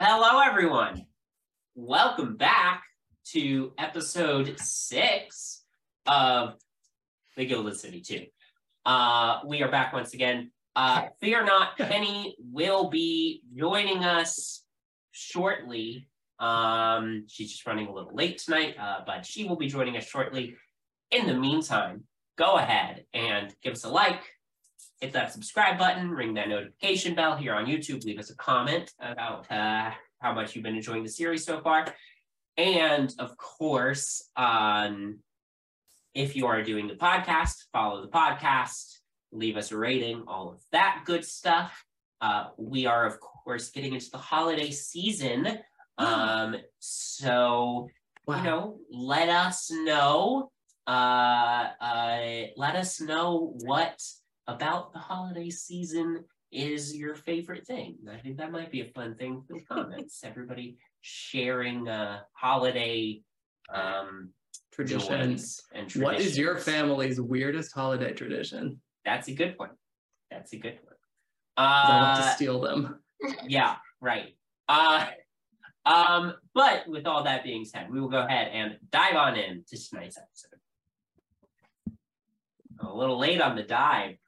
Hello, everyone. Welcome back to episode six of The Gilded City 2. Uh, we are back once again. Uh, fear not, Penny will be joining us shortly. Um, she's just running a little late tonight, uh, but she will be joining us shortly. In the meantime, go ahead and give us a like, hit that subscribe button, ring that notification bell here on YouTube, leave us a comment about uh, how much you've been enjoying the series so far. And of course, um, if you are doing the podcast, follow the podcast, leave us a rating, all of that good stuff. Uh, we are, of course, getting into the holiday season. Um, so, wow. you know, let us know. Uh, uh, let us know what about the holiday season is your favorite thing. I think that might be a fun thing for the comments. Everybody sharing uh, holiday um, traditions and traditions. What is your family's weirdest holiday tradition? That's a good one. That's a good one. Uh, I want to steal them. Yeah, right. Uh, um, but with all that being said, we will go ahead and dive on in to tonight's episode. A little late on the dive,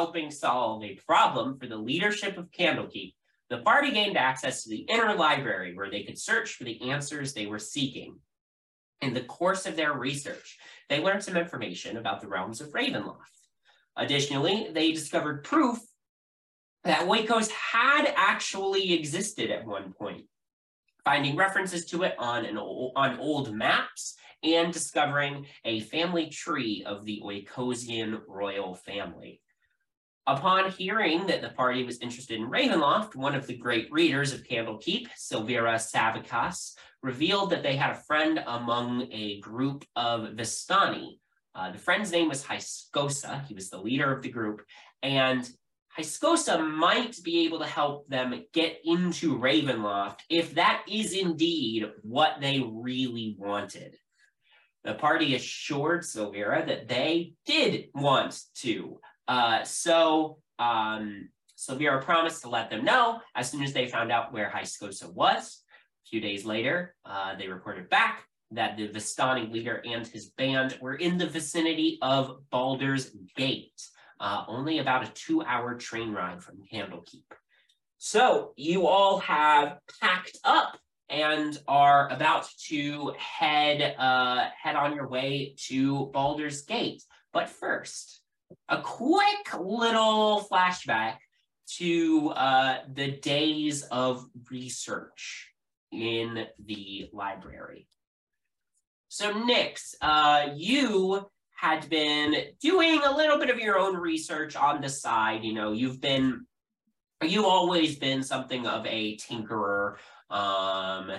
helping solve a problem for the leadership of Candlekeep, the party gained access to the inner library where they could search for the answers they were seeking. In the course of their research, they learned some information about the realms of Ravenloft. Additionally, they discovered proof that Waitkos had actually existed at one point, finding references to it on, an old, on old maps and discovering a family tree of the Oikosian royal family. Upon hearing that the party was interested in Ravenloft, one of the great readers of Candlekeep, Silvira Savikas, revealed that they had a friend among a group of Vistani. Uh, the friend's name was Hyskosa. He was the leader of the group. And Hyskosa might be able to help them get into Ravenloft if that is indeed what they really wanted. The party assured Silvira that they did want to. Uh, so um, Silvira promised to let them know as soon as they found out where Hyskosa was. A few days later, uh, they reported back that the Vistani leader and his band were in the vicinity of Baldur's Gate, uh, only about a two-hour train ride from Candlekeep. So you all have packed up and are about to head uh, head on your way to Baldur's Gate. But first, a quick little flashback to uh, the days of research in the library. So, Nyx, uh, you had been doing a little bit of your own research on the side. You know, you've been, you've always been something of a tinkerer um,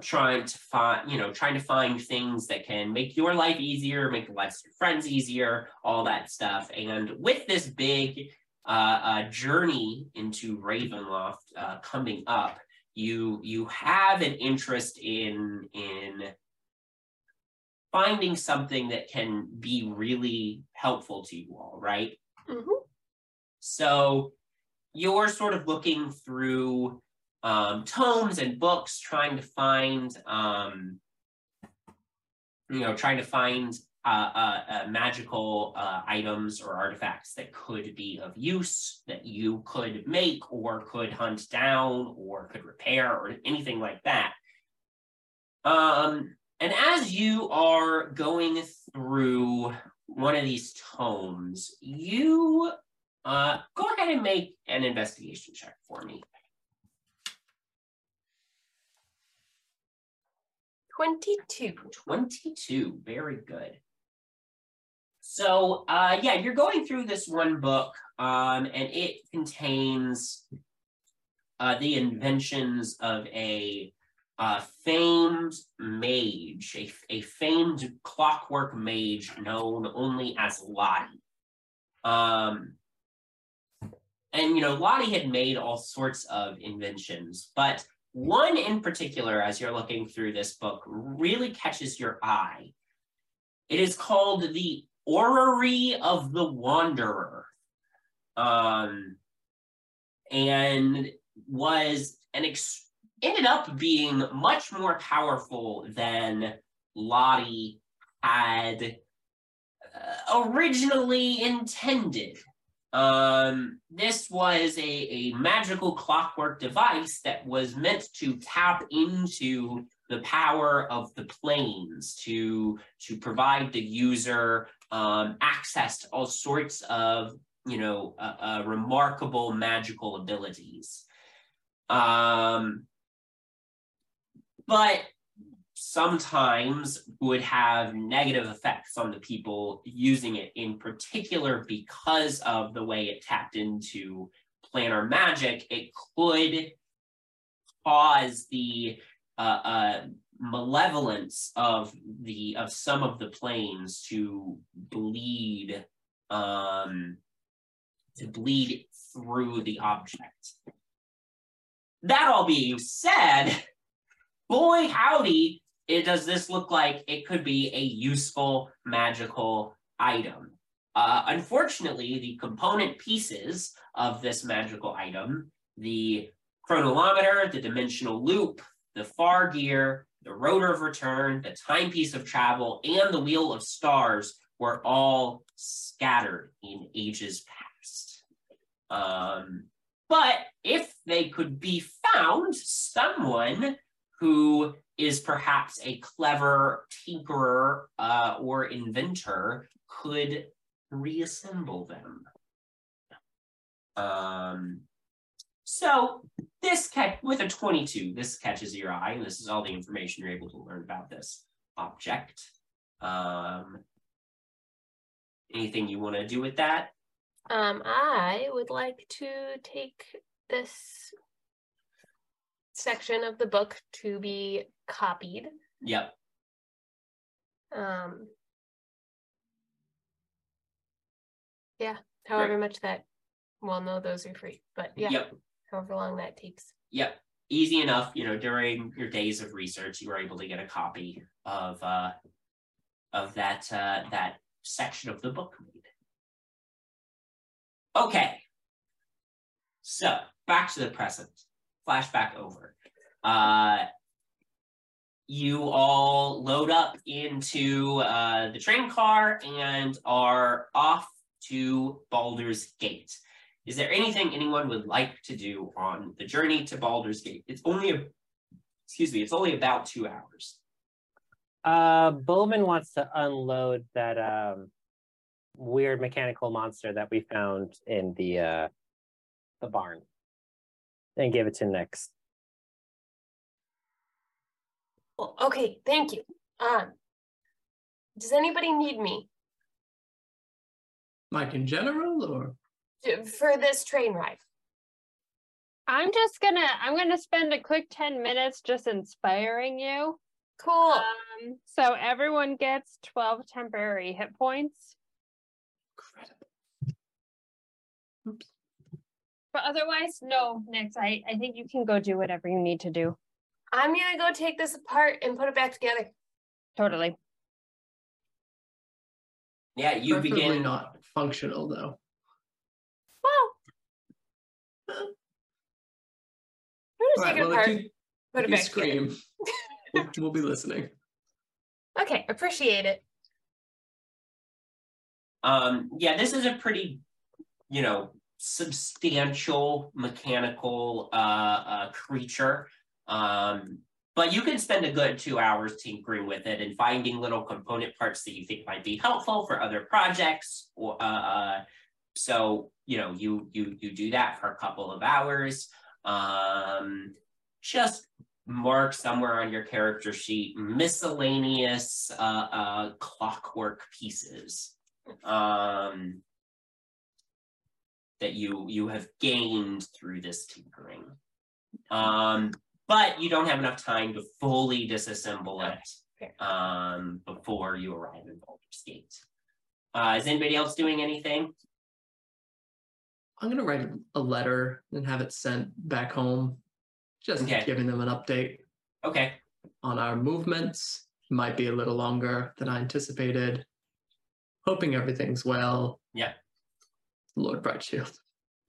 trying to find, you know, trying to find things that can make your life easier, make the lives of your friends easier, all that stuff. And with this big uh, journey into Ravenloft uh, coming up, you you have an interest in in finding something that can be really helpful to you all, right? Mm-hmm. So you're sort of looking through um, tomes and books, trying to find, um, you know, trying to find uh, uh, uh, magical uh, items or artifacts that could be of use that you could make or could hunt down or could repair or anything like that. Um, and as you are going through one of these tomes, you uh, go ahead and make an investigation check for me. 22. 22, very good. So, uh, yeah, you're going through this one book, um, and it contains uh, the inventions of a uh, famed mage, a, a famed clockwork mage known only as Lottie. Um, and, you know, Lottie had made all sorts of inventions, but one in particular, as you're looking through this book, really catches your eye. It is called the Orrery of the Wanderer. Um, and was an ex- ended up being much more powerful than Lottie had uh, originally intended. Um, this was a, a magical clockwork device that was meant to tap into the power of the planes to, to provide the user um, access to all sorts of, you know, uh, uh, remarkable magical abilities. Um, but sometimes would have negative effects on the people using it in particular because of the way it tapped into planar magic. It could cause the uh, uh, malevolence of the of some of the planes to bleed um to bleed through the object. That all being said boy howdy it does this look like it could be a useful magical item. Uh, unfortunately, the component pieces of this magical item, the chronolometer, the dimensional loop, the far gear, the rotor of return, the timepiece of travel, and the wheel of stars were all scattered in ages past. Um, but if they could be found, someone who is perhaps a clever tinkerer uh, or inventor could reassemble them. Um, so this catch with a 22, this catches your eye, and this is all the information you're able to learn about this object. Um, anything you want to do with that? Um, I would like to take this section of the book to be copied. Yep. Um, yeah, however much that, well, no, those are free, but yeah, Yep. however long that takes. Yep. Easy enough. You know, during your days of research, you were able to get a copy of uh of that uh that section of the book made. Okay. So back to the present. Flashback over. Uh you all load up into uh, the train car and are off to Baldur's Gate. Is there anything anyone would like to do on the journey to Baldur's Gate? It's only a, excuse me, it's only about two hours. Uh, Bowmin wants to unload that um, weird mechanical monster that we found in the uh, the barn, and give it to Nyx. Well, okay, thank you. Um, does anybody need me Like in general, or for this train ride? I'm just gonna I'm gonna spend a quick 10 minutes just inspiring you. Cool. Um so everyone gets 12 temporary hit points. incredible? But otherwise, no, Nyx, I, I think you can go do whatever you need to do. I'm gonna go take this apart and put it back together. Totally. Yeah, you Preferably begin. not functional though. Well, I'm gonna Right, take it well, apart, if you, put if it you back together. scream, we'll, we'll be listening. Okay, appreciate it. Um, yeah, this is a pretty, you know, substantial mechanical uh, uh creature. Um, but you can spend a good two hours tinkering with it and finding little component parts that you think might be helpful for other projects. Or uh, uh so you know, you you you do that for a couple of hours. Um, just mark somewhere on your character sheet miscellaneous uh, uh, clockwork pieces um, that you you have gained through this tinkering. Um, but you don't have enough time to fully disassemble it um, before you arrive in Baldur's Gate. Uh, is anybody else doing anything? I'm gonna write a letter and have it sent back home, just Okay. giving them an update Okay. on our movements. Might be a little longer than I anticipated. Hoping everything's well. Yeah. Lord Brightshield.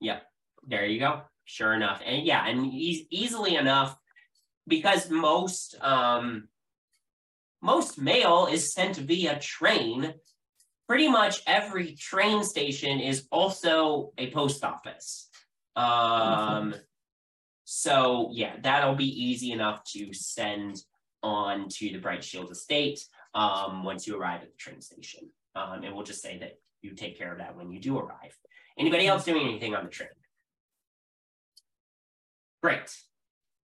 Yeah, there you go. Sure enough. And yeah, and e- easily enough, because most um most mail is sent via train. Pretty much every train station is also a post office. Um so yeah, that'll be easy enough to send on to the Brightshield estate um once you arrive at the train station. Um and we'll just say that you take care of that when you do arrive. Anybody else doing anything on the train? Great.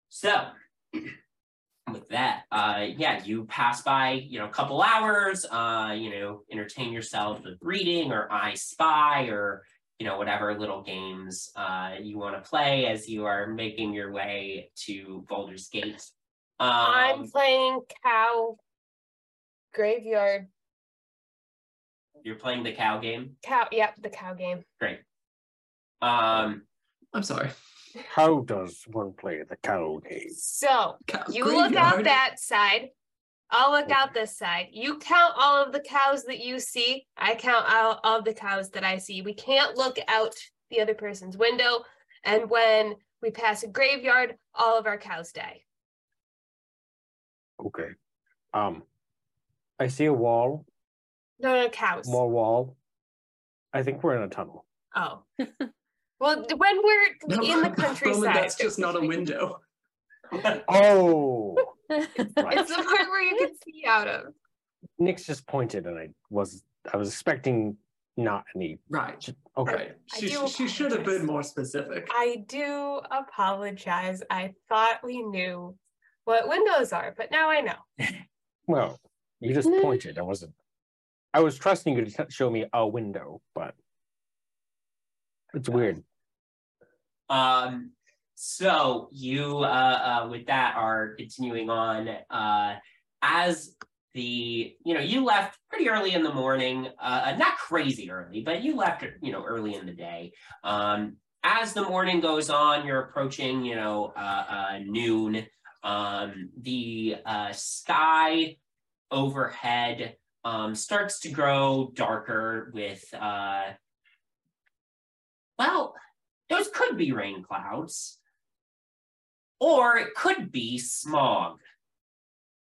So with that, uh yeah, you pass by, you know, a couple hours, uh, you know, entertain yourself with reading or I spy or you know, whatever little games uh you want to play as you are making your way to Baldur's Gate. I'm Um playing cow graveyard. You're playing the cow game. Cow, yep, the cow game. Great. Um I'm sorry. How does one play the cow game? So Cow you look out that side. I'll look out this side. You count all of the cows that you see. I count all all of the cows that I see. We can't look out the other person's window. And when we pass a graveyard, all of our cows die. Okay. Um, I see a wall, No, no, cows. more wall. I think we're in a tunnel. Oh. well, when we're No, in the Roman, countryside, that's just not a window. Oh, it's the part where you can see out of. Nick's just pointed, and I was I was expecting not any. Right. Okay. Right. I She, she should have been more specific. I do apologize. I thought we knew what windows are, but now I know. Well, you just pointed. I wasn't. I was trusting you to t- show me a window, but it's weird. Um, so you, uh, uh, with that are continuing on, uh, as the, you know, you left pretty early in the morning, uh, not crazy early, but you left, you know, early in the day. Um, as the morning goes on, you're approaching, you know, uh, uh, noon. Um, the, uh, sky overhead, um, starts to grow darker with, uh, well, those could be rain clouds or it could be smog.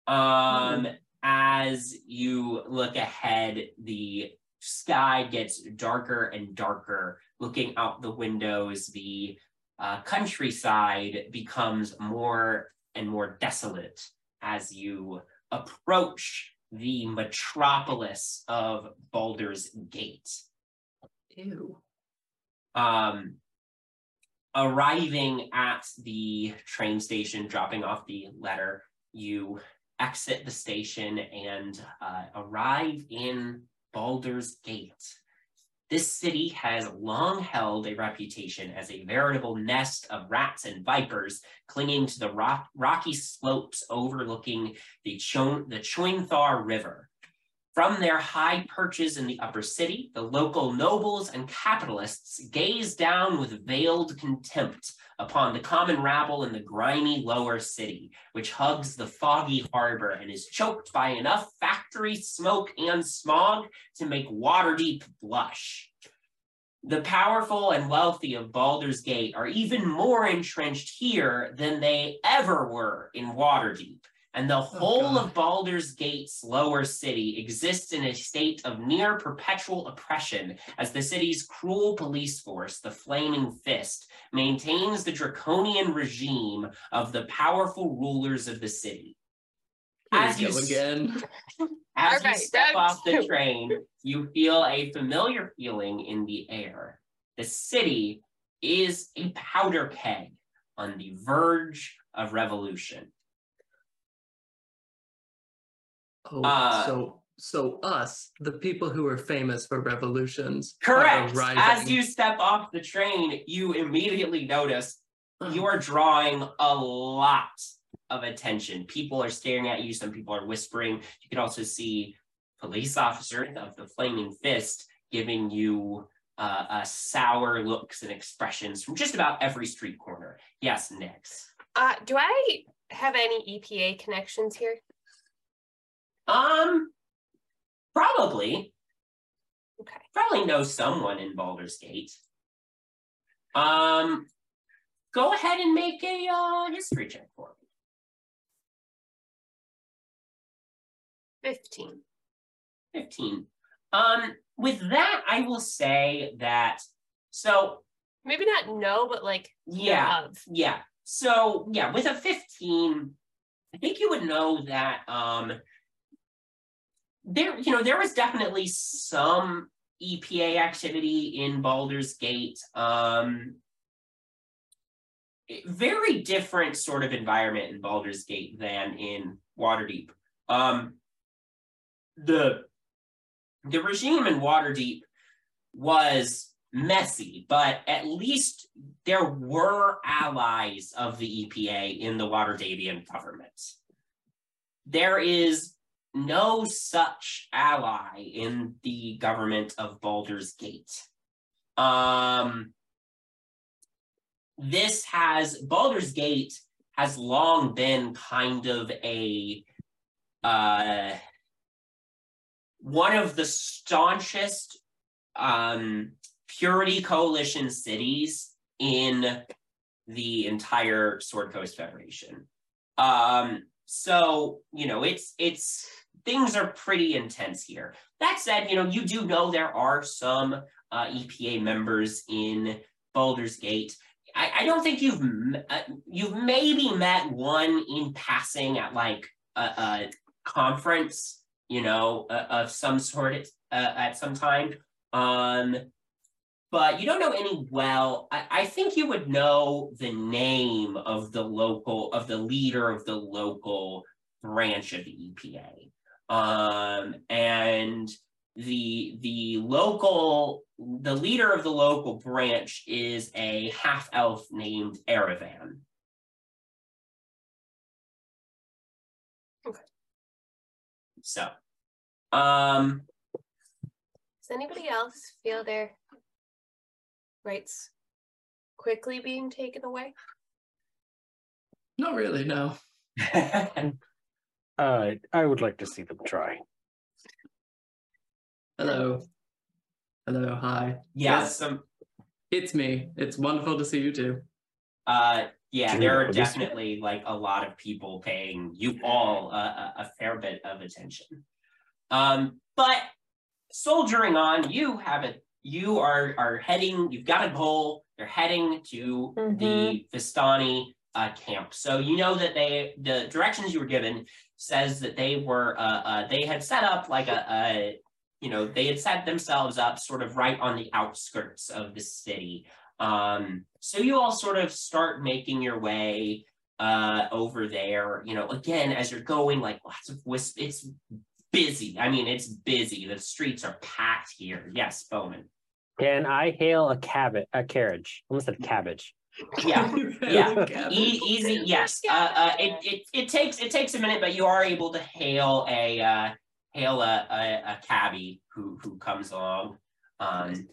Um as you look ahead the sky gets darker and darker. Looking out the windows the uh, countryside becomes more and more desolate as you approach the metropolis of Baldur's Gate Ew. um, arriving at the train station, dropping off the letter, you exit the station and uh, arrive in Baldur's Gate. This city has long held a reputation as a veritable nest of rats and vipers clinging to the rock, rocky slopes overlooking the, Cho- the River. From their high perches in the upper city, the local nobles and capitalists gaze down with veiled contempt upon the common rabble in the grimy lower city, which hugs the foggy harbor and is choked by enough factory smoke and smog to make Waterdeep blush. The powerful and wealthy of Baldur's Gate are even more entrenched here than they ever were in Waterdeep and the oh, whole God. of Baldur's Gate's lower city exists in a state of near perpetual oppression as the city's cruel police force, the Flaming Fist, maintains the draconian regime of the powerful rulers of the city. Here As you again. As you Alright, step round off the train, you feel a familiar feeling in the air. The city is a powder keg on the verge of revolution. Oh, Uh, so so us, the people who are famous for revolutions, are Correct. As you step off the train, you immediately notice Oh, you are drawing a lot of attention. People are staring at you. Some people are whispering. You can also see police officers of the Flaming Fist giving you uh, uh, sour looks and expressions from just about every street corner. Yes, Nyx. Uh, do I have any EPA connections here? Um, probably. Okay. Probably know someone in Baldur's Gate. Um, go ahead and make a uh, history check for me. 15. 15. Um, with that, I will say that so Maybe not no, but like yeah, of. yeah. So yeah, with a 15, I think you would know that um there, you know, there was definitely some EPA activity in Baldur's Gate. Um very different sort of environment in Baldur's Gate than in Waterdeep. Um the the regime in Waterdeep was messy, but at least there were allies of the EPA in the Waterdhavian government. There is no such ally in the government of Baldur's Gate. Um, this has Baldur's Gate has long been kind of a uh, one of the staunchest um, purity coalition cities in the entire Sword Coast Federation. Um, so you know, it's it's things are pretty intense here. That said, you know, you do know there are some uh, EPA members in Baldur's Gate. I, I don't think you've uh, you've maybe met one in passing at like a, a conference, you know, uh, of some sort at, uh, at some time. Um, but you don't know any well. I, I think you would know the name of the local of the leader of the local branch of the EPA. Um, and the the local the leader of the local branch is a half elf named Aravan. Okay. So, um, Does anybody else feel their rights quickly being taken away? Not really, no. Uh, I would like to see them try. Hello. Hello, hi. yeah, Yes. some It's me. It's wonderful to see you too. Uh, yeah, Do there are know this? definitely like a lot of people paying you all a, a, a fair bit of attention. Um, but soldiering on, you have it. You are are heading. You've got a goal. You're heading to the Vistani uh, camp. So you know that they the directions you were given says that they were uh, uh they had set up like a, a you know they had set themselves up sort of right on the outskirts of the city. Um, so you all sort of start making your way uh over there. You know, again, as you're going, like lots of wisp. It's busy. I mean, it's busy. The streets are packed here. Yes, Bowmin. Can I hail a cabbage? A carriage? Almost said cabbage. Yeah. Yeah. E- easy, yes. Uh, uh, it, it it takes it takes a minute, but you are able to hail a uh, hail a, a, a cabbie who who comes along. Um,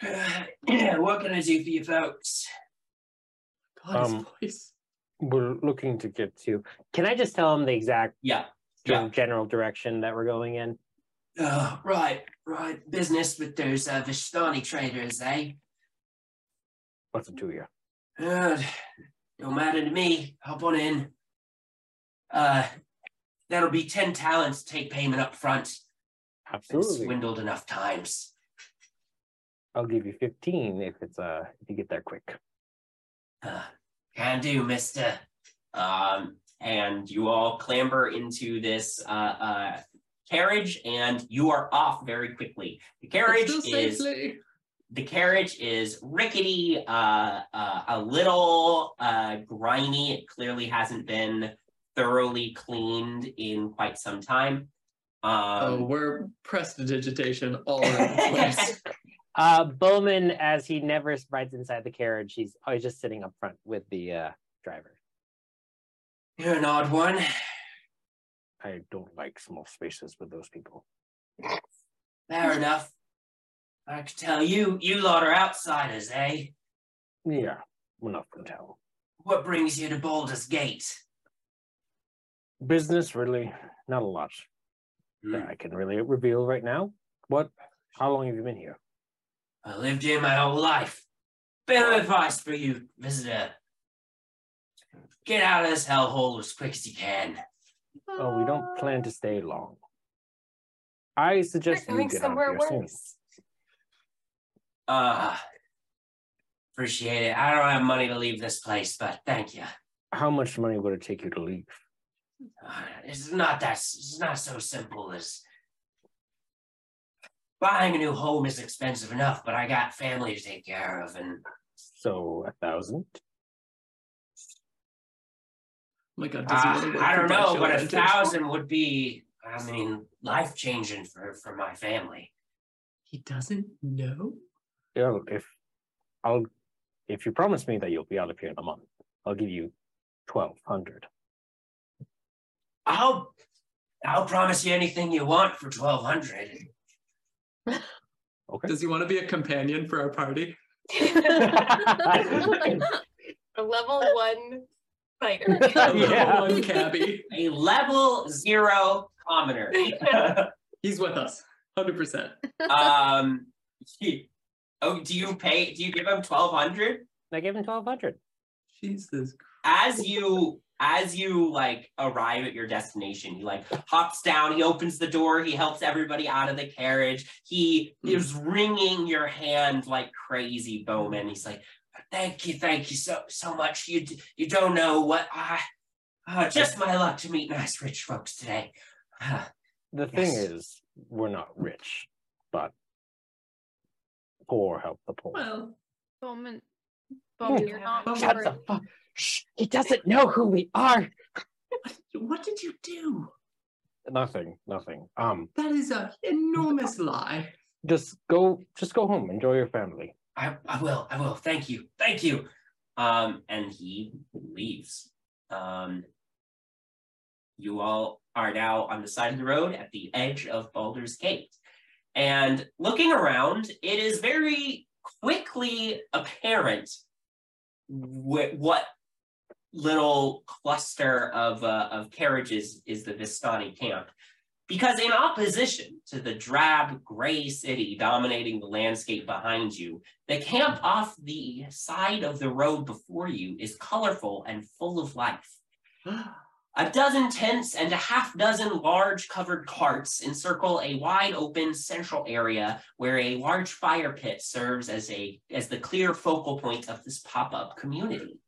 what can I do for you folks? God, Um, voice. We're looking to get to. Can I just tell him the exact Yeah. gen- Yeah. general direction that we're going in? Uh, right, right. Business with those uh, Vistani traders, eh? What's it to you? Uh, don't matter to me. Hop on in. Uh, that'll be ten talents. Take payment up front. Been Absolutely. swindled enough times. I'll give you 15 if it's uh if you get there quick. Uh, can do, Mister. Um, and you all clamber into this uh, uh, carriage, and you are off very quickly. The carriage Still is safely. The carriage is rickety, uh, uh, a little uh, grimy. It clearly hasn't been thoroughly cleaned in quite some time. oh, Um, we're prestidigitation all over the place. Uh Bowmin, as he never rides inside the carriage, he's always just sitting up front with the uh driver. you're an odd one. I don't like small spaces with those people. Fair enough. I could tell you, you lot are outsiders, eh? Yeah, enough from town. What brings you to Baldur's Gate? Business, really, not a lot Hmm. that I can really reveal right now. What? How long have you been here? I lived here my whole life. Bit of advice for you, visitor. Get out of this hellhole as quick as you can. Oh, we don't plan to stay long. I suggest We're you going get out of somewhere here soon. Worse. Uh, appreciate it. I don't have money to leave this place, but thank you. How much money would it take you to leave? Uh, it's not that. It's not so simple as buying a new home is expensive enough, but I got family to take care of, and So a thousand. Oh my God, uh, want to work I don't know, but a thousand would be, I mean, life changing for for my family. He doesn't know. Yeah, if I'll if you promise me that you'll be out of here in a month, I'll give you twelve hundred. I'll I'll promise you anything you want for twelve hundred. Okay. Does he want to be a companion for our party? A level one fighter. A level Yeah. one cabbie. A level zero commoner. He's with us, hundred percent. um, oh, do you pay? Do you give him twelve hundred? I gave him twelve hundred. Jesus. As you as you like arrive at your destination, he like hops down, he opens the door, he helps everybody out of the carriage. He Hmm. is wringing your hand like crazy, Bowmin. He's like, "Thank you, thank you so so much. You you don't know what I." Uh, just my luck to meet nice rich folks today. The thing Yes. is, we're not rich, but poor help the poor. Well, Bowmin, Bowmin, you're not Bowmin. Shut poor. the fuck. Shh, he doesn't know who we are. what did you do? Nothing, nothing. Um, That is a enormous lie. just go, just go home. Enjoy your family. I, I will, I will. Thank you, thank you. Um, and he leaves. Um, you all are now on the side of the road at the edge of Baldur's Gate. And looking around, it is very quickly apparent wh- what little cluster of, uh, of carriages is the Vistani camp. Because in opposition to the drab gray city dominating the landscape behind you, the camp off the side of the road before you is colorful and full of life. A dozen tents and a half dozen large covered carts encircle a wide open central area where a large fire pit serves as a as the clear focal point of this pop-up community.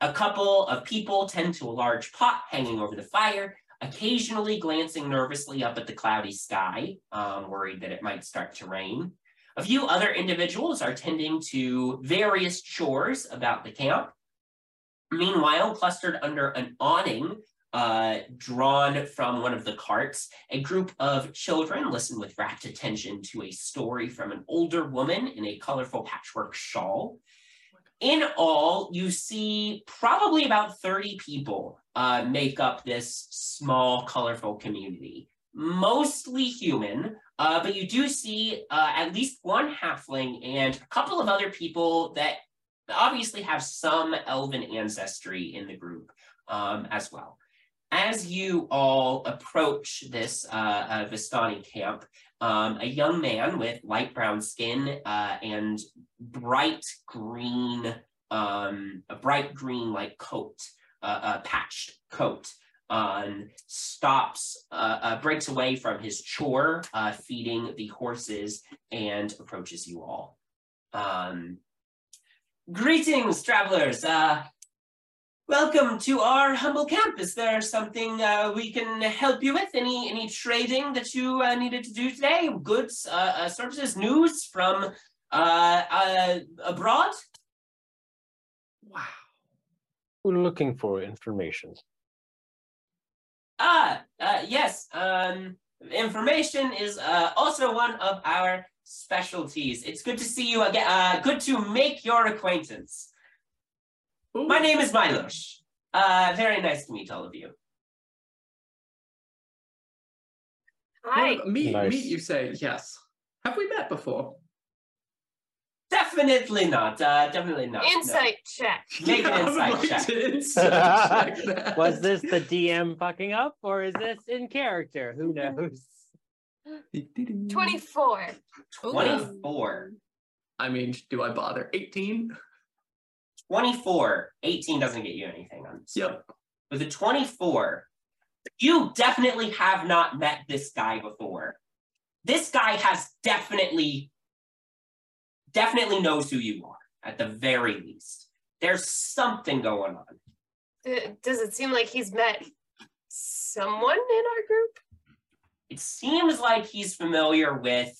A couple of people tend to a large pot hanging over the fire, occasionally glancing nervously up at the cloudy sky, um, worried that it might start to rain. A few other individuals are tending to various chores about the camp. Meanwhile, clustered under an awning uh, drawn from one of the carts, a group of children listen with rapt attention to a story from an older woman in a colorful patchwork shawl. In all, you see probably about 30 people uh, make up this small, colorful community. mostly human, uh, but you do see uh, at least one halfling and a couple of other people that obviously have some elven ancestry in the group um, as well. As you all approach this uh, uh, Vistani camp, um, a young man with light brown skin uh, and bright green, um, a bright green like coat, uh, a patched coat, um, stops, uh, uh, breaks away from his chore, uh, feeding the horses, and approaches you all. Greetings, travelers. Uh, welcome to our humble camp. Is there something uh, we can help you with? Any any trading that you uh, needed to do today? Goods, uh, uh, services, news from uh, uh, abroad? Wow. We're looking for information. Ah, uh, yes. Um, information is uh, also one of our specialties. It's good to see you again. Uh, good to make your acquaintance. Ooh. My name is Milos. Uh, very nice to meet all of you. Hi. Well, meet, Nice. meet, you say yes. Have we met before? Definitely not. Uh, definitely not. no. Insight check. Make an I would insight like check. insight check. Was this the DM fucking up or is this in character? Who knows? 24. 24. I mean, do I bother? 18? 24. 18 doesn't get you anything on this. Yep. With a 24, you definitely have not met this guy before. This guy has definitely, definitely knows who you are, at the very least. There's something going on. Uh, does it seem like he's met someone in our group? It seems like he's familiar with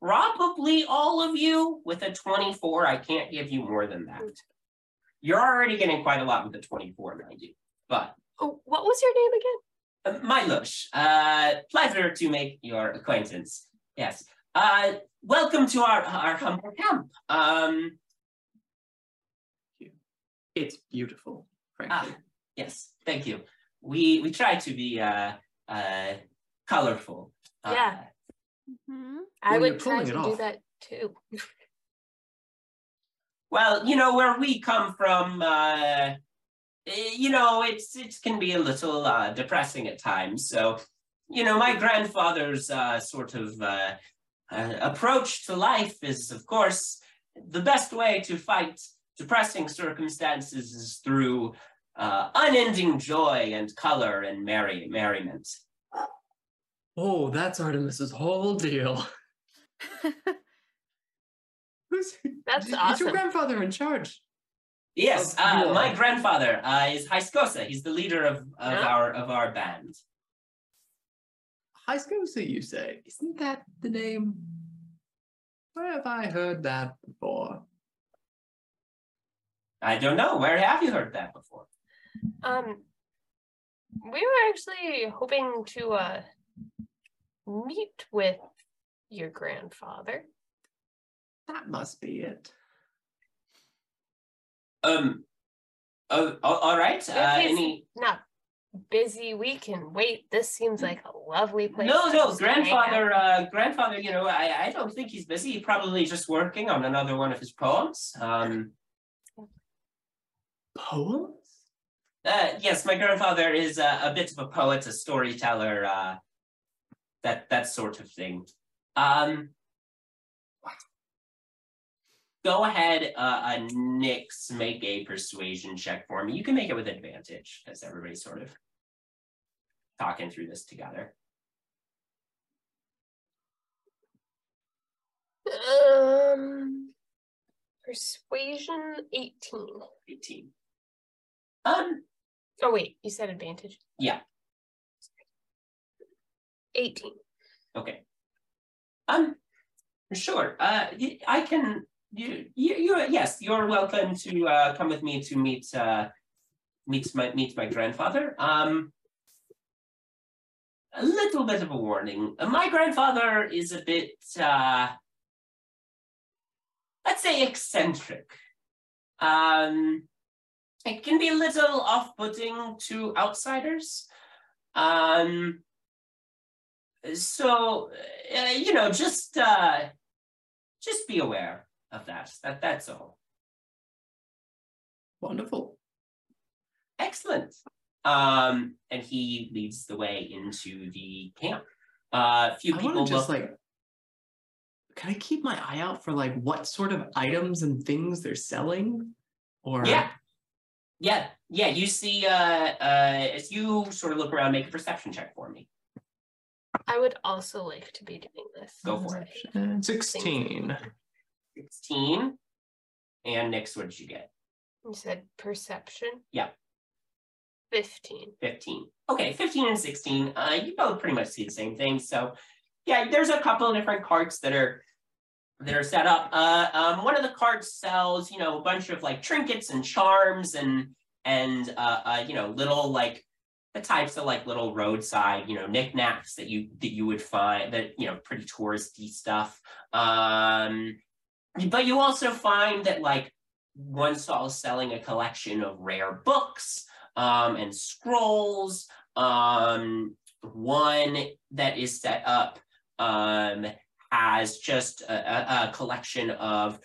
probably all of you. With a 24, I can't give you more than that. You're already getting quite a lot with a 24, mind you. But Oh, what was your name again? Uh, Milosh, uh, pleasure to make your acquaintance. Yes. Uh, welcome to our, our humble camp. Um, It's beautiful, ah, frankly. yes, thank you. We we try to be uh, uh, colorful. Uh, Yeah. Mhm. I would try to it do that too. Well, you know where we come from. Uh, eh, you know, it's it can be a little uh, depressing at times. So, you know, my grandfather's uh, sort of uh, uh, approach to life is, of course, the best way to fight depressing circumstances is through uh, unending joy and color and merry merriment. Oh, that's Artemis's whole deal. Who's That's is your grandfather in charge? Yes, uh, my grandfather uh, is Hyskosa. He's the leader of, of Yeah. our of our band. High school, you say. Isn't that the name? Where have I heard that before? I don't know. Where have you heard that before? Um, we were actually hoping to uh meet with your grandfather. That must be it. Um. Oh, all- all right. If Uh, he's any? not busy, we can wait. This seems like a lovely place. No, to no. just hang out. Grandfather. Uh, grandfather. You know, I, I don't think he's busy. He's probably just working on another one of his poems. Um. Poems? Uh, yes, my grandfather is a, a bit of a poet, a storyteller. Uh, that that sort of thing. Um. Go ahead, uh, uh, Nyx, make a persuasion check for me. You can make it with advantage, as everybody's sort of talking through this together. Um, persuasion eighteen. 18. Um, Oh wait, you said advantage. Yeah. Eighteen. okay. Um, sure. Uh, I can. You, you, you. Yes, you're welcome to uh, come with me to meet uh, meet my meet my grandfather. Um, a little bit of a warning. My grandfather is a bit, uh, let's say, eccentric. Um, it can be a little off-putting to outsiders. Um, So, uh, you know, just uh, just be aware of that. That that's all. Wonderful. Excellent. Um, and he leads the way into the camp. Uh, a few I people just look- like. Can I keep my eye out for like what sort of items and things they're selling? Or Yeah. Yeah, yeah. You see, uh, uh, as you sort of look around, make a perception check for me. I would also like to be doing this. Go for it. Uh, Sixteen. Sixteen. And Nyx, what did you get? You said perception? Yeah. 15. 15. Okay, 15 and 16. Uh, you both pretty much see the same thing. So, yeah, there's a couple of different carts that are that are set up. Uh, um, one of the cards sells, you know, a bunch of like trinkets and charms and and uh, uh, you know, little like the types of like little roadside, you know, knickknacks that you that you would find that you know, pretty touristy stuff. Um, but you also find that like one stall is selling a collection of rare books um, and scrolls. Um, one that is set up um, has just a, a, collection of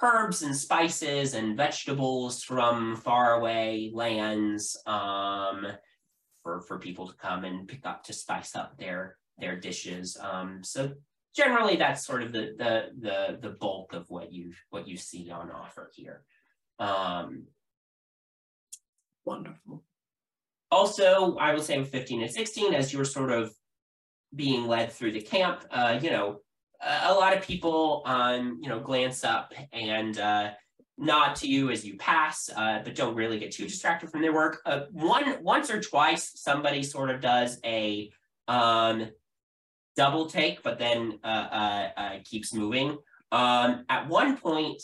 herbs and spices and vegetables from faraway lands um, for, for people to come and pick up to spice up their their dishes. Um, so generally, that's sort of the the the the bulk of what you what you see on offer here. Um, Wonderful. also, I will say with 15 and 16, as you're sort of being led through the camp, uh, you know, a, lot of people, um, you know, glance up and uh, nod to you as you pass, uh, but don't really get too distracted from their work. Uh, one, once or twice, somebody sort of does a um, double take, but then uh, uh, uh, keeps moving. Um, at one point,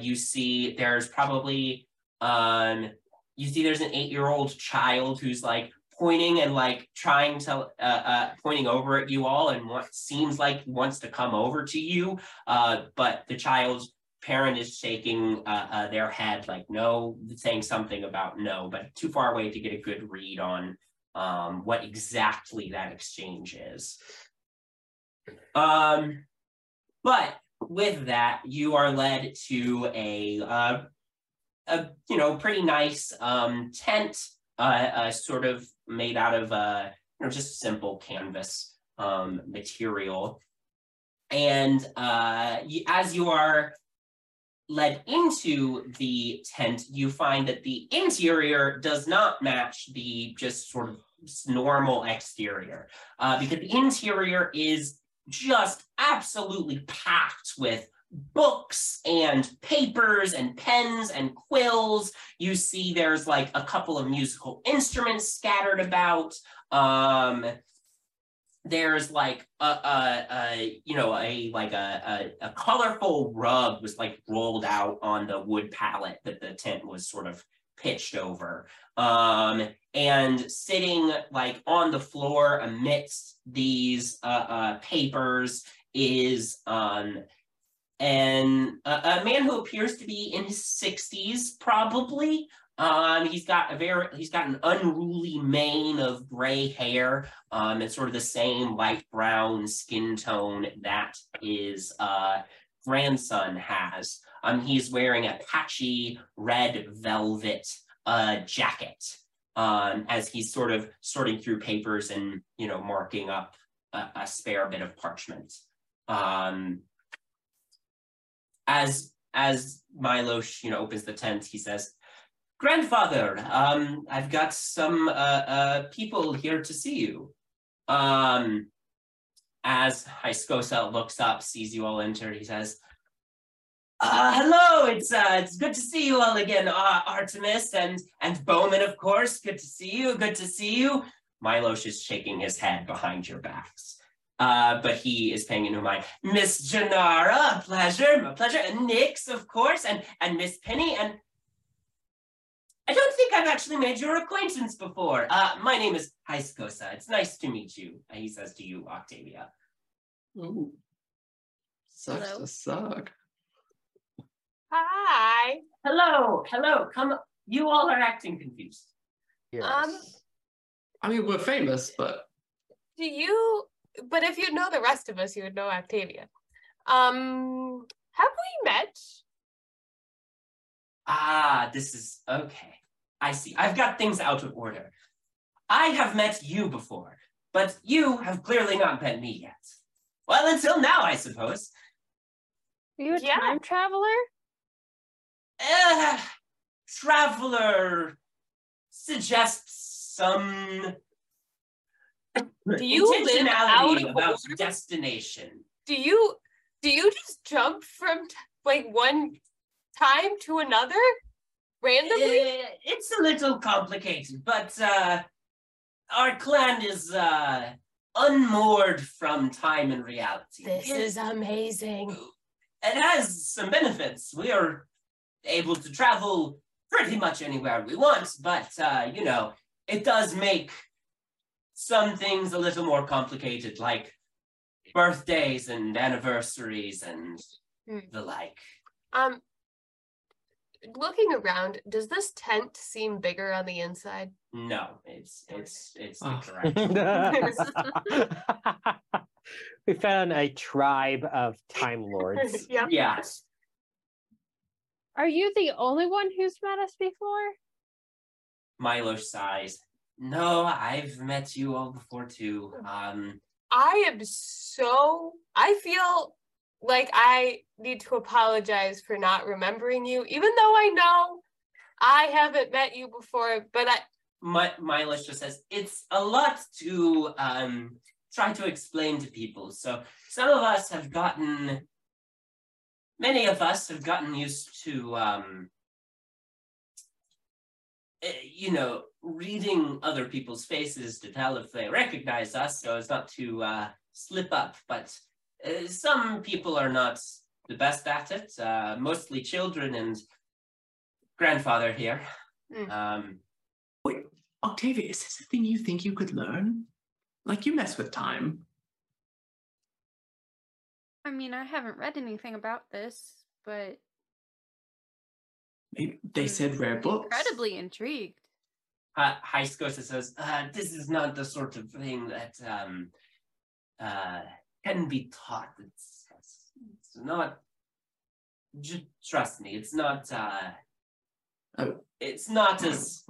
you see there's probably um, you see there's an eight-year-old child who's like pointing and like trying to uh, uh pointing over at you all and what seems like wants to come over to you uh but the child's parent is shaking uh, uh their head like no saying something about no but too far away to get a good read on um what exactly that exchange is. Um but with that you are led to a uh a you know pretty nice um, tent, uh, uh, sort of made out of uh, you know just simple canvas um, material, and uh, as you are led into the tent, you find that the interior does not match the just sort of normal exterior, uh, because the interior is just absolutely packed with books and papers and pens and quills. You see there's like a couple of musical instruments scattered about. Um, there's like a, a, a you know a like a, a a colorful rug was like rolled out on the wood pallet that the tent was sort of pitched over um and sitting like on the floor amidst these uh, uh papers is um and a, a man who appears to be in his 60s probably. Um he's got a very he's got an unruly mane of gray hair um and sort of the same light brown skin tone that his uh grandson has. Um he's wearing a patchy red velvet uh jacket um as he's sort of sorting through papers and you know marking up a, a spare bit of parchment. Um as as Milo, you know, opens the tent, he says, "Grandfather, um, I've got some uh, uh, people here to see you." Um, as Hyskosa looks up, sees you all enter, he says, uh, "Hello, it's uh, it's good to see you all again, uh, Artemis and and Bowmin, of course. Good to see you. Good to see you." Milosh is shaking his head behind your backs. Uh, but he is paying no mind. Miss Jinarra, a pleasure, a pleasure, and Nyx, of course, and and Miss Penny, and I don't think I've actually made your acquaintance before. Uh, my name is Hyskosa. It's nice to meet you. He says to you, Octavia. Ooh. Sucks Hello. to suck. Hi. Hello, hello, come. You all are acting confused. Yes. Um, I mean, we're famous, but Do you but if you know the rest of us, you would know Octavia. Um, have we met? Ah, this is okay. I see. I've got things out of order. I have met you before, but you have clearly not met me yet. Well, until now, I suppose. Are you a Yeah. time traveler? Uh, traveler suggests some Do you live out of about order? destination. Do you do you just jump from t- like one time to another randomly? It's a little complicated, but uh, our clan is uh, unmoored from time and reality. This It- is amazing. it has some benefits. We are able to travel pretty much anywhere we want, but uh, you know, it does make some things a little more complicated, like birthdays and anniversaries and Hmm. the like. Um, looking around, does this tent seem bigger on the inside? No, it's it's it's Oh. correct. we found a tribe of time lords. yeah. Yes. Are you the only one who's met us before? Milo sighs. No, I've met you all before too. Um, I am so I feel like I need to apologize for not remembering you, even though I know I haven't met you before, but I my list just says it's a lot to um try to explain to people. So some of us have gotten, many of us have gotten used to um, you know, reading other people's faces to tell if they recognize us, so as not to uh, slip up. But uh, some people are not the best at it. Uh, mostly children and grandfather here. Mm. Um, Wait, Octavia, is this a thing you think you could learn? Like you mess with time. I mean, I haven't read anything about this, but Maybe they said rare books. incredibly intrigued. uh, High Scotia says, uh, "This is not the sort of thing that um, uh, can be taught. It's, it's, it's not. J- trust me, it's not. Uh, Oh. It's not as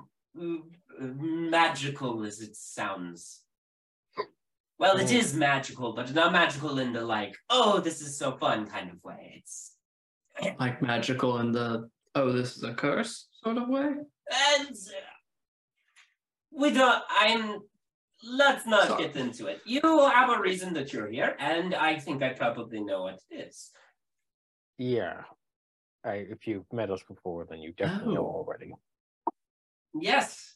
magical as it sounds. Well, it Oh. magical, but not magical in the like, oh, this is so fun kind of way. It's Like magical in the oh, this is a curse sort of way. And uh, we don't. I'm. Let's not Sorry. get into it. You have a reason that you're here, and I think I probably know what it is. Yeah. I, if you've met us before, then you definitely know Oh. already. Yes,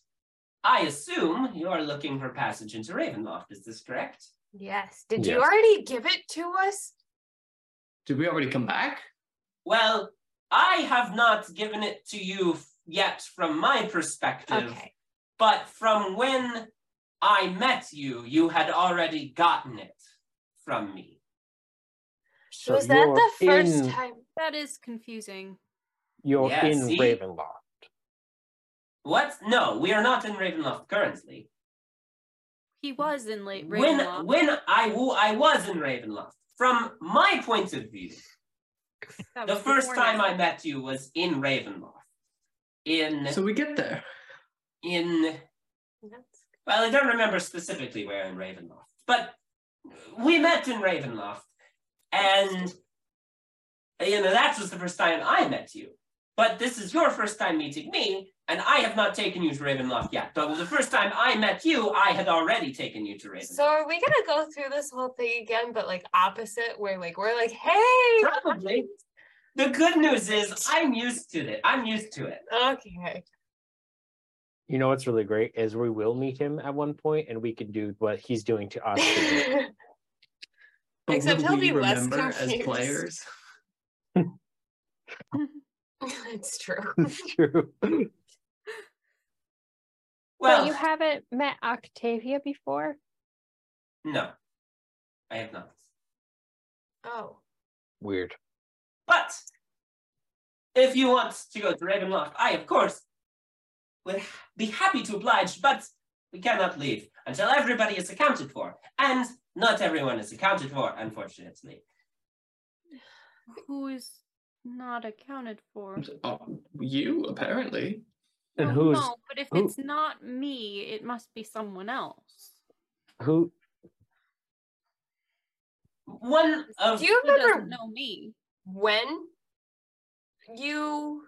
I assume you are looking for passage into Ravenloft. Is this correct? Yes. Did you already give it to us? Did we already come back? Well, I have not given it to you yet from my perspective, Okay. but from when I met you, you had already gotten it from me. So Was that the first in, time? That is confusing. You're Yeah, in see? Ravenloft. What? No, we are not in Ravenloft currently. He was in late when Ravenloft. when I w- I was in Ravenloft, from my point of view, That the first time that. I met you was in Ravenloft. In So we get there. in well, I don't remember specifically where in Ravenloft, but we met in Ravenloft, and you know that was the first time I met you. But this is your first time meeting me, and I have not taken you to Ravenloft yet. But the first time I met you, I had already taken you to Ravenloft. So are we gonna go through this whole thing again, but like opposite, where like we're like, hey, Probably. The good news is I'm used to it. I'm used to it. okay. You know what's really great is we will meet him at one point, and we can do what he's doing to us. But Except he'll be less remember as players? it's true. It's true. Well, but you haven't met Octavia before? no, I have not. Oh. Weird. But if you want to go to Ravenloft, I, of course, would be happy to oblige, but we cannot leave until everybody is accounted for. And not everyone is accounted for, unfortunately. Who is not accounted for? Oh, you apparently. And Well, who's no, but if who- it's not me, it must be someone else. who? One of Do you Who remember know me? when you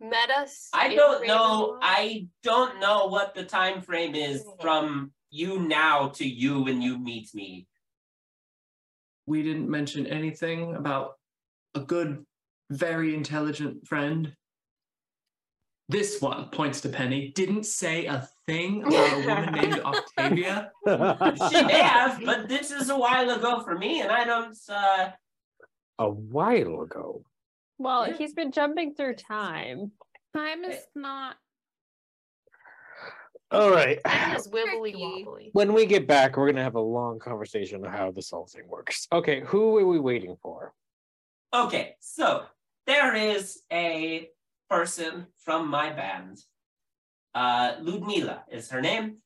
met us? I don't know. Ravenloft? I don't know what the time frame is hmm. from you now to you when you meet me. We didn't mention anything about a good, very intelligent friend. This one points to Penny. Didn't say a thing about a woman named Octavia. She may have, but this is a while ago for me, and I don't. uh a while ago. Well, Yeah. he's been jumping through time. Time is not. All right. It is wibbly wobbly. When we get back, we're gonna have a long conversation on how this whole thing works. Okay, who are we waiting for? Okay, so there is a person from my band. Uh, Ludmila is her name.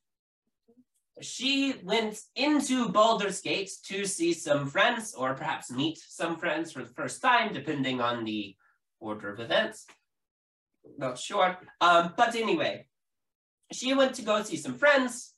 She went into Baldur's Gate to see some friends, or perhaps meet some friends for the first time, depending on the order of events. Not sure. Um, but anyway, she went to go see some friends,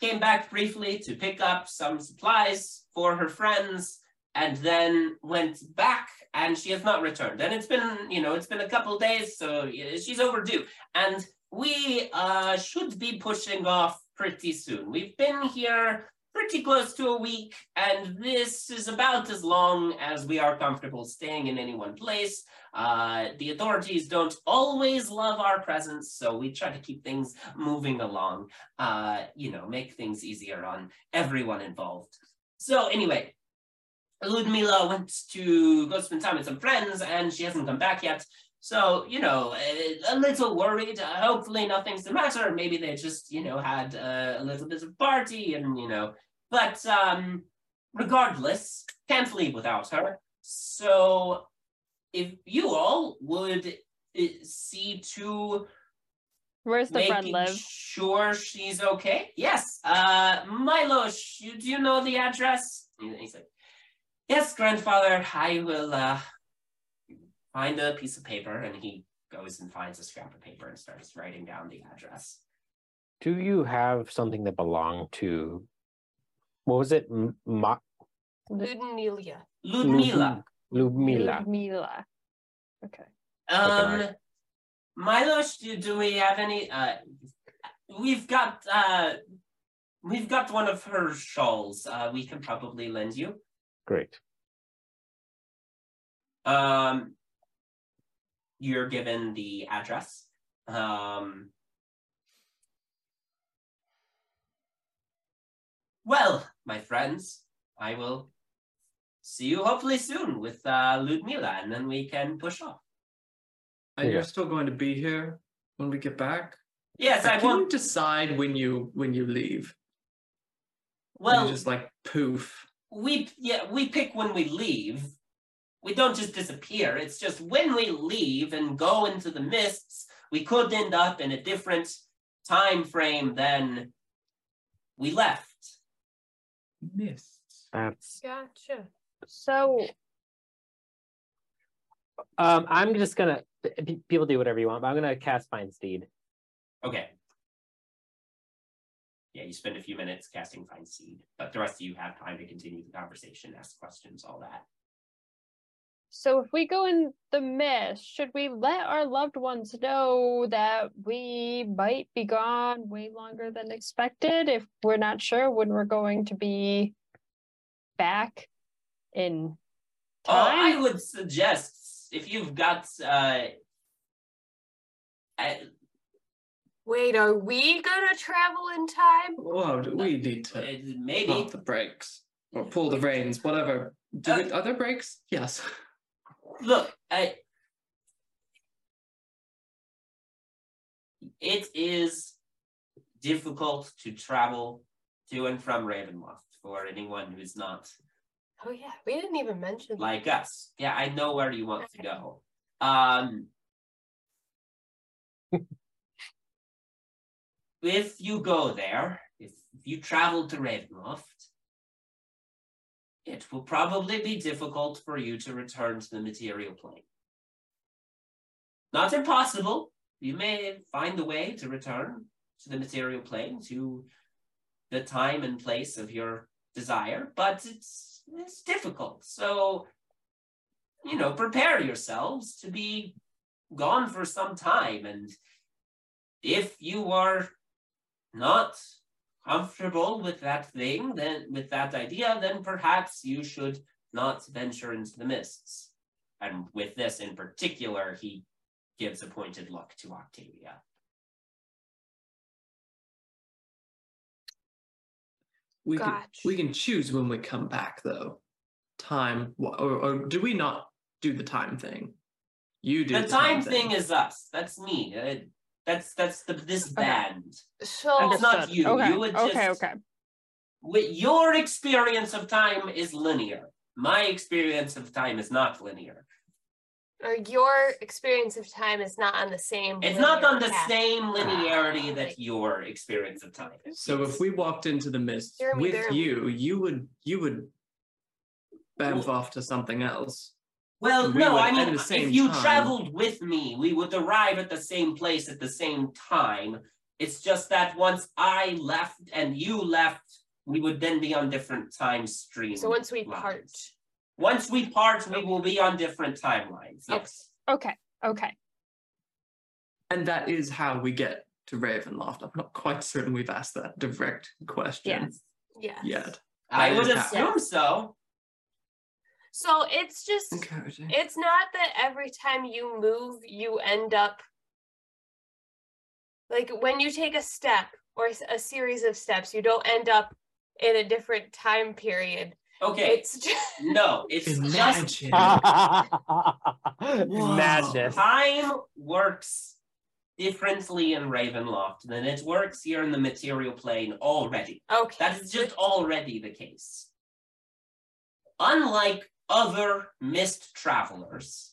came back briefly to pick up some supplies for her friends, and then went back and she has not returned. And it's been you know it's been a couple days so she's overdue. And we uh should be pushing off pretty soon. We've been here pretty close to a week and this is about as long as we are comfortable staying in any one place. Uh the authorities don't always love our presence so we try to keep things moving along. Uh you know make things easier on everyone involved. So anyway Ludmila went to go spend time with some friends and she hasn't come back yet. So, you know, a, little worried. Uh, hopefully nothing's the matter. Maybe they just, you know, had uh, a little bit of party and, you know, but um, regardless, can't leave without her. So if you all would uh, see to Where's the friend live? sure she's okay. Yes. Uh Milos, you do you know the address? He's like, Yes, grandfather, I will uh find a piece of paper and he goes and finds a scrap of paper and starts writing down the address. Do you have something that belonged to? What was it? M- Ma- Ludmila. Ludmila. Ludmila. Ludmila. Okay. Um right. Milos, do, do we have any uh we've got uh we've got one of her shawls uh we can probably lend you. Great. Um, you're given the address. Um, well, my friends, I will see you hopefully soon with uh, Ludmila, and then we can push off. And Yeah. you're still going to be here when we get back? Yes, Or I can won't. decide when you when you leave? Well, you just like poof. We yeah we pick when we leave. We don't just disappear. It's just when we leave and go into the mists, we could end up in a different time frame than we left. Mists. That's. Gotcha. So Um, I'm just gonna. People do whatever you want, but I'm gonna cast Find Steed. Okay. Yeah, you spend a few minutes casting Find Steed, but the rest of you have time to continue the conversation, ask questions, all that. so if we go in the mist, should we let our loved ones know that we might be gone way longer than expected if we're not sure when we're going to be back in Oh, I would suggest if you've got uh, Wait, are we gonna travel in time? Well, we need to maybe pump the brakes or pull the reins, whatever. Do Uh, we, are there brakes? Yes. look, I it is difficult to travel to and from Ravenloft for anyone who's not Oh yeah, we didn't even mention that. like us. Yeah, I know where you want to go. Um if you go there, if, you travel to Ravenloft, it will probably be difficult for you to return to the material plane. Not impossible. You may find a way to return to the material plane, to the time and place of your desire, but it's it's difficult. So, you know, prepare yourselves to be gone for some time. And if you are not comfortable with that thing, then with that idea, then perhaps you should not venture into the mists. And with this in particular, he gives a pointed look to Octavia. We can we can choose when we come back though. Time or, or do we not do the time thing? You do The time thing is us. That's me. Uh, that's that's the this Okay. band. So It's not you. Okay. You would okay, just- okay. With your experience of time is linear. My experience of time is not linear. or your experience of time is not on the same. It's not linear on the path. same ah, linearity Like- that your experience of time is. So if we walked into the mist Jeremy, with you, you would you would bamf off to something else. Well, we no, I mean, if you time- traveled with me, we would arrive at the same place at the same time. It's just that once I left and you left, we would then be on different time streams. So once we part, Once we part, we will be on different timelines. Okay. Yes. Okay. Okay. And that is how we get to Ravenloft. I'm not quite certain we've asked that direct question Yes. yes. yet. I would is how- assume so. So it's just Encouraging. it's not that every time you move you end up like when you take a step or a series of steps you don't end up in a different time period Okay. it's just no, it's just Imagine. Madness. time works differently in Ravenloft than it works here in the material plane already. okay That is just already the case. Unlike other mist travelers,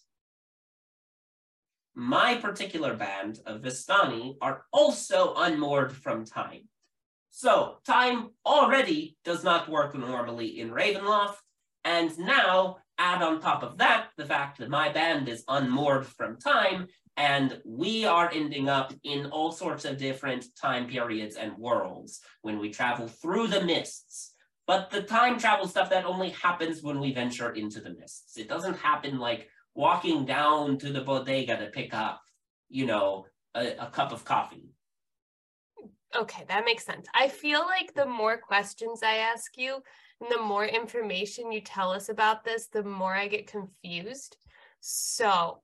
my particular band of Vistani are also unmoored from time. So, time already does not work normally in Ravenloft, and now add on top of that the fact that my band is unmoored from time, and we are ending up in all sorts of different time periods and worlds when we travel through the mists. But the time travel stuff that only happens when we venture into the mists. It doesn't happen like walking down to the bodega to pick up, you know, a, a cup of coffee. okay that makes sense i feel like the more questions i ask you and the more information you tell us about this the more i get confused so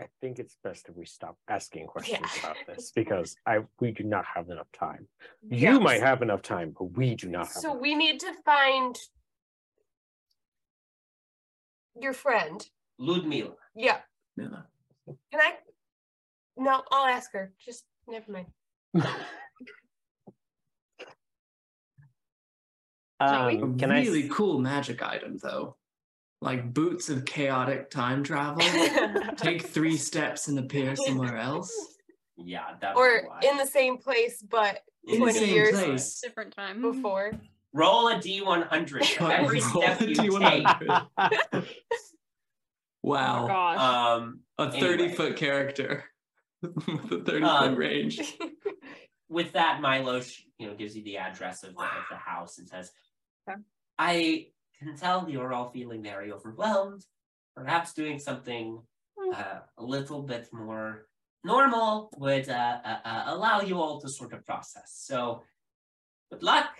I think it's best if we stop asking questions Yeah. about this because I we do not have enough time. You might have enough time, but we do not have. so enough. we need to find your friend Ludmila. yeah Yeah. Can I? No, I'll ask her. Just never mind. Um, can I? really s- cool magic item though. Like boots of chaotic time travel. Take three steps and appear somewhere else. Yeah, that or in the same place, but In the 20 same years place. Different time. before. roll a d100 for every step you D100. take. Wow. Oh. Um, a 30 anyway. foot character with a 30 Um, foot range. with that, Milo, you know, gives you the address of the, of the house and says, Okay. "I can tell you're all feeling very overwhelmed. Perhaps doing something uh, a little bit more normal would uh, uh, uh, allow you all to sort of process. So, good luck.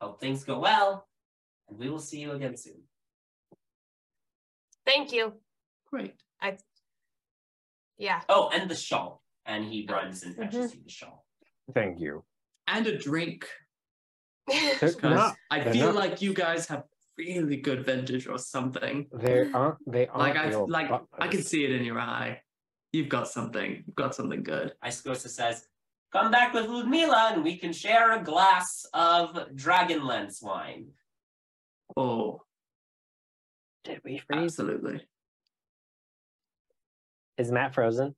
Hope things go well, and we will see you again soon." Thank you. Great. I, Yeah. Oh, and the shawl. And he runs and fetches you the shawl. Thank you. And a drink. They're Because not- I feel not- like you guys have really good vintage or something. They aren't. They aren't. Like I real like I can see it in your eye. You've got something. You've got something good. Hyskosa says, Come back with Ludmila and we can share a glass of Dragonlance wine. Oh, Did we freeze? absolutely. Is Matt frozen?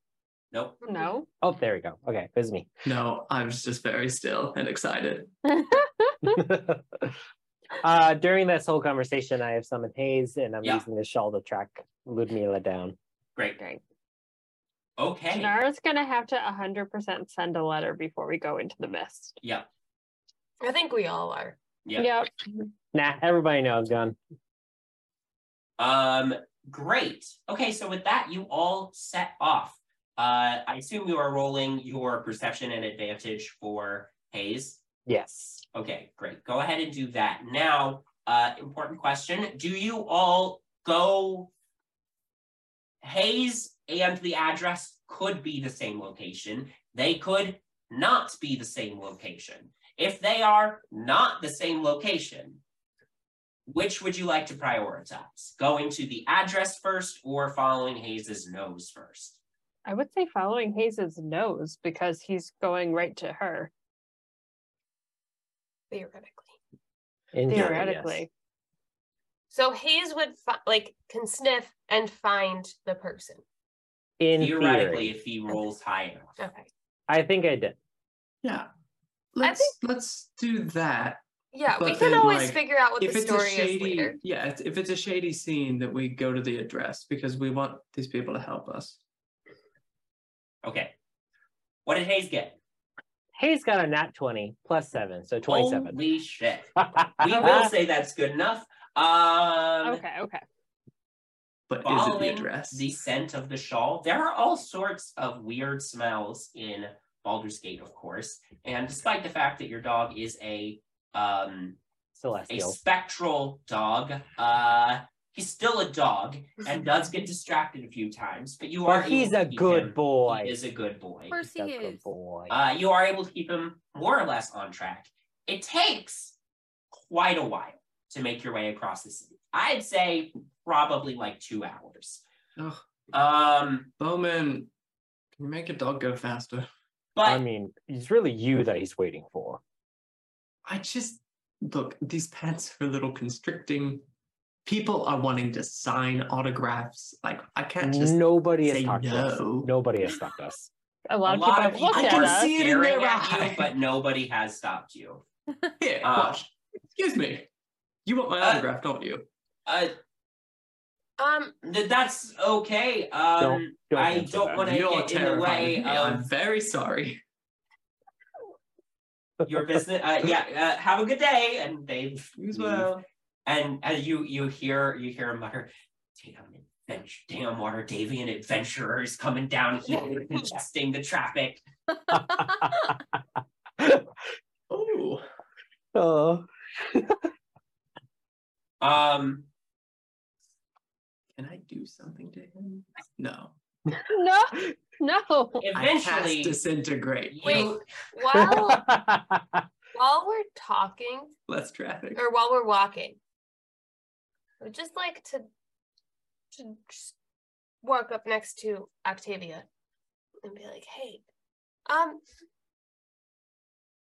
Nope. No. Oh, there we go. Okay, it was me. No, I was just very still and excited. Uh, during this whole conversation, I have summoned Hayes, and I'm Yeah. using the shawl to track Ludmila down. Great. Great. Okay. Jinarra's gonna have to hundred percent send a letter before we go into the mist. Yeah. I think we all are. Yeah. Yep. Nah, everybody knows gone. Um, great. Okay, so with that, you all set off. Uh, I assume you are rolling your perception and advantage for Hayes. Yes. Okay, great. Go ahead and do that. Now, uh, important question. Do you all go? Hayes and the address could be the same location. They could not be the same location. If they are not the same location, which would you like to prioritize? Going to the address first or following Hayes's nose first? I would say following Hayes's nose because he's going right to her. Theoretically. In theory, yes. Theoretically. So Hayes would fi- like can sniff and find the person. In Theoretically, theory. if he rolls high enough. Okay. I think I did. Yeah. Let's let's do that. Yeah, we can then, always like, figure out what if the it's a story is shady, later. yeah, if- if it's a shady scene, that we go to the address because we want these people to help us. Okay. What did Hayes get? Hayes got a nat 20 plus seven, so 27. Holy shit. We will say that's good enough. Um, Okay, okay. But is it the address? the scent of the shawl, there are all sorts of weird smells in Baldur's Gate, of course. And despite the fact that your dog is a um a spectral dog, uh he's still a dog and does get distracted a few times, but you are But he's a good him- boy. He is a good boy. Of course he He's a good is. boy. uh, you are able to keep him more or less on track. It takes quite a while to make your way across the city. I'd say probably like two hours. Ugh, Um, Bowmin, can you make a dog go faster? but I mean, it's really you that he's waiting for. I just look, these pants are a little constricting. People are wanting to sign autographs. Like I can't just Nobody has say talked to us. no. Nobody has stopped us. A lot, a of lot people of have people looked I can us. see it in staring their at you, but nobody has stopped you. here, Uh, watch. Excuse me. You want my uh, autograph, don't you? Uh, Um, th- that's okay. Um, Don't- don't I don't want to You're get in the way terrifying. me. I'm very sorry. your business. Uh, yeah, uh, have a good day. And they You as well. And as you you hear you hear him mutter, damn adventure, damn Waterdhavian adventurers coming down here congesting the traffic. Oh, oh. Um, can I do something to him? No. No, no. I eventually, disintegrate. you, Wait. while while we're talking Less traffic. or while we're walking, I would just like to to walk up next to Octavia and be like, "Hey, um,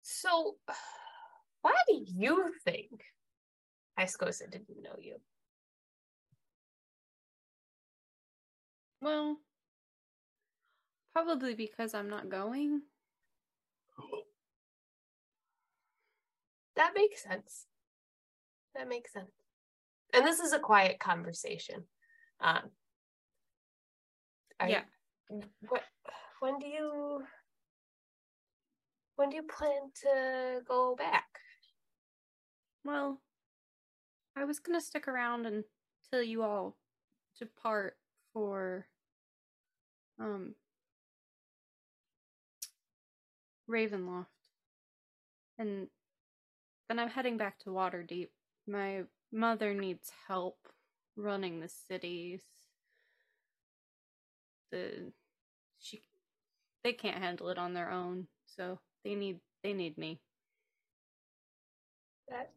so why do you think Hyskosa didn't know you?" Well, probably because I'm not going. That makes sense. That makes sense. And this is a quiet conversation. Um, Yeah. What? When do you? When do you plan to go back? Well, I was gonna stick around until you all depart for um Ravenloft. And then I'm heading back to Waterdeep. My mother needs help running the cities. The she they can't handle it on their own, so they need they need me. That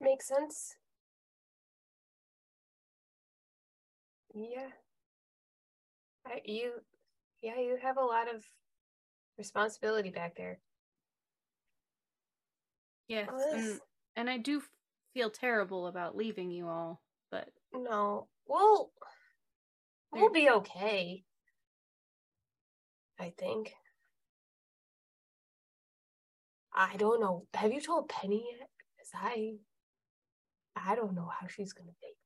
makes sense. Yeah. I, you, yeah, you have a lot of responsibility back there. Yes, and, and I do feel terrible about leaving you all, but No, we'll we'll be okay. I think. I don't know. Have you told Penny yet? Because I I don't know how she's gonna take.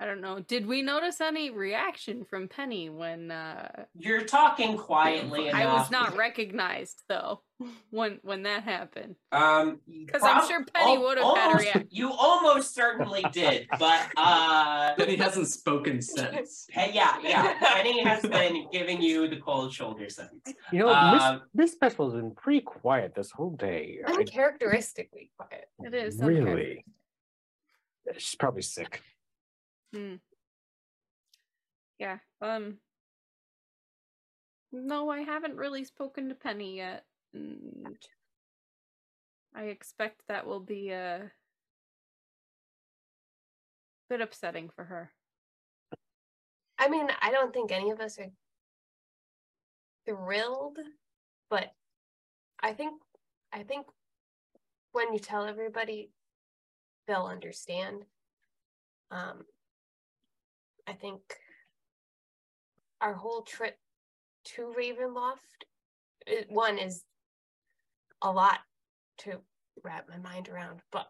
I don't know. Did we notice any reaction from Penny when uh You're talking quietly I was not recognized though when when that happened? Um, 'Cause I'm prob- sure Penny al- would have had a almost- reaction. You almost certainly did, but uh, Then he hasn't spoken since. Pe- yeah, yeah. Penny has been giving you the cold shoulder since. You know, Um, Miss, Miss Special's been pretty quiet this whole day. I- Uncharacteristically quiet. It is uncharacter- really. She's probably sick. Hmm. Yeah. Um. No, I haven't really spoken to Penny yet, and I expect that will be a bit upsetting for her. I mean, I don't think any of us are thrilled, but I think I think when you tell everybody, they'll understand. Um, I think our whole trip to Ravenloft, it, one is a lot to wrap my mind around, but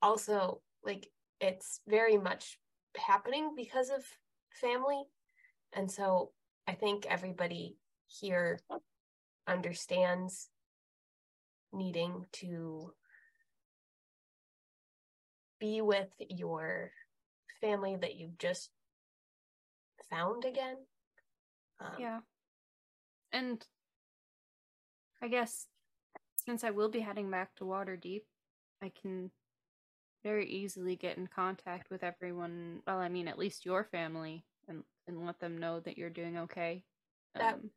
also like it's very much happening because of family. And so I think everybody here understands needing to be with your family that you've just found again. Um, Yeah. And I guess since I will be heading back to Waterdeep, I can very easily get in contact with everyone. Well, I mean, at least your family, and and let them know that you're doing okay. That- Um,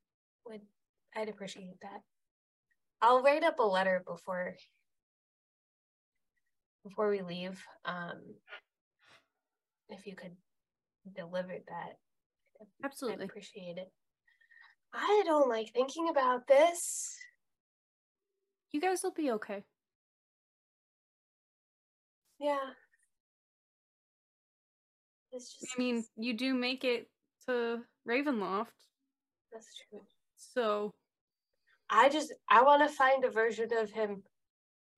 would I'd appreciate that. I'll write up a letter before before we leave. Um if you could deliver that, Absolutely. appreciate it. I don't like thinking about this. You guys will be okay. Yeah. It's just I mean, you do make it to Ravenloft, that's true. so I just I want to find a version of him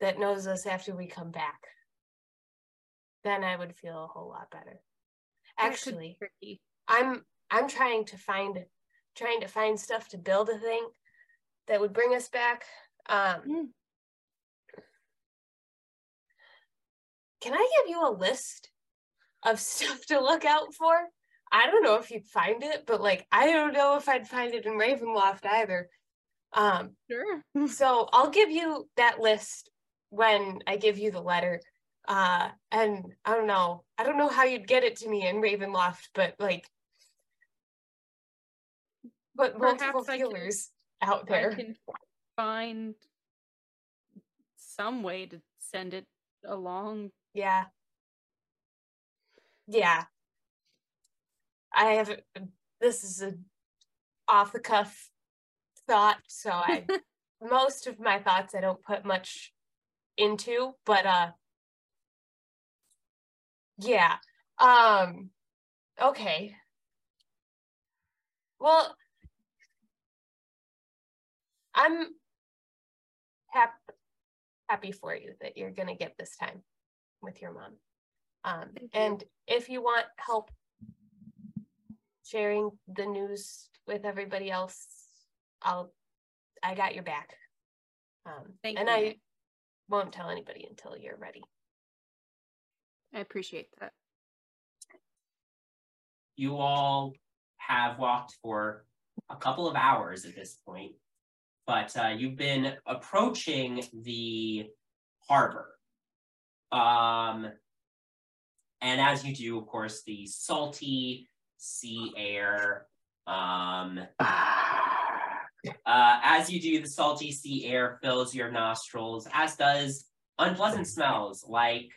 that knows us after we come back. Then I would feel a whole lot better. that could be Actually. I'm I'm trying to find trying to find stuff to build a thing that would bring us back. Um Mm. Can I give you a list of stuff to look out for? I don't know if you'd find it, but like I don't know if I'd find it in Ravenloft either. Um Sure. so I'll give you that list when I give you the letter. Uh and I don't know. I don't know how you'd get it to me in Ravenloft, but like multiple Perhaps I can- feelers out I there. can find some way to send it along. Yeah. Yeah. I have this is a off the cuff thought, so I most of my thoughts I don't put much into, but uh yeah. Um okay. Well, I'm hap- happy for you that you're going to get this time with your mom. Um Thank you. and if you want help sharing the news with everybody else, I'll I got your back. Um Thank and you. I won't tell anybody until you're ready. I appreciate that. You all have walked for a couple of hours at this point, but uh, you've been approaching the harbor. Um, and as you do, of course, the salty sea air. Um, uh, as you do, the salty sea air fills your nostrils, as does unpleasant smells like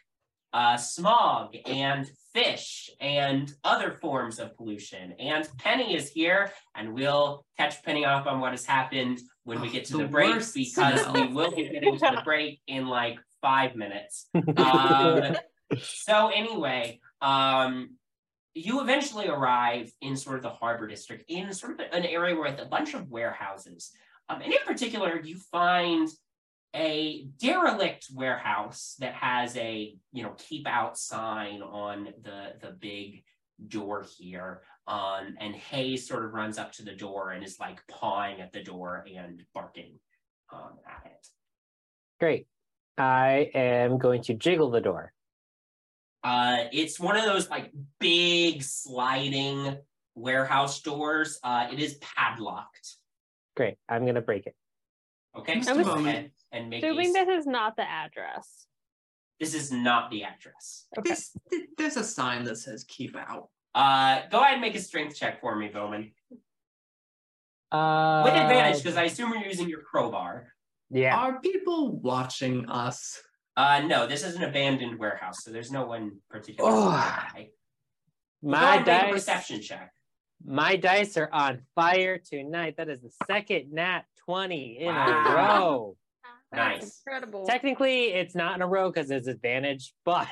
uh, smog and fish and other forms of pollution. And Penny is here, and we'll catch Penny up on what has happened when we get to the the, break worst because we will be getting to the break in like five minutes. Um, so anyway, um, you eventually arrive in sort of the harbor district in sort of an area with a bunch of warehouses. Um, and in particular, you find a derelict warehouse that has a you know keep out sign on the the big door here um and hayes sort of runs up to the door and is like pawing at the door and barking um at it Great. I am going to jiggle the door. uh it's one of those like big sliding warehouse doors uh it is padlocked Great. I'm gonna break it. okay Just a moment. Ahead and make Assuming a, this is not the address. this is not the address Okay. This, th- there's a sign that says keep out. uh go ahead and make a strength check for me Bowmin Uh, with advantage because i assume you're using your crowbar Yeah. Are people watching us? Uh, no, this is an abandoned warehouse, so there's no one particularly Oh. My ahead and a dice. perception check. My dice are on fire tonight. That is the second nat 20 in Wow. a row. That's Nice. incredible. Technically, it's not in a row because there's advantage, but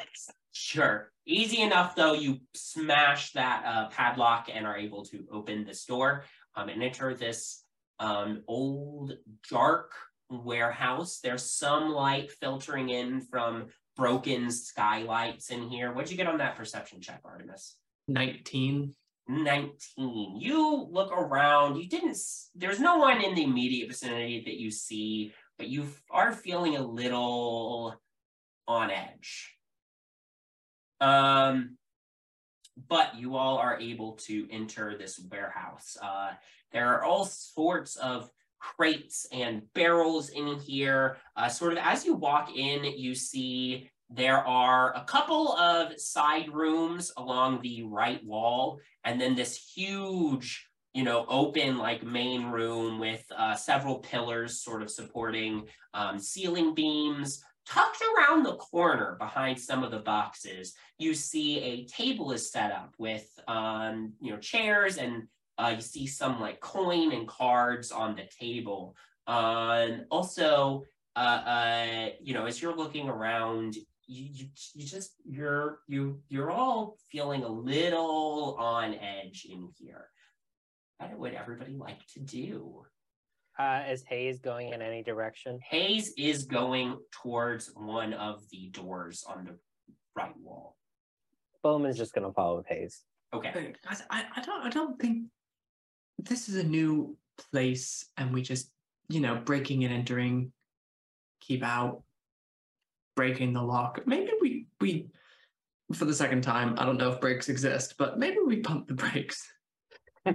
Sure. Easy enough though. You smash that uh, padlock and are able to open this door um, and enter this um, old, dark warehouse. There's some light filtering in from broken skylights in here. What'd you get on that perception check, Artemis? 19. 19 you look around you didn't s- there's no one in the immediate vicinity that you see but you are feeling a little on edge. Um but you all are able to enter this warehouse. Uh there are all sorts of crates and barrels in here. Uh sort of as you walk in you see there are a couple of side rooms along the right wall and then this huge you know open like main room with uh, several pillars sort of supporting um, ceiling beams tucked around the corner behind some of the boxes you see a table is set up with um, you know chairs and uh, you see some like coin and cards on the table and also uh, uh, you know as you're looking around you, you you just you're you you're all feeling a little on edge in here. What would everybody like to do? uh, is Hayes going in any direction? Hayes is going towards one of the doors on the right wall. Bowmin's just gonna follow Hayes. Okay. Hey, guys, I, I don't I don't think this is a new place and we just, you know, breaking and entering, keep out, breaking the lock. Maybe we we for the second time, I don't know if brakes exist, but maybe we pump the brakes.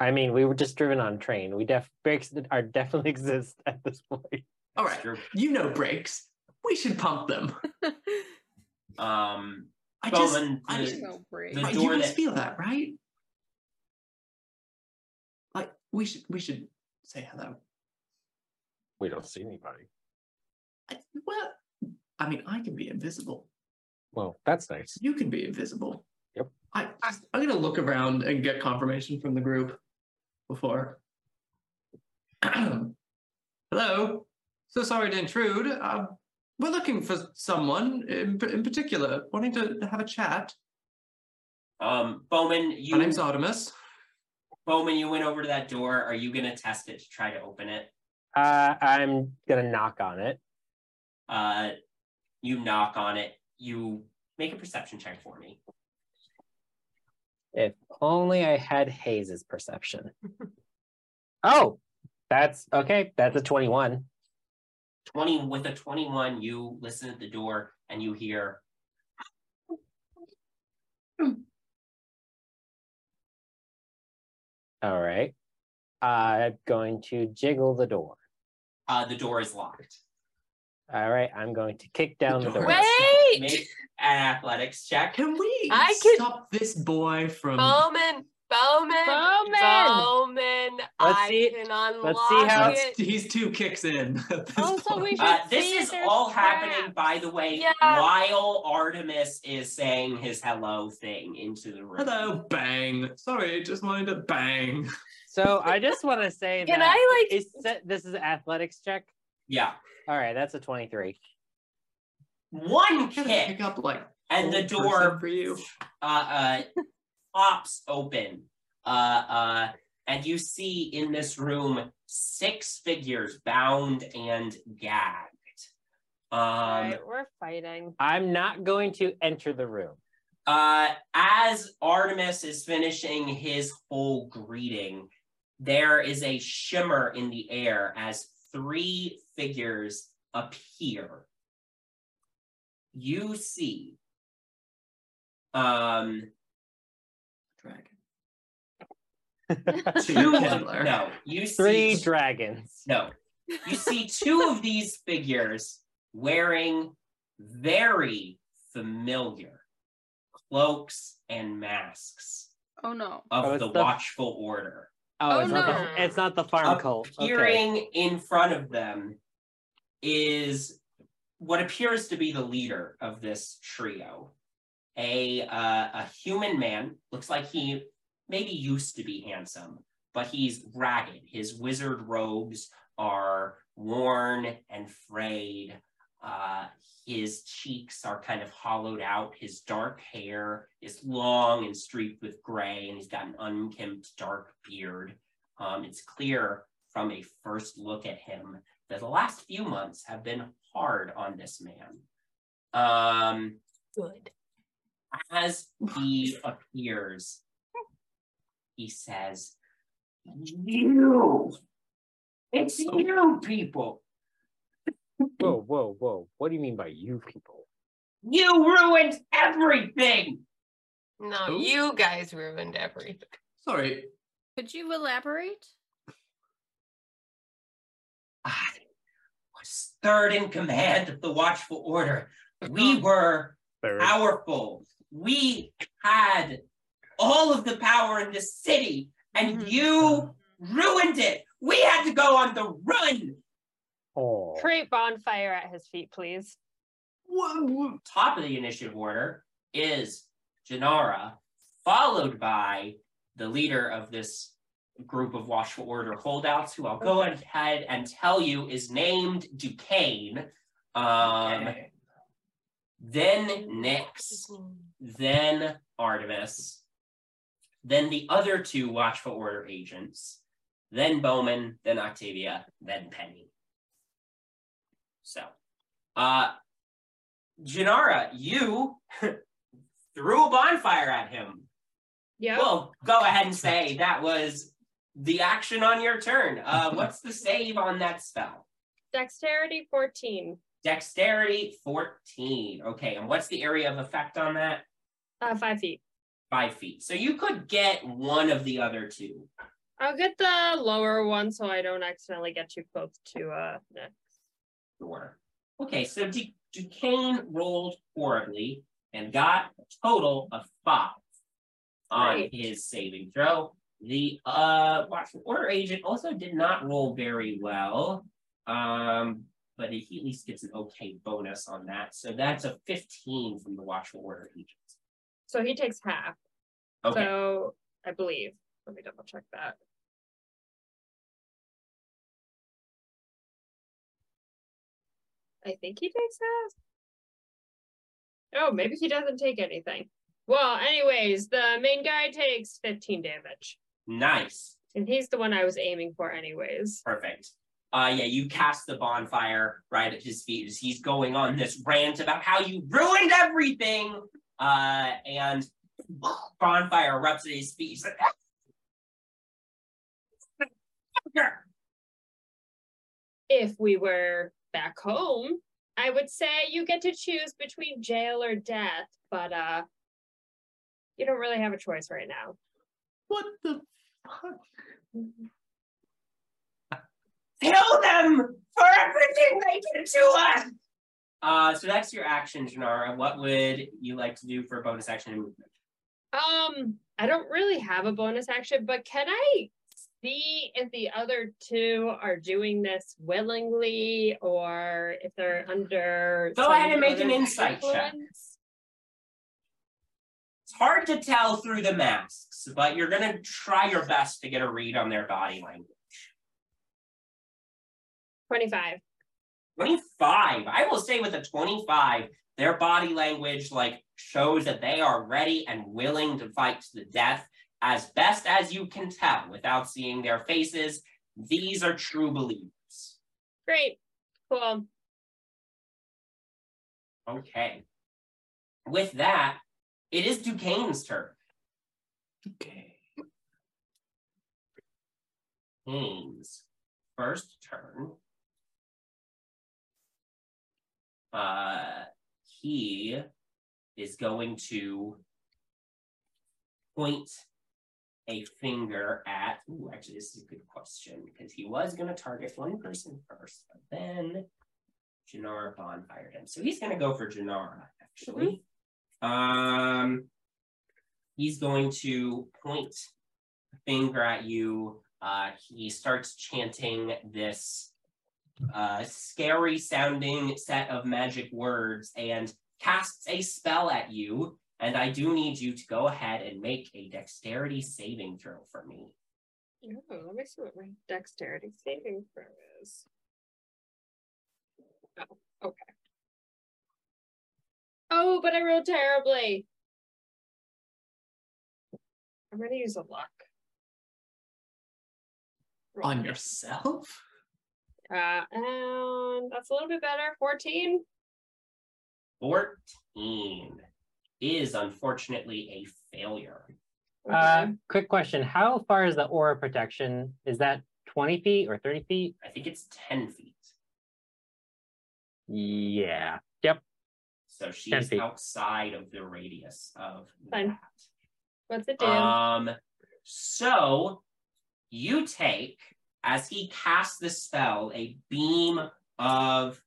I mean, we were just driven on train. We def brakes are definitely exist at this point. All right, Sure. you know brakes. We should pump them. Um I just, Bowmin, I the- just No break. the Right, door you guys that- feel that, right? Like we should we should say hello. We don't see anybody. I, well, I mean, I can be invisible. Well, that's nice. You can be invisible. Yep. I I'm gonna look around and get confirmation from the group before. Hello. So sorry to intrude. Uh, we're looking for someone in, in particular, wanting to have a chat. um Bowmin, you My name's Artemis. Bowmin, you went over to that door. Are you gonna test it to try to open it? Uh, I'm gonna knock on it. Uh you knock on it. You make a perception check for me. If only I had Hayes's perception. oh, that's okay. That's a 21. 20 with a 21 you listen at the door and you hear All right. I'm going to jiggle the door. uh the door is locked All right. I'm going to kick down the door door. Wait! make an athletics check Can we I can- stop this boy from? Bowmin, Bowmin, Bowmin! Bowmin. Let's I see- can unlock let's see how- it. He's two kicks in. At this Also, we point. should- uh, this see is there's all happening traps. by the way Yeah. while artemis is saying his hello thing into the room Hello, bang. Sorry, just wanted to bang. So I just want to say Can that I like? is this is an athletics check. yeah All right, that's a 23. one kick pick up like and the door for you? uh, uh pops open uh uh and you see in this room six figures bound and gagged. Um, Alright, we're fighting. I'm not going to enter the room. uh, as Artemis is finishing his whole greeting, there is a shimmer in the air as three figures appear. You see um Dragon. two Kevlar. no you see Three dragons. no you see two of these figures wearing very familiar cloaks and masks Oh no. of Oh, the the- watchful order Oh, Oh, it's, not no. the, it's not the farm cult. Okay. appearing in front of them is what appears to be the leader of this trio. A uh, a human man looks like he maybe used to be handsome but he's ragged. His wizard robes are worn and frayed. Uh, his cheeks are kind of hollowed out. His dark hair is long and streaked with gray and he's got an unkempt dark beard. Um, it's clear from a first look at him the last few months have been hard on this man. Um, Good. as he appears, he says, You! It's you people! Whoa, whoa, whoa. What do you mean by you people? You ruined everything! No, Who? you guys ruined everything. Sorry. Could you elaborate? Was third in command of the Watchful Order. We were Third. powerful. We had all of the power in the city, and Mhm. you ruined it. We had to go on the run. Oh. Create bonfire at his feet, please. Top of the initiative order is Jinarra, followed by the leader of this group of Watchful Order holdouts, who I'll go ahead and tell you is named Duquesne. Um, Okay. Then Nyx, then Artemis, then the other two Watchful Order agents, then Bowmin, then Octavia, then Penny. So, uh, Jinarra, you threw a bonfire at him. Yeah. Well, go ahead and say that was the action on your turn. Uh, what's the save on that spell? Dexterity 14. Dexterity 14. Okay, and what's the area of effect on that? Uh, five feet. Five feet. So you could get one of the other two. I'll get the lower one so I don't accidentally get too close to uh Nyx. Sure. Okay, so Du- Duquesne rolled horribly and got a total of five on Great. his saving throw. The uh Watchful Order agent also did not roll very well. Um, but he at least gets an okay bonus on that. So that's a 15 from the Watchful Order agent. So he takes half. Okay. So I believe. Let me double check that. I think he takes half. Oh, maybe he doesn't take anything. Well, anyways, the main guy takes 15 damage. Nice. And he's the one I was aiming for, anyways. Perfect. Uh yeah, you cast the bonfire right at his feet as he's going on this rant about how you ruined everything. Uh and bonfire erupts at his feet. He's like! If we were back home, I would say you get to choose between jail or death, but uh you don't really have a choice right now. What the fuck? Kill them for everything they did to us. Uh, so that's your action, Jinarra. What would you like to do for a bonus action and movement? Um, I don't really have a bonus action, but can I see if the other two are doing this willingly or if they're under Go ahead and make an other insight check. influence? It's hard to tell through the masks, but you're gonna try your best to get a read on their body language. 25. 25. I will say with a 25, their body language like shows that they are ready and willing to fight to the death. as best as you can tell without seeing their faces, these are true believers. Great. Cool. Okay. With that, it is Duquesne's turn. Okay. Haynes' first turn. Uh, he is going to point a finger at. Ooh, actually, this is a good question because he was going to target one person first, but then Jinarra Bond fired him. So he's going to go for Jinarra, actually. Um, he's going to point a finger at you. Uh, he starts chanting this uh, scary sounding set of magic words and casts a spell at you. And I do need you to go ahead and make a dexterity saving throw for me. Oh, let me see what my dexterity saving throw is. Oh, okay. Oh, but I rolled terribly. I'm gonna use a luck. Roll On yourself? Uh, and that's a little bit better. 14. 14 is unfortunately a failure. Uh, quick question: How far is the aura protection? Is that twenty feet or thirty feet? I think it's 10 feet. Yeah. Yep. So she 10 is feet. outside of the radius of Fine. What's it do? that. Um, so you take, as he casts the spell, a beam of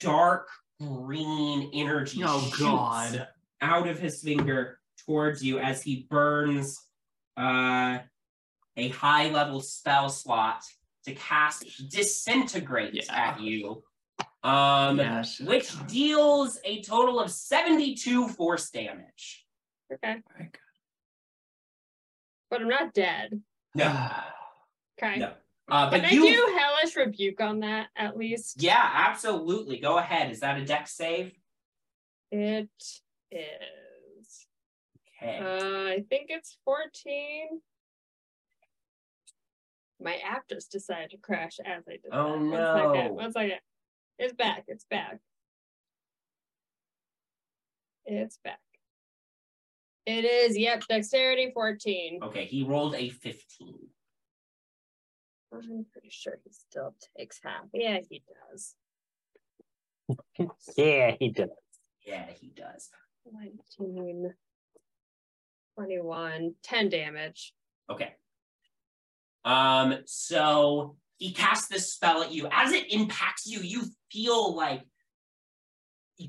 dark green energy Oh shoots god. out of his finger towards you as he burns uh, a high level spell slot to cast disintegrate Yeah. at you. Um, Yeah, which gone. deals a total of 72 force damage. okay. My But I'm not dead. No, Okay. no. Uh, but Can I you, do hellish rebuke on that at least? yeah, absolutely. Go ahead. Is that a Dex save? It is. Okay. Uh, I think it's 14. My app just decided to crash as I did Oh, that. One no. second. One second. It's back. It's back. It's back. It is. Yep. Dexterity 14. okay, he rolled a 15. I'm pretty sure he still takes half. Yeah, he does. Yeah, he does. Yeah, he does. 19, 21, 10 damage. Okay. Um, so he casts this spell at you. As it impacts you, you feel like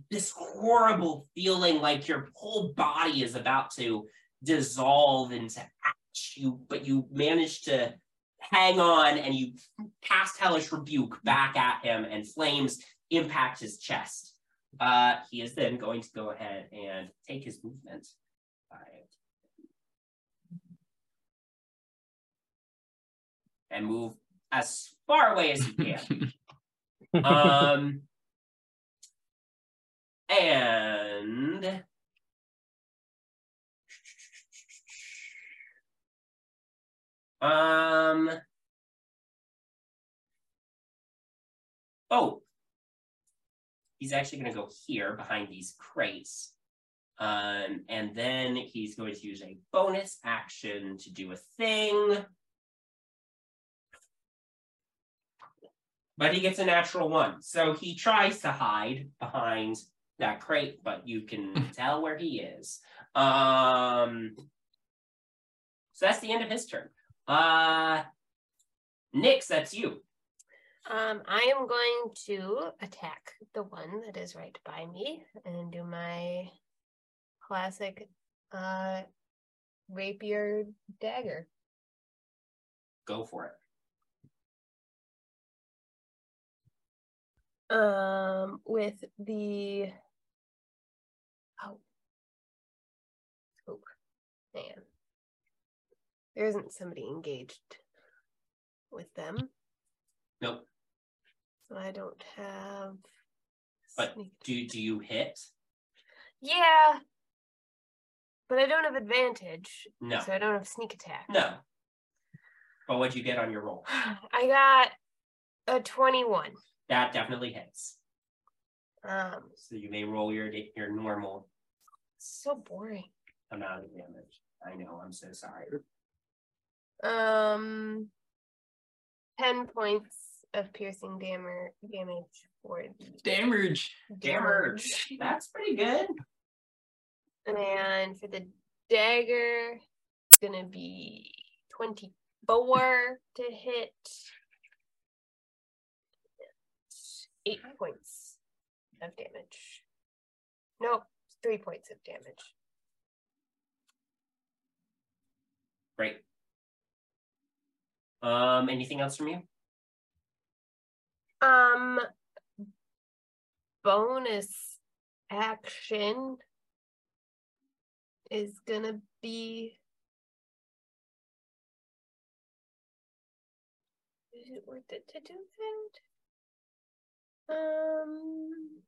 this horrible feeling like your whole body is about to dissolve into ash. You, but you manage to hang on and you cast Hellish Rebuke back at him, and flames impact his chest. Uh, he is then going to go ahead and take his movement. And move as far away as you can. um, and um, oh, he's actually going to go here behind these crates. Um, and then he's going to use a bonus action to do a thing. But he gets a natural one. So he tries to hide behind that crate, but you can tell where he is. Um, so that's the end of his turn. Uh, Nyx, that's you. Um, I am going to attack the one that is right by me and do my classic uh rapier dagger. Go for it. Um, with the oh, oh, man, there isn't somebody engaged with them, Nope. so I don't have. But sneak- Do do you hit? yeah, But I don't have advantage, No, so I don't have sneak attack. no. But what'd you get on your roll? I got a 21. That definitely hits. Um, So you may roll your your normal so boring. amount of damage. I know. I'm so sorry. Um, 10 points of piercing damage damage for the Damage. Damage. That's pretty good. And for the dagger, it's gonna be 24 to hit. Eight points of damage. Nope, three points of damage. Great. Um, anything else from you? Um, bonus action is gonna be. Is it worth it to do that? Um.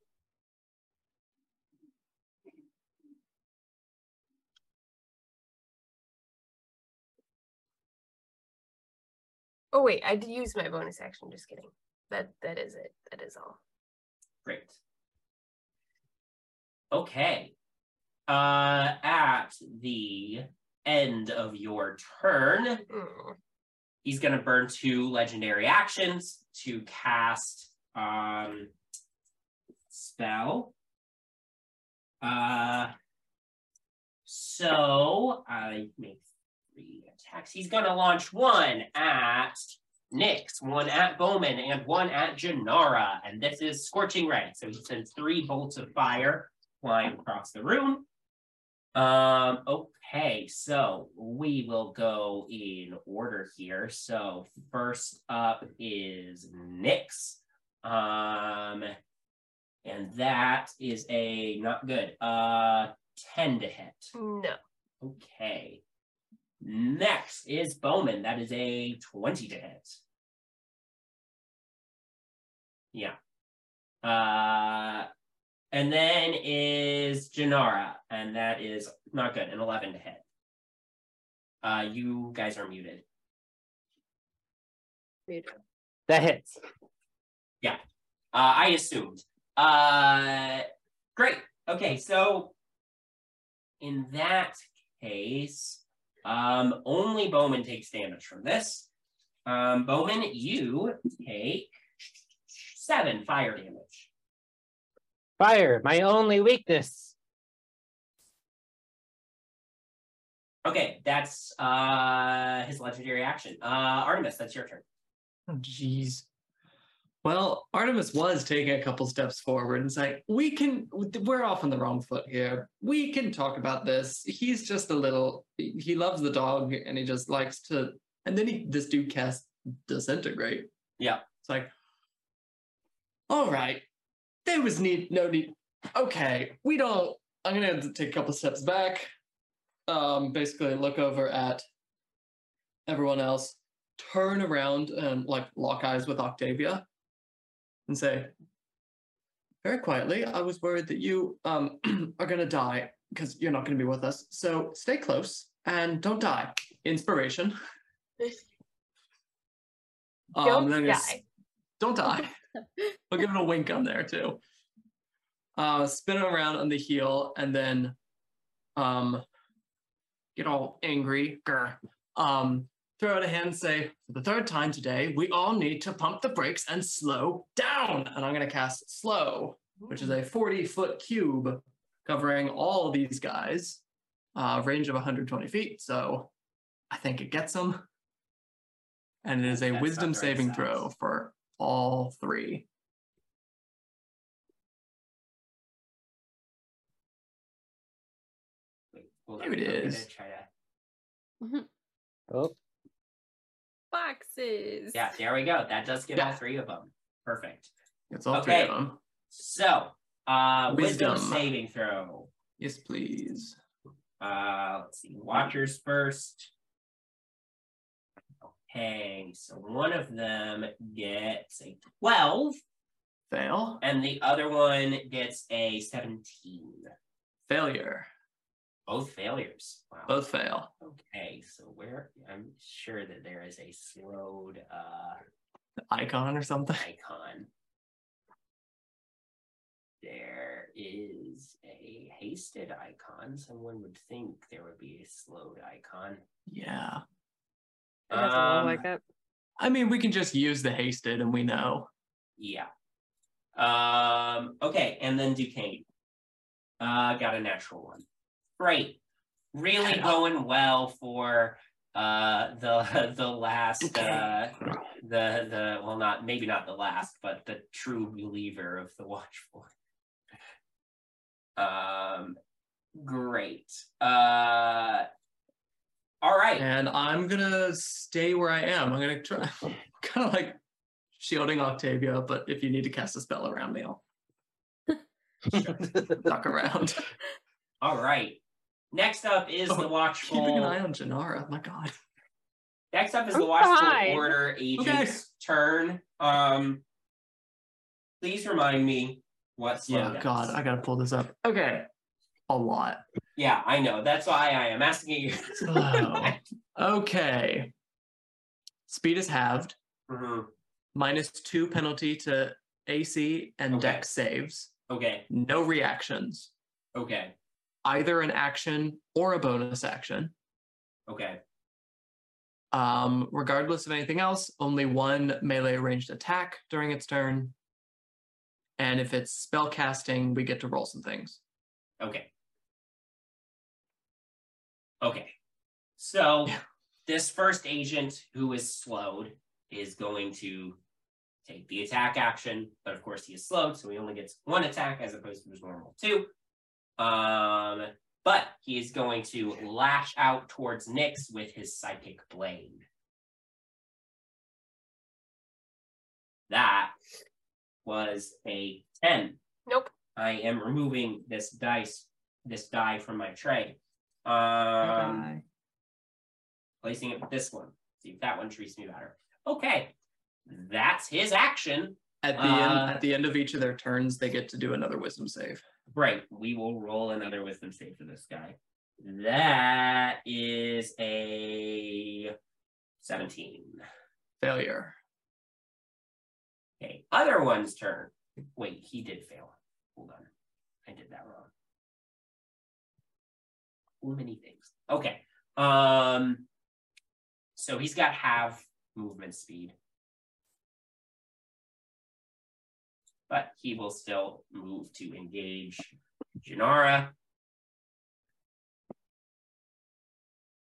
Oh wait, I did use my bonus action. Just kidding. That that is it. That is all. Great. Okay. Uh, at the end of your turn, Mm. he's going to burn two legendary actions to cast um spell. Uh, so I make three attacks. He's to launch one at Nyx, one at Bowmin, and one at Jinarra. And this is Scorching Ray. So he sends three bolts of fire flying across the room. Um, okay, so we will go in order here. So first up is Nyx. Um, and that is a not good. Uh 10 to hit. No. Okay. Next is Bowmin. That is a 20 to hit. Yeah. Uh, and then is Jinarra, and that is not good, an 11 to hit. Uh, you guys are muted. That hits. Yeah, uh, I assumed. Uh, great. Okay, so in that case, um, only Bowmin takes damage from this. Um, Bowmin, you take seven fire damage. Fire, my only weakness. Okay, that's uh his legendary action. Uh, Artemis, that's your turn. Oh, jeez. Well, Artemis was taking a couple steps forward and saying, "We can. We're off on the wrong foot here. We can talk about this. He's just a little. He loves the dog, and he just likes to. And then he, this dude casts disintegrate. Yeah. It's like, all right, there was need no need. Okay, we don't. I'm gonna have to take a couple steps back. Um, basically look over at everyone else, turn around and like lock eyes with Octavia, and say, very quietly, I was worried that you um are gonna die because you're not gonna be with us. So stay close and don't die. Inspiration. Don't it's- die. Don't die. I'll give it a wink on there too. Uh, spin around on the heel and then um, get all angry. Grr. Um, throw out a hand and say, for the third time today, we all need to pump the brakes and slow down. And I'm going to cast slow, which is a 40 foot cube covering all these guys, uh, range of 120 feet. So I think it gets them. And it is a That's wisdom about the right saving size. throw for all three. Wait, hold There on, it I'm gonna is. try to- Oh, Boxes. Yeah, there we go. That does get all three of them. Perfect. It's all three of them. So, uh, wisdom, Wisdom. saving throw. Yes, please. Uh, let's see. Watchers first. Okay, so one of them gets a 12, Fail. and the other one gets a 17. Failure. Both failures. Wow. Both fail. Okay, so where I'm sure that there is a slowed uh Icon or something. icon. There is a hasted icon. Someone would think there would be a slowed icon. Yeah. It doesn't Um, like it. I mean, we can just use the hasted and we know. Yeah. Um, okay, and then Duquesne. Uh got a natural one. Great. Really going well for uh the the last uh the the well not maybe not the last, but the true believer of the watchful. Um great. Uh all right. And I'm gonna stay where I am. I'm gonna try kind of like shielding Octavia, but if you need to cast a spell around me, I'll duck around. All right. Next up is Oh, the watchful. Keeping an eye on Jinarra. My God. Next up is I'm the watchful fine. order agent's turn. Um, please remind me what's. slow Yeah, does. God, I gotta pull this up. Okay. A lot. Yeah, I know. That's why I am asking you. Oh. Okay. Speed is halved, Mhm. minus two penalty to AC and Okay. Dex saves. Okay. No reactions. Okay. Either an action or a bonus action. Okay. Um, regardless of anything else, only one melee ranged attack during its turn. And if it's spell casting, we get to roll some things. Okay. Okay. So Yeah. this first agent who is slowed is going to take the attack action, but of course he is slowed, so he only gets one attack as opposed to his normal two. Um, but he is going to lash out towards Nyx with his psychic blade. That was a 10. Nope. I am removing this dice, this die from my tray. Um, Bye. placing it with this one. See if that one treats me better. Okay, that's his action. At the Uh, end, at the end of each of their turns, they get to do another wisdom save. Right, we will roll another wisdom save for this guy. That is a 17. Failure. Okay, other one's turn. Wait, he did fail. Hold on. I did that wrong. Too many things. Okay. Um so he's got half movement speed. But he will still move to engage Jinarra.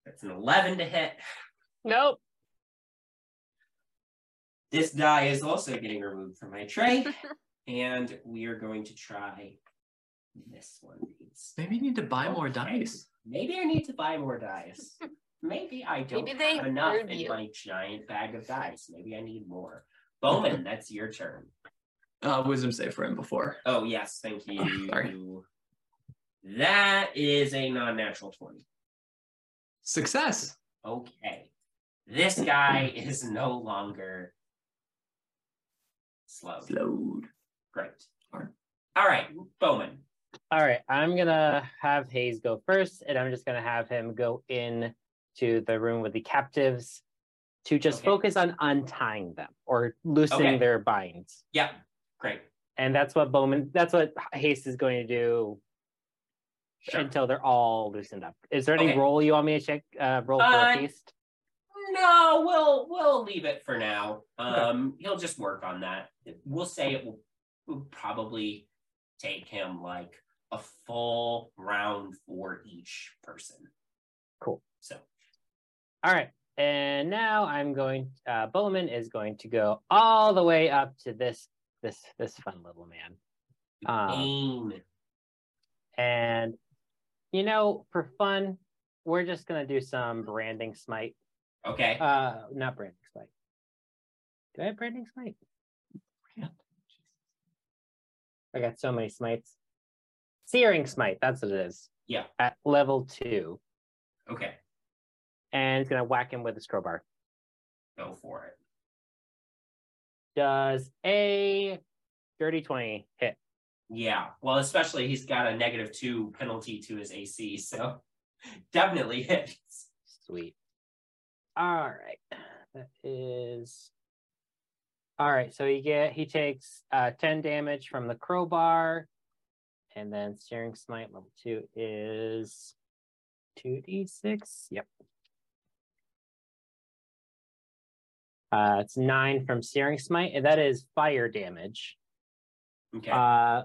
That's an 11 to hit. Nope. This die is also getting removed from my tray. and we are going to try this one. Maybe you need to buy more dice. Maybe I need to buy more dice. Maybe I don't Maybe they have enough in you. my giant bag of dice. Maybe I need more. Bowmin, that's your turn. Uh, wisdom save for him before. Oh yes, thank you. Sorry. That is a non-natural 20. Success. Okay. This guy is no longer slow. Load. Great. Alright. All right, Bowmin. All right, I'm gonna have Hayes go first, and I'm just gonna have him go in to the room with the captives to just Okay. focus on untying them or loosening Okay. their binds. Yep. Great. And that's what Bowmin, that's what Hayes is going to do Sure. until they're all loosened up. Is there any Okay. roll you want me to check? Uh, roll for Uh, haste? No, we'll we'll leave it for now. Um, he'll just work on that. We'll say it will, will probably take him like a full round for each person. Cool. So All right. And now I'm going, uh, Bowmin is going to go all the way up to this, this, this fun little man. Um. And, you know, for fun, we're just going to do some branding smite. Okay. Uh, not branding smite. Do I have branding smite? I got so many smites. Searing smite, that's what it is. Yeah. At level two. Okay. And it's going to whack him with his crowbar. Go for it. Does a dirty 20 hit? Yeah, well, especially he's got a negative two penalty to his AC, so definitely hits. Sweet. All right. That is all right. So he get he takes uh 10 damage from the crowbar. And then searing smite level two is 2d6. Yep. Uh it's nine from searing smite, and that is fire damage. Okay. Uh.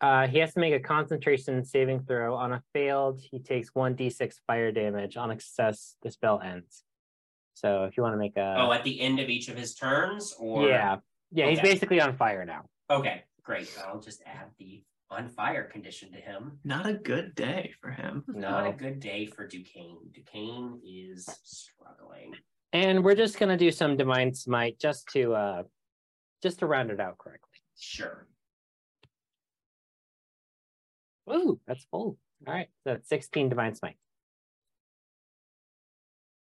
Uh, he has to make a concentration saving throw. On a failed, he takes one d6 fire damage. On a success, the spell ends. So if you want to make a oh, at the end of each of his turns, or yeah, yeah, he's basically on fire now. Okay, great. I'll just add the on fire condition to him. Not a good day for him. Not a good day for Duquesne. Duquesne is struggling. and we're just gonna do some divine smite just to uh, just to round it out correctly. Sure. Ooh, that's full. All right, so that's 16 divine smite.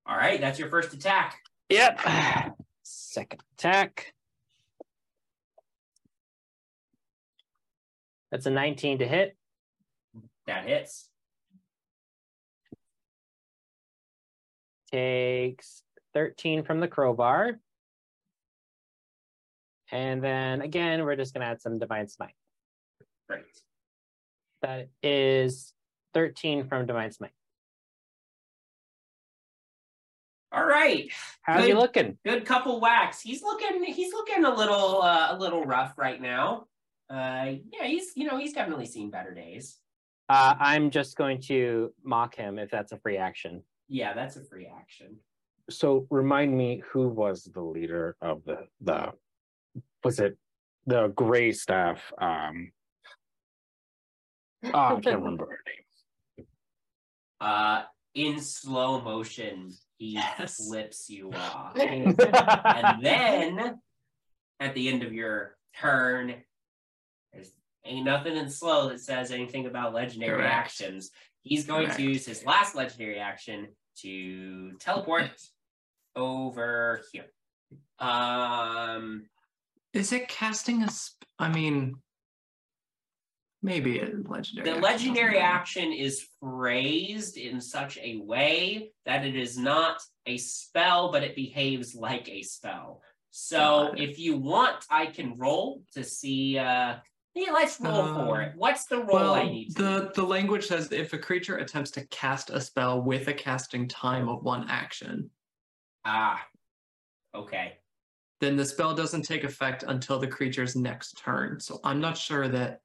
All right, that's your first attack. Yep. Second attack. That's a 19 to hit. That hits. Takes 13 from the crowbar. And then again, we're just going to add some divine smite. Great. That is 13 from divine smite. All right. How are you looking? Good couple whacks. He's looking he's looking a little uh, a little rough right now. Uh yeah, he's you know, he's definitely seen better days. Uh, I'm just going to mock him if that's a free action. Yeah, that's a free action. So remind me who was the leader of the the was it the gray staff? Um oh, I can't remember her name. Uh in slow motion, he Yes. flips you off. and then at the end of your turn, there's ain't nothing in slow that says anything about legendary Correct. actions. He's going Correct. to use his last legendary action to teleport over here. Um, Is it casting a? Sp- I mean, maybe a legendary. the action legendary action is phrased in such a way that it is not a spell, but it behaves like a spell. So if you want, I can roll to see. Uh, yeah, let's roll for Um, it. What's the roll Well, I need? To the the language says if a creature attempts to cast a spell with a casting time of one action, Ah, okay. then the spell doesn't take effect until the creature's next turn. So I'm not sure that.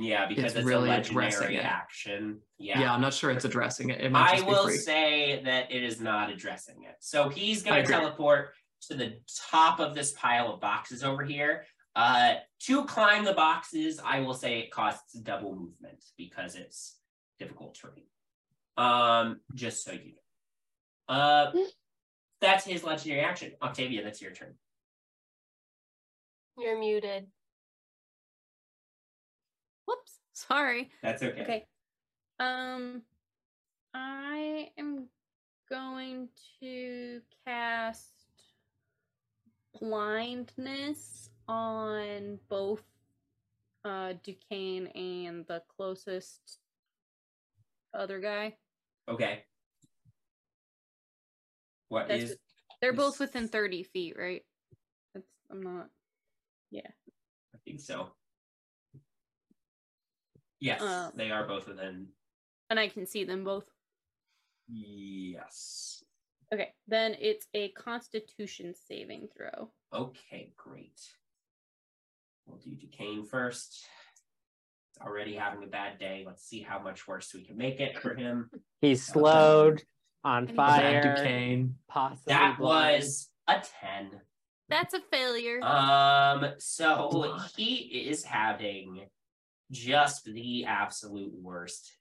Yeah, because It's it's, really a addressing legendary it. action. Yeah. Yeah. I'm not sure it's addressing it. It I will say that it is not addressing it. So he's going to teleport to the top of this pile of boxes over here. Uh, to climb the boxes, I will say it costs double movement because it's difficult terrain. Um, just so you know. Uh, that's his legendary action. Octavia, that's your turn. You're muted. Whoops. Sorry. That's okay. Okay. Um, I am going to cast blindness on both uh Duquesne and the closest other guy. Okay. What That's is? They're both within 30 feet, right? That's I'm not Yeah. I think so. Yes, Um, they are both within. and I can see them both. Yes. Okay, then it's a constitution saving throw. Okay, great. We'll do Duquesne first. He's already having a bad day. Let's see how much worse we can make it for him. He's slowed on And fire. Bad Duquesne. Possibly That blind. was a 10. That's a failure. Um, so he is having just the absolute worst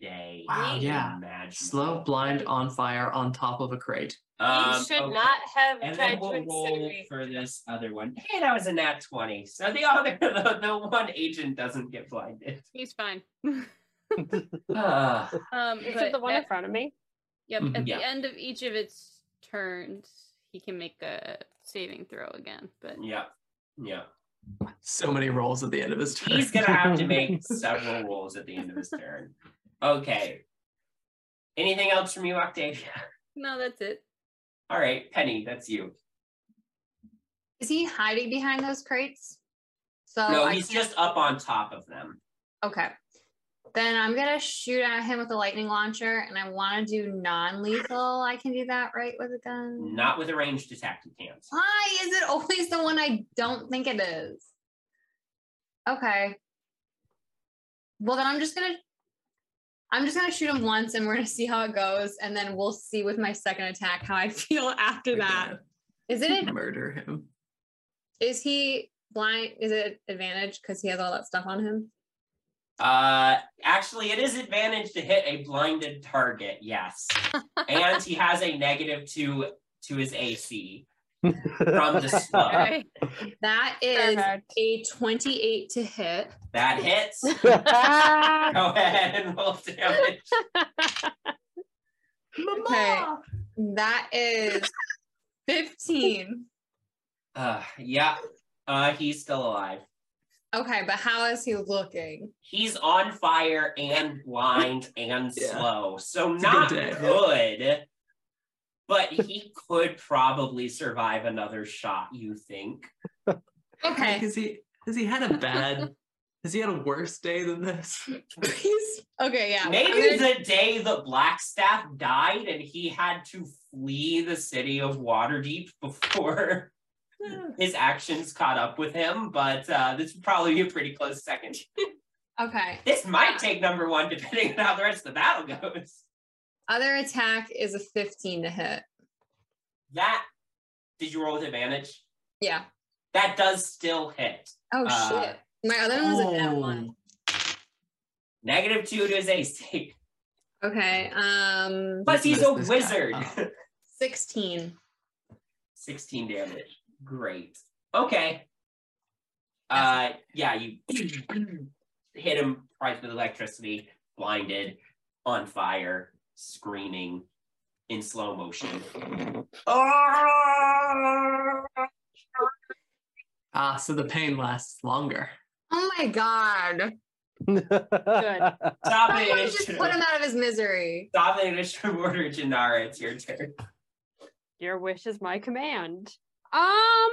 day. Wow, yeah. imaginable. Slow, blind, on fire, on top of a crate. Um, you should okay. not have And tried then to we'll roll for this other one. Hey, that was a nat 20. So the other, the, the one agent doesn't get blinded. He's fine. Ah, um, Is it the one at- in front of me? Yep. Mhm. At Yeah. the end of each of its turns, he can make a saving throw again. But Yeah. Yeah. So many rolls at the end of his turn. He's gonna have to make several rolls at the end of his turn. Okay. Anything else from you, Octavia? no, that's it. All right, Penny, that's you. Is he hiding behind those crates? So no, I he's can't- just up on top of them. okay. Then I'm gonna shoot at him with a lightning launcher, and I want to do non-lethal. I can do that, right, with a gun. Not with a ranged attack, you can't. Why is it always the one I don't think it is? Okay. Well, then I'm just gonna. I'm just gonna shoot him once, and we're gonna see how it goes, and then we'll see with my second attack how I feel after that. Is it? murder him? Is he blind? Is it advantage because he has all that stuff on him? Uh, actually, it is advantage to hit a blinded target. Yes, and he has a negative two to his AC from the slow. Alright. That is Perfect. a 28 to hit. That hits. Go ahead and roll damage. Okay. That is 15. Uh, yeah. Uh, he's still alive. Okay, but how is he looking? He's on fire and blind and Yeah. slow, so It's not good good, day. But he could probably survive another shot. You think? Okay. Has he has he had a bad has he had a worse day than this? He's okay, yeah. Maybe I'm gonna- the day that Blackstaff died and he had to flee the city of Waterdeep before his actions caught up with him. But uh, this would probably be a pretty close second. Okay. this might take number one depending on how the rest of the battle goes. Other attack is a 15 to hit. That did you roll with advantage? Yeah. That does still hit. Oh Uh, shit. My other one was a net oh. one. Negative two to his AC. Okay. Um Plus he's a wizard. up. 16. 16 damage. Great. Okay. Uh yeah, you hit him right with electricity, blinded, on fire, screaming in slow motion. Ah, so the pain lasts longer. Oh my god. Good. Stop it. just put him out of his misery. Stop the initiative order, Jinarra. It's your turn. Your wish is my command. Um,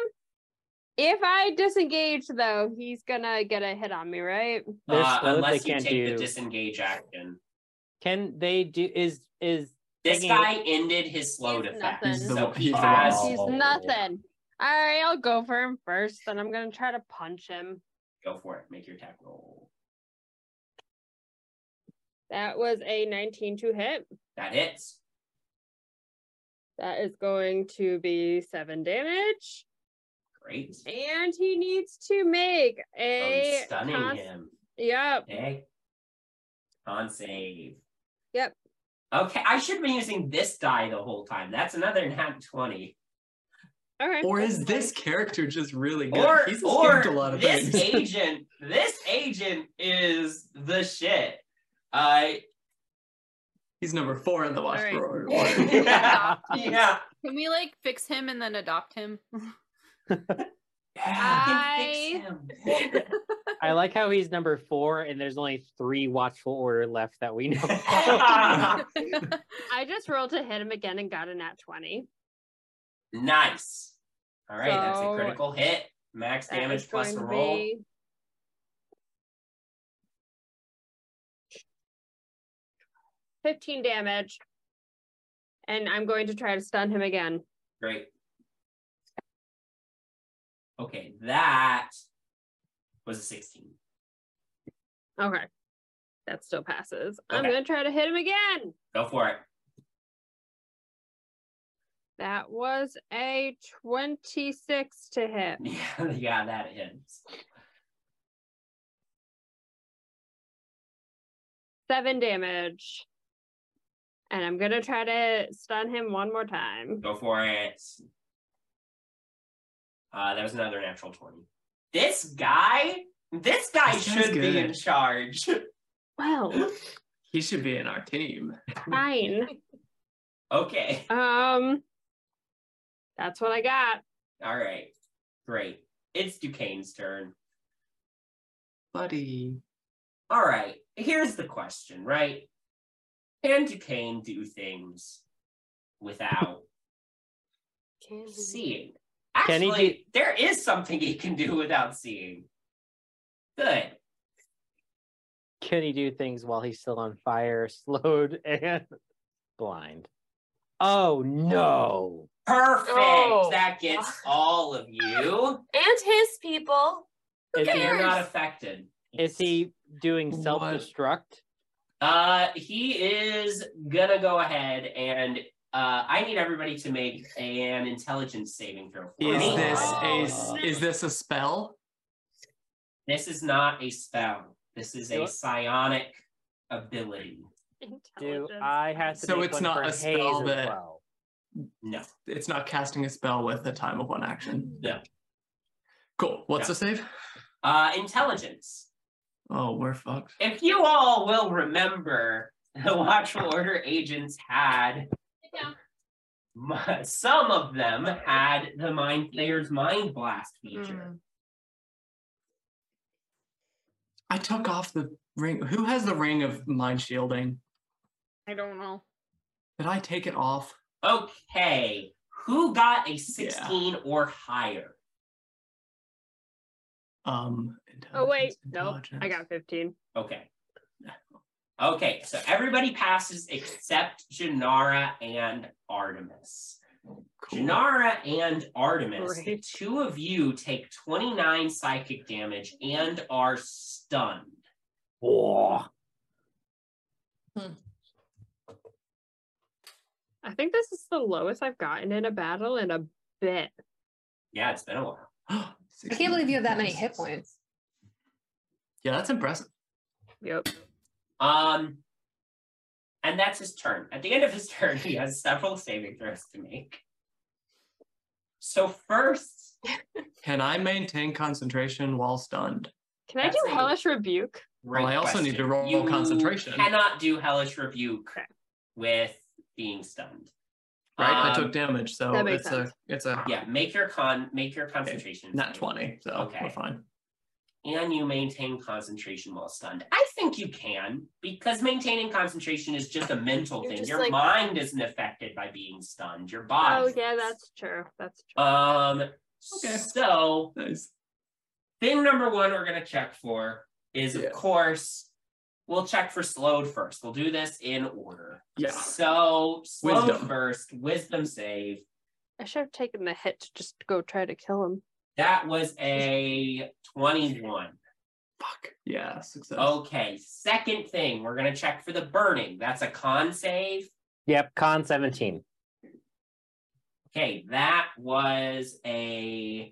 if I disengage though, he's gonna get a hit on me, right? Uh, unless you can't take the do- disengage action. Can they do? Is is This Taking- guy ended his slow He's effect. nothing. So He's he the has. He's nothing. All right, I'll go for him first. Then I'm gonna try to punch him. go for it. Make your attack roll. That was a 19 to hit. That hits. That is going to be seven damage. Great. And he needs to make Oh, a you're stunning con- him. Yep. Okay. Con save. Yep. Okay, I should have been using this die the whole time. That's another nat 20. All right. Or is this character just really good? Or, He's or a lot of this things. agent, this agent is the shit. Uh, He's number four in the watch Alright. for order. order. yeah, yeah. Can we like fix him and then adopt him? I can fix him. I like how he's number four, and there's only three watchful order left that we know. I just rolled to hit him again and got a nat 20. nice. All right, that's a critical hit. Max damage plus a going to roll. be- Fifteen damage. And I'm going to try to stun him again. Great. Okay, that was a 16. Okay. That still passes. I'm gonna try to hit him again. Go for it. That was a 26 to hit. Yeah, yeah, that hits. Seven damage. And I'm gonna try to stun him one more time. Go for it. Uh, that was another natural 20. This guy, this guy This should be in charge. Well, He should be in our team. fine. okay. Um That's what I got. All right. Great. It's Duquesne's turn. Buddy. All right. Here's the question, right? Can Duquesne do things without seeing? Can he Actually, do- there is something he can do without seeing. Good. Can he do things while he's still on fire, slowed, and blind? Oh no. Perfect. Oh. That gets all of you. And his people. Is And he, you're not affected. is he doing self-destruct? Uh, he is gonna go ahead and uh, I need everybody to make an intelligence saving throw. For Is me. this Oh. a s- is this a spell? This is not a spell. This is a psionic ability. Do I have to So make it's one not for a spell that- well? No. It's not casting a spell with a time of one action. No. Cool. What's Yeah. the save? Uh, intelligence. Oh, we're fucked. If you all will remember, the Watchful Order agents had m- some of them had the mind flayer's mind blast feature. Mm. I took off the ring. Who has the ring of mind shielding? I don't know. Did I take it off? Okay, who got a 16 or higher? Um. Oh wait, intelligence, no, I got 15. Okay. Okay, so everybody passes except Jinarra and Artemis. Cool. Jinarra and Artemis, the two of you take 29 psychic damage and are stunned. Whoa. Hmm. I think this is the lowest I've gotten in a battle in a bit. Yeah, it's been a while. I can't believe you have that many hit points. Yeah, that's impressive. Yep. Um, and that's his turn. At the end of his turn, he has several saving throws to make. So first, Can I maintain concentration while stunned? Can I That's do a- Hellish Rebuke? Well, I also need to roll you concentration. Cannot do hellish rebuke Okay. with being stunned. Right, I Um, took damage, so it's sense. a it's a Yeah, make your con, make your concentration. nat save. twenty, so Okay. we're fine. And you maintain concentration while stunned. I think you can because maintaining concentration is just a mental You're thing. Your like- mind isn't affected by being stunned. Your body. Oh yeah, that's true. That's true. Um. Okay. So Nice. thing number one we're gonna check for is Yeah. of course we'll check for slowed first. We'll do this in order. Yeah. So slowed Wisdom. first, wisdom save. I should have taken the hit to just go try to kill him. That was a 21. Fuck. Yeah, success. Okay, second thing, we're gonna check for the burning. That's a con save. Yep, con 17. Okay, that was a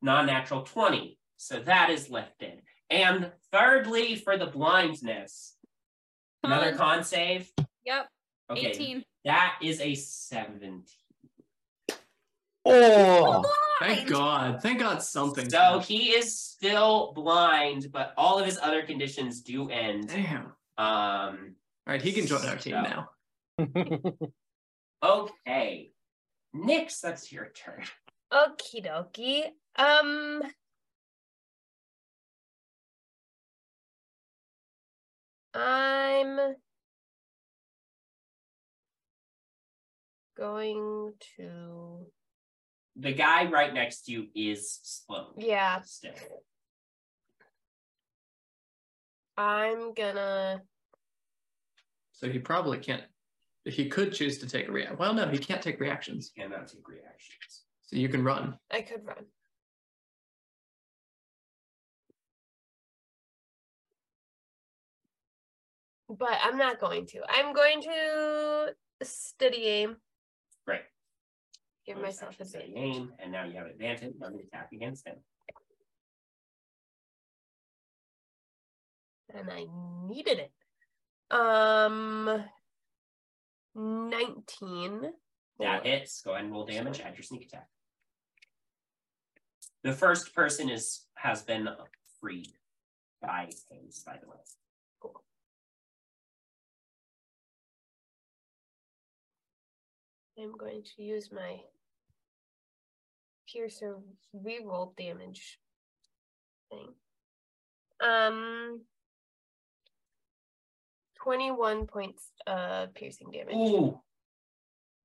non-natural 20. So that is lifted. And thirdly, for the blindness, another Con. con save. Yep. Okay, 18. that is a 17. Oh, Thank God. Thank God something. So he is still blind, but all of his other conditions do end. Damn. Um, All right, he can join our team So- now. okay. Nyx, that's your turn. Okie dokie. Um. I'm going to. The guy right next to you is slow. Yeah, Still. I'm gonna. So he probably can't. He could choose to take a react. Well, no, he can't take reactions. He cannot take reactions. So you can run. I could run. But I'm not going to. I'm going to steady aim. Give myself a advantage. aim, and now you have advantage on the attack against him. And I needed it. Um 19. That hits. Go ahead and roll damage. Add your sneak attack. The first person is has been freed by haste, by the way. Cool. I'm going to use my piercer reroll damage thing. Um, twenty-one points uh piercing damage. Ooh,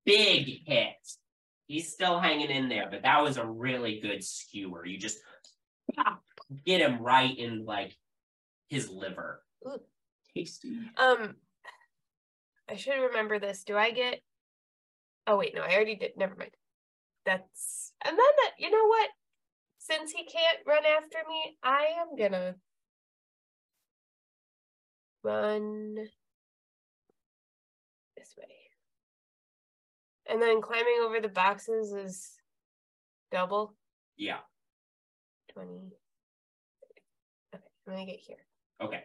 big hit. He's still hanging in there, but that was a really good skewer. You just pop, get him right in like his liver. Ooh. Tasty. Um, I should remember this. Do I get? Oh wait, no, I already did. Never mind. That's and then that. You know what? Since he can't run after me, I am gonna run this way, and then climbing over the boxes is double Yeah. twenty. Okay, I'm gonna get here. Okay.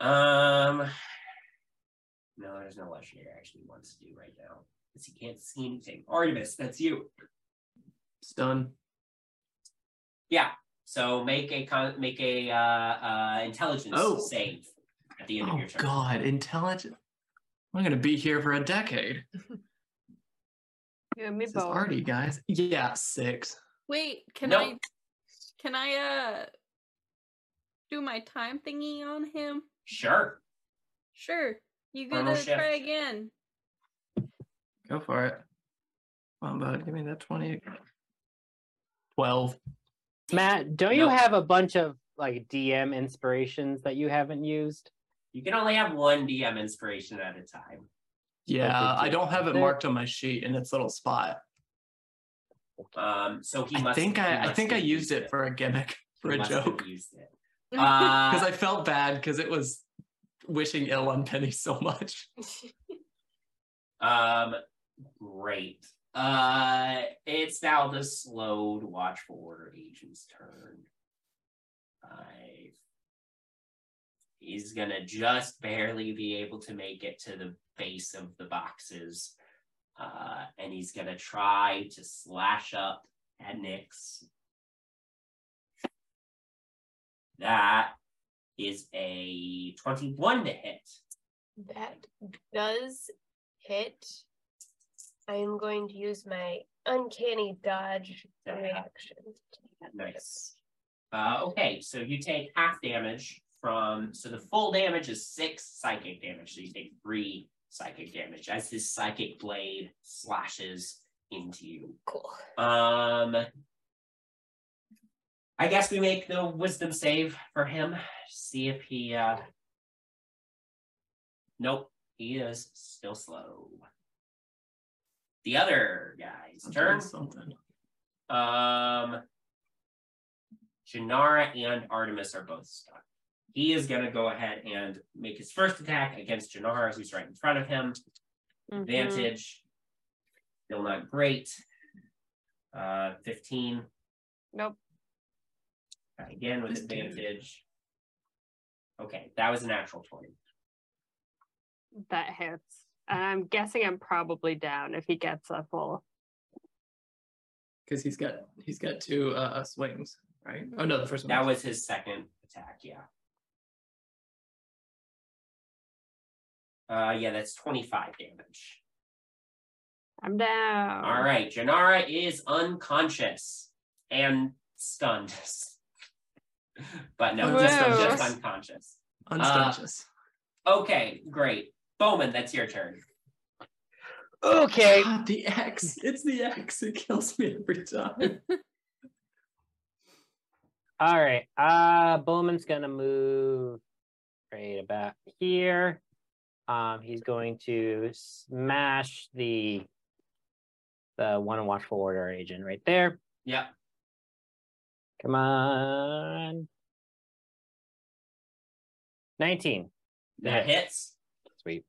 Um. No, there's no legendary action he wants to do right now because he can't see anything. Artemis, that's you. Stun. Yeah. So make a con- make a uh, uh, intelligence Oh. save at the end of Oh your turn. Oh god, intelligence. I'm gonna be here for a decade. You and me This is both. arty, guys. Yeah, six. Wait, can Nope. I can I uh do my time thingy on him? Sure. Sure. You gonna try shift. again. Go for it. Come on, bud. Give me that 20. 12. Matt, don't you No. have a bunch of like DM inspirations that you haven't used? You can only have one DM inspiration at a time. Yeah, I don't have it marked on my sheet in its little spot. Um. So he I must. think he I, I must think I have used it for a gimmick, for He a must have joke. Used it. Because Uh, I felt bad because it was wishing ill on Penny so much. Um, great. Uh, it's now the slowed watchful order agent's turn. Five. He's gonna just barely be able to make it to the base of the boxes. Uh, and he's gonna try to slash up at Nyx. That is a 21 to hit. That does hit. I am going to use my uncanny dodge reaction. Nice. Uh, okay, so you take half damage from, so the full damage is six psychic damage. So you take three psychic damage as this psychic blade slashes into you. Cool. Um, I guess we make the wisdom save for him. See if he, uh, nope, he is still slow. The other guy's I'm turn. Something. Um, Jinarra and Artemis are both stuck. He is going to go ahead and make his first attack against Jinarra, who's right in front of him. Mhm. Advantage. Still not great. Uh, 15. Nope. Try Again with This dude. advantage. Okay, that was a natural 20. That hits. And I'm guessing I'm probably down if he gets a full. Because he's got he's got two uh swings, right? Oh no, the first one. That was his second attack, yeah. Uh, yeah, that's 25 damage. I'm down. All right, Jinarra is unconscious and stunned. but no, Oh, just, just unconscious. unconscious. Okay, great. Bowmin, that's your turn. Okay. God, the X. It's the X. It kills me every time. All right. Uh Bowmin's gonna move right about here. Um, he's going to smash the the one watchful order agent right there. Yep. Come on. 19. That hits. Sweet.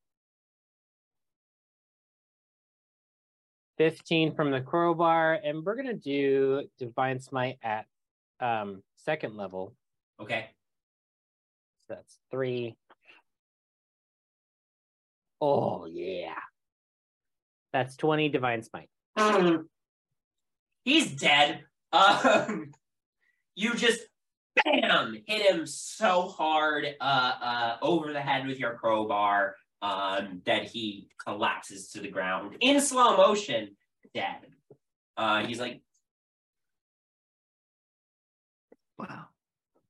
15 from the crowbar, and we're gonna do divine smite at um second level. Okay. So that's three. Oh yeah. That's 20 divine smite. He's dead. Um, you just bam hit him so hard uh, uh, over the head with your crowbar. um, that he collapses to the ground in slow motion, dead. Uh, he's like, Wow.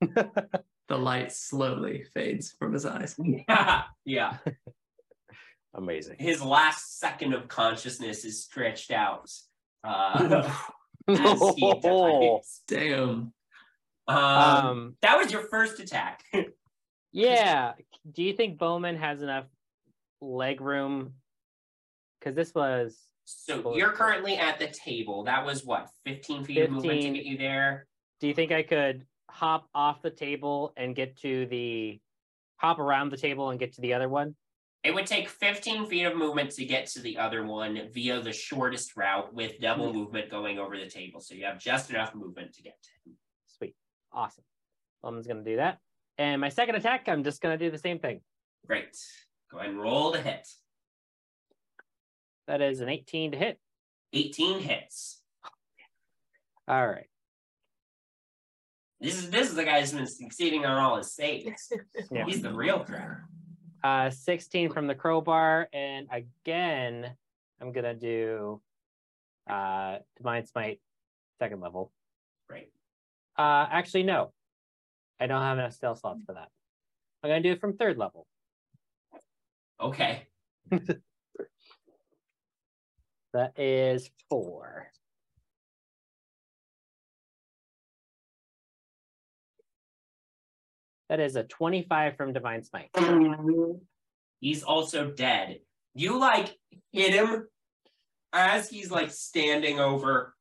the light slowly fades from his eyes. yeah. yeah. Amazing. His last second of consciousness is stretched out. Uh, as he dies. Damn. Um, Um, that was your first attack. yeah. Do you think Bowmin has enough leg room? Because this was so you're currently at the table. That was what, 15 feet of movement to 15. get you there? do you think I could hop off the table and get to the hop around the table and get to the other one? It would take 15 feet of movement to get to the other one via the shortest route with double movement going over the table. So you have just enough movement to get to him. Awesome. Bowmin's gonna do that. And my second attack, I'm just gonna do the same thing. Great. Go ahead and roll the hit. That is an 18 to hit. 18 hits. All right. This is this is the guy who's been succeeding on all his saves. Yeah. He's the real threat. Uh 16 from the crowbar, and again, I'm gonna do uh divine smite second level. Uh actually no. I don't have enough stealth slots for that. I'm gonna do it from third level. Okay. That is four. That is a 25 from Divine Smite. He's also dead. You like hit him as he's like standing over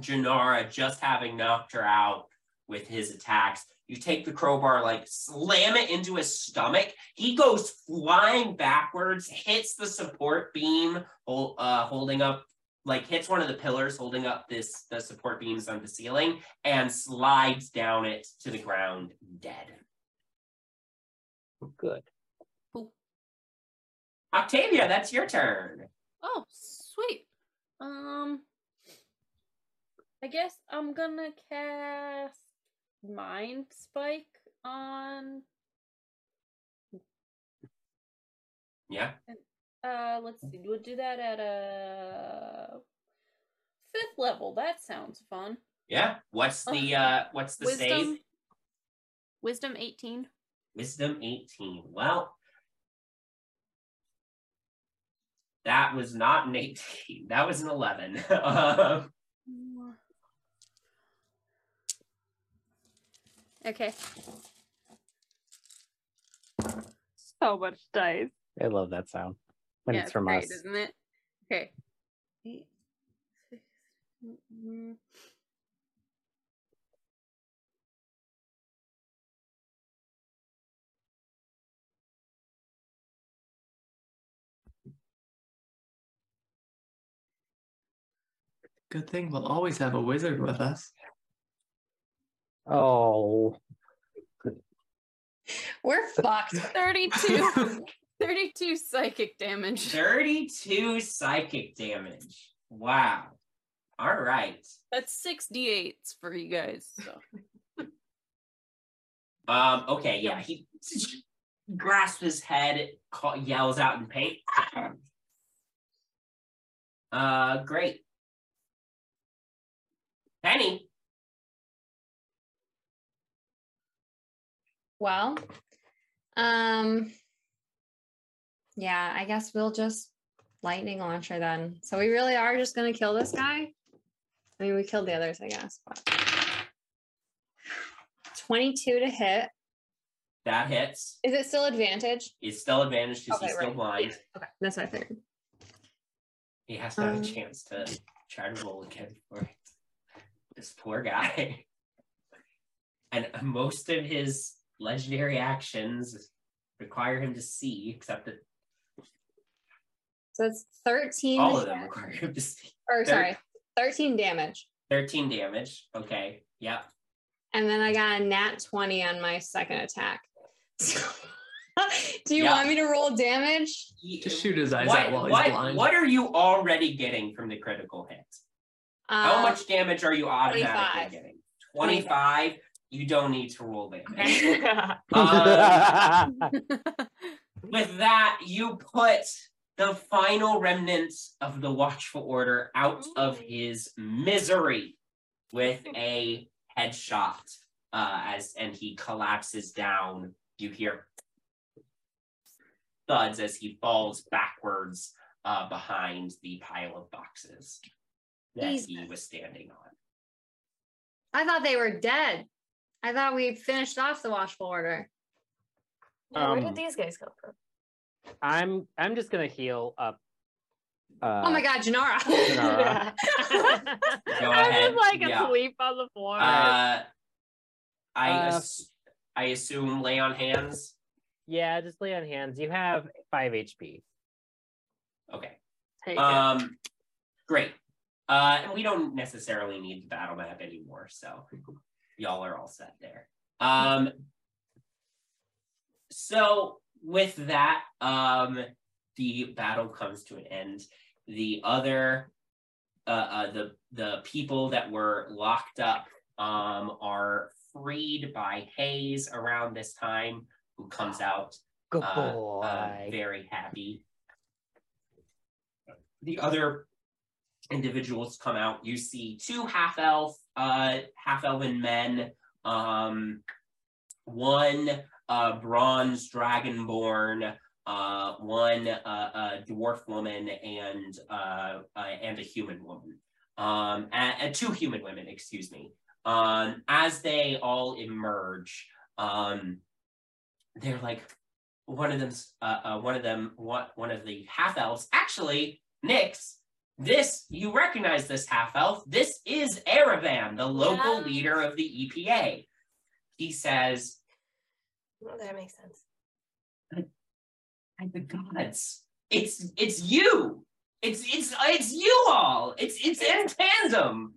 Jinarra, just having knocked her out with his attacks. You take the crowbar, like slam it into his stomach. He goes flying backwards, hits the support beam, uh, holding up, like hits one of the pillars, holding up this the support beams on the ceiling, and slides down it to the ground, dead. Good. Octavia, that's your turn. Oh, sweet. Um, I guess I'm gonna cast Mind Spike on. Yeah. Uh, let's see. We'll do that at a fifth level. That sounds fun. Yeah. What's the uh what's the Wisdom. save? Wisdom 18. Wisdom 18. Well, that was not an 18. That was an 11. um, Okay. So much dice. I love that sound when yeah, it's from great, us. isn't it? Okay. Eight, six, mm, Good thing we'll always have a wizard with us. Oh, We're fucked. 32. 32 psychic damage. 32 psychic damage. Wow. All right. That's six d8s for you guys. So. Um, okay, yeah. He grasps his head, call, yells out in pain. Uh, great. Penny. Well, um, yeah, I guess we'll just lightning launcher then. So we really are just gonna kill this guy. I mean, we killed the others, I guess. But 22 to hit. That hits. Is it still advantage? He's still advantage because Okay, he's still right. blind. Okay, that's what I figured. He has to have Um, a chance to try to roll again for it. This poor guy. And most of his legendary actions require him to see, except that So it's 13 all of them require him to see. or Thir- sorry, 13 damage. 13 damage. Okay. Yep. And then I got a nat 20 on my second attack. Do you Yeah. want me to roll damage? Just shoot his eyes What, out while he's what, blind. what are you already getting from the critical hit? How Uh, much damage are you automatically 25. getting? 25. You don't need to roll damage. Um, with that, you put the final remnants of the Watchful Order out of his misery with a headshot. Uh, as and he collapses down. You hear thuds as he falls backwards uh, behind the pile of boxes that he was standing on. I thought they were dead. I thought we finished off the watchful order. Yeah, where Um, did these guys come from? I'm I'm just gonna heal up. Uh, oh my god, Jinarra. Jinarra. Go I'm ahead. just like yeah. asleep on the floor. Uh, I Uh, ass- I assume lay on hands. Yeah, just lay on hands. You have five HP. Okay. Take it. Um, great. Uh, and we don't necessarily need the battle map anymore, so y'all are all set there. Um, so with that, um, the battle comes to an end. The other, uh, uh the the people that were locked up, um, are freed by Hayes around this time, who comes out Good uh, boy. uh, very happy. The other individuals come out. You see two half elf, uh, half elven men. Um, one uh, bronze dragonborn, uh, one uh, dwarf woman, and uh, and a human woman. Um, and, two human women, excuse me. Um, as they all emerge, um, they're like, one of them's uh, uh one of them one, one of the half elves actually Nyx this you recognize this half elf this is Aravan the local Yeah. leader of the EPA he says Oh, that makes sense. by the gods it's it's you it's it's it's you all it's it's in tandem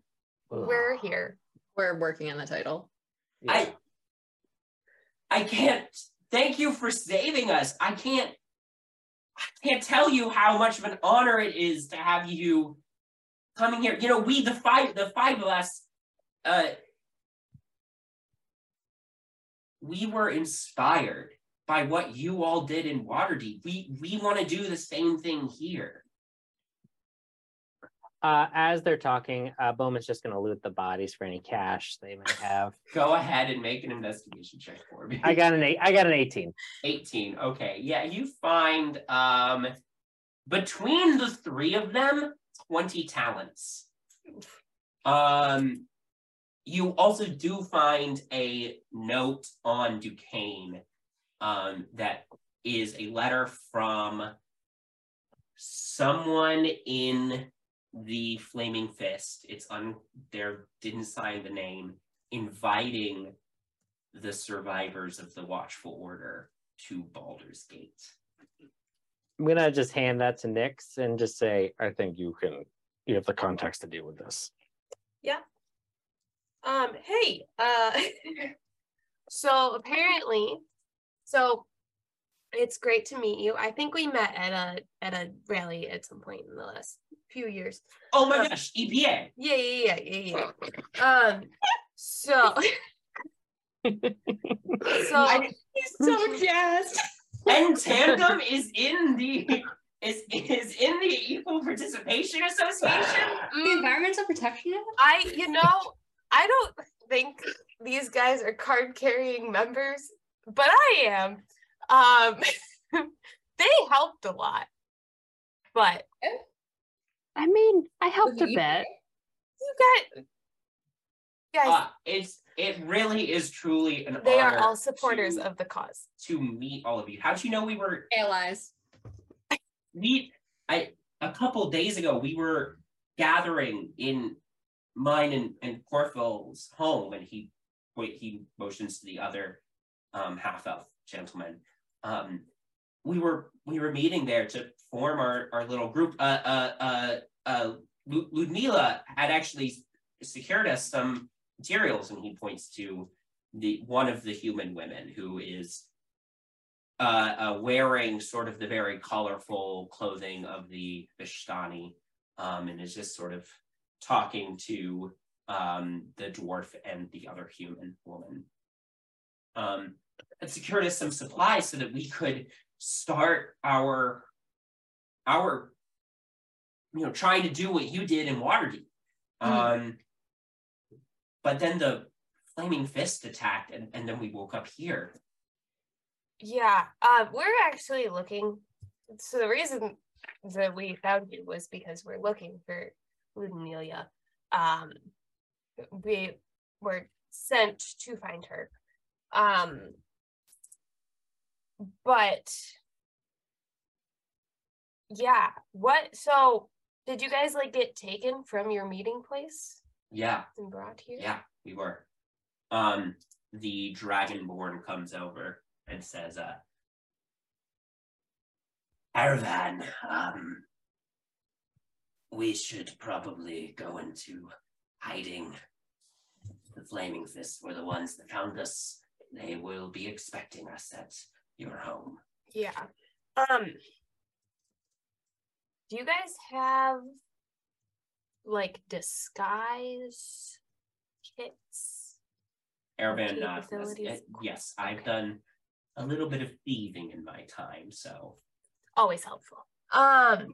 We're here. We're working on the title. I I can't thank you for saving us. I can't I can't tell you how much of an honor it is to have you coming here. You know, we the five the five of us uh we were inspired by what you all did in Waterdeep. We we want to do the same thing here. Uh, as they're talking, uh, Bowmin's just gonna loot the bodies for any cash they may have. Go ahead and make an investigation check for me. I got an eight. I got an eighteen. 18 okay yeah you find um between the three of them 20 talents um you also do find a note on duquesne um that is a letter from someone in the flaming fist it's un there didn't sign the name inviting the survivors of the watchful order to Baldur's Gate. I'm gonna just hand that to Nyx and just say, I think you can. You have the context to deal with this. Yeah. Um, hey, uh, so apparently, so it's great to meet you. I think we met at a at a rally at some point in the last few years. Oh my Uh, gosh, EPA. Yeah, yeah, yeah, yeah, yeah. Um, so, so He's so jazzed. And Tandem is in the is is in the Equal Participation Association. The mm, Environmental Protection Act? I, you know, I don't think these guys are card carrying members, but I am. Um, they helped a lot, but I mean, I helped a you- bit. you got guys. Uh, it's it really is truly an they are all supporters to, of the cause. to meet all of you. How'd you know we were Allies. we I a couple days ago we were gathering in mine and, and Corfill's home and he he motions to the other um half elf gentleman. Um we were we were meeting there to form our, our little group. Uh uh uh uh Ludmila had actually secured us some materials and he points to the one of the human women who is uh, uh, wearing sort of the very colorful clothing of the Vishtani, um, and is just sort of talking to um, the dwarf and the other human woman. Um, it secured us some supplies so that we could start our our you know trying to do what you did in Waterdeep. Um but then the flaming fist attacked and, and then we woke up here. Yeah, uh, we're actually looking. So the reason that we found you was because we're looking for Ludemelia. Um, we were sent to find her. Um, but yeah, what? So did you guys like get taken from your meeting place Yeah, and brought here? yeah, we were. Um the dragonborn comes over and says, uh Arvan, um we should probably go into hiding. The flaming fists were the ones that found us. They will be expecting us at your home. Yeah. Um do you guys have like disguise kits? Arvan, not. Yes, yes, I've done a little bit of thieving in my time, so Always helpful. Um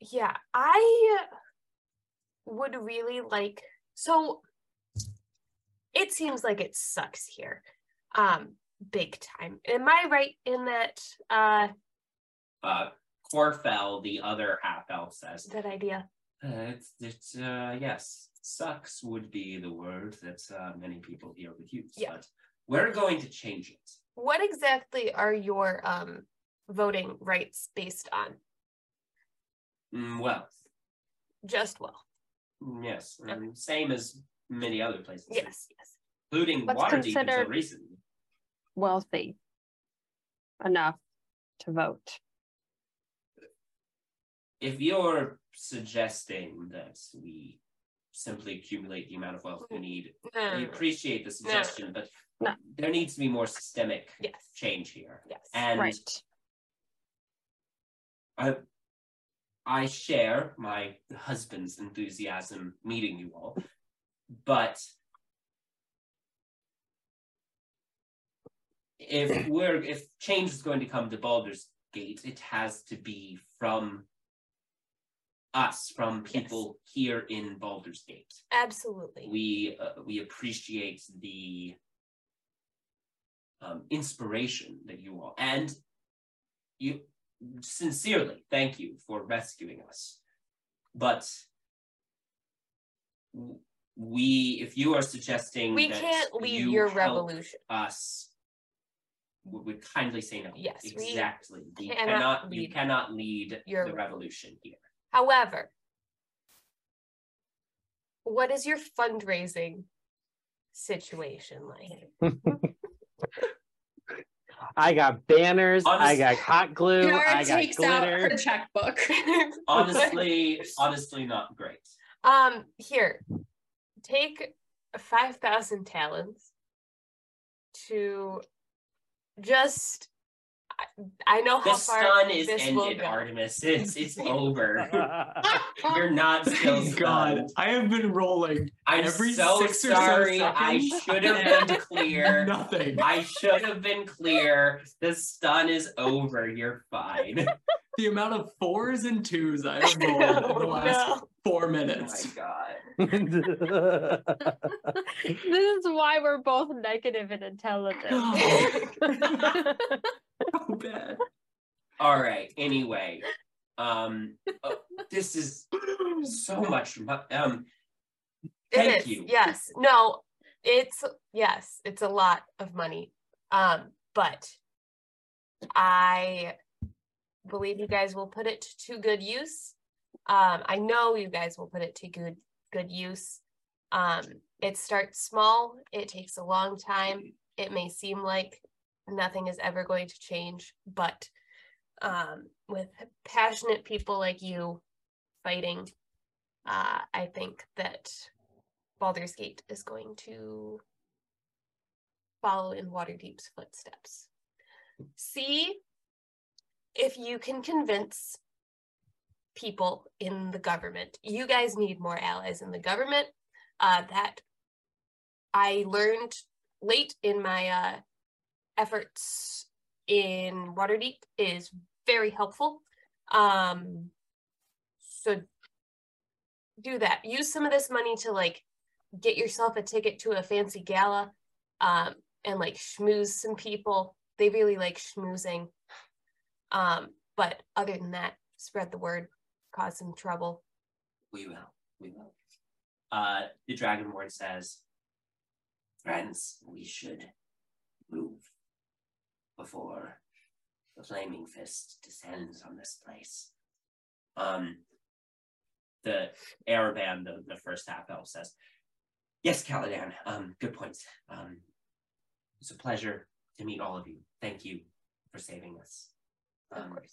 Yeah, I would really like so it seems like it sucks here. Um big time. Am I right in that uh uh Corfell, the other half elf says that idea? Uh, it's, it's uh, yes, sucks would be the word that uh, many people here would use. Yeah. But we're going to change it. What exactly are your um voting rights based on? Mm, well, Just well. mm, yes, um, same as many other places, Yes, yes. including What's Waterdeep until recently. Wealthy enough to vote. If you're suggesting that we simply accumulate the amount of wealth we need, No, I no, no, no. appreciate the mm. suggestion, but No. there needs to be more systemic Yes. change here. Yes. And right. I I share my husband's enthusiasm meeting you all, but if we're if change is going to come to Baldur's Gate, it has to be from us, from people here in Baldur's Gate. Absolutely. We uh, we appreciate the um, inspiration that you all and you sincerely thank you for rescuing us. But we, if you are suggesting We can't lead you your revolution. us, we would kindly say no. Yes, we exactly. You cannot cannot, you lead cannot lead your the revolution here. However, what is your fundraising situation like? I got banners. I got hot glue. Yara I got takes out her checkbook. Honestly, honestly, not great. um, here, take five thousand talents to just. I, I know The how far sun is this will ended, go. Artemis. It's it's over. You're not still Thank God, stunned. I have been rolling I'm every so six or so sorry. I should have been clear. nothing. I should have been clear. The stun is over. You're fine. The amount of fours and twos I have rolled in the No, last no. Four Oh minutes. my god. this is why we're both and intelligent. intelligence. so bad. All right. Anyway, um, uh, this is so much. mu- Um, Thank is, you. Yes. No, it's yes, it's a lot of money. Um, but I believe you guys will put it to good use. Um, I know you guys will put it to good good use. Um, it starts small, it takes a long time. It may seem like nothing is ever going to change, but um, with passionate people like you fighting, uh, I think that Baldur's Gate is going to follow in Waterdeep's footsteps. See if you can convince people in the government. You guys need more allies in the government. Uh, that I learned late in my uh, efforts in Waterdeep is very helpful. Um, so do that. Use some of this money to like get yourself a ticket to a fancy gala, um, and like schmooze some people. They really like schmoozing. Um, but other than that, spread the word, cause some trouble. We will. We will. Uh, the Dragonborn says, Friends, we should move before the flaming fist descends on this place. Um, the Araband, the, the first half elf says, Yes, Caladan, um, good points. Um, it's a pleasure to meet all of you. Thank you for saving us. Of Um, course.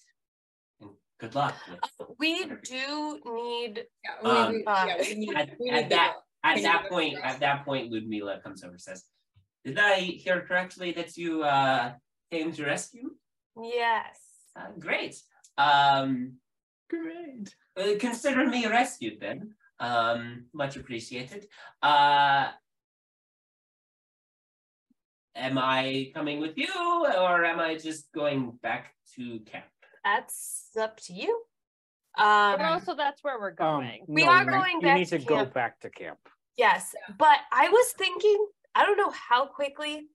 And good luck. With, We do need Yeah, Um, we, yeah, we need, at, we at that at that point, at that point, Ludmila comes over and says, Did I hear correctly that you uh, came to rescue? yes. Uh, great. Um, Great. uh, consider me rescued then. Um, much appreciated. Uh, am I coming with you or am I just going back to camp? That's up to you. Um, But also, that's where we're Um, going. We no, are going You back need to to go camp. back to camp. Yes, but I was thinking, I don't know how quickly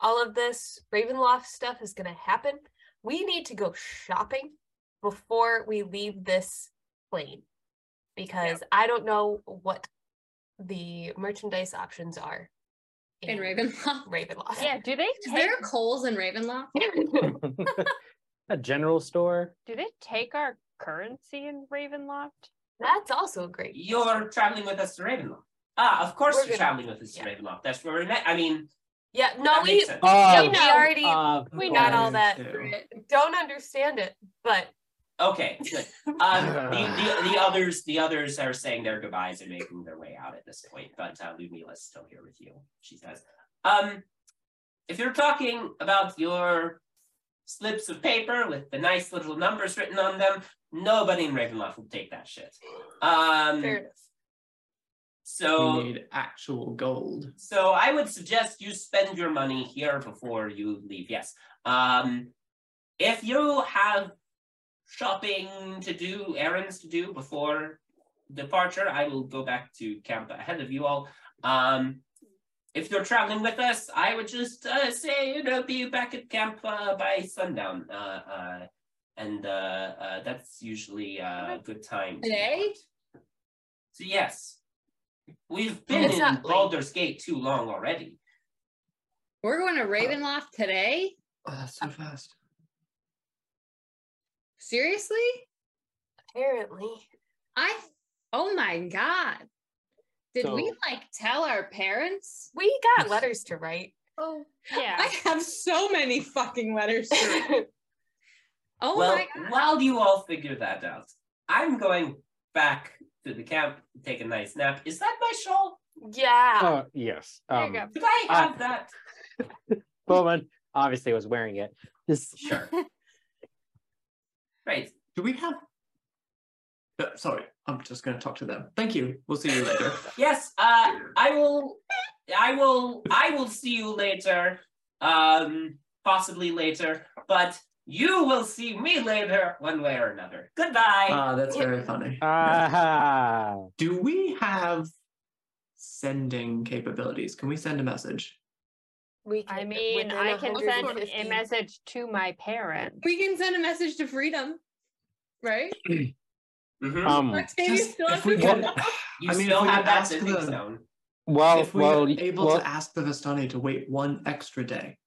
all of this Ravenloft stuff is going to happen. We need to go shopping before we leave this plane because I don't know what the merchandise options are in Ravenloft. Ravenloft. Yeah, do they Is take, there Coles in Ravenloft? a general store. do they take our currency in Ravenloft? That's also a great. You're traveling with us to Ravenloft. Ah, of course We're you're gonna- traveling with us to yeah. Ravenloft. That's where we met. I mean, Yeah, no, that we makes sense. yeah, we already we got all that. Too. don't understand it, but Okay, good. Um, the, the, the others the others are saying their goodbyes and making their way out at this point, but uh, Ludmila's still here with you. She says, um, if you're talking about your slips of paper with the nice little numbers written on them, nobody in Ravenloft will take that shit. Um, fair enough. so we need actual gold. so I would suggest you spend your money here before you leave. Yes. Um, if you have shopping to do, errands to do before departure, I will go back to camp ahead of you all. Um, if you're traveling with us, I would just uh, say, you know, be back at camp uh, by sundown. Uh, uh, and uh, uh, that's usually uh, a good time. Today? So yes, we've been It's in not late. Baldur's Gate too long already. We're going to Ravenloft today? Oh, that's so fast. Seriously? Apparently. I oh my god. Did we like tell our parents? We got letters to write. Oh, yeah. I have so many fucking letters to write. Oh well, my god. while you all figure that out, I'm going back to the camp take a nice nap. Is that my shawl? yeah. Uh, yes. There you Um, go. Could I Uh, have that? Bowmin obviously was wearing it. Just Sure. Right. Do we have? Uh, sorry, I'm just going to talk to them. Thank you. We'll see you later. Yes. Uh, I will. I will. I will see you later. Um, possibly later, but you will see me later, one way or another. Goodbye. Ah, that's very funny. ah, Do we have sending capabilities? Can we send a message? We I mean, I can send a message to my parents. We can send a message to freedom. Right? Mhm. um, Just if we to could- go. you I mean, if still we have that ask the- stone. well, if we well, are able well, to ask the Vistani to wait one extra day.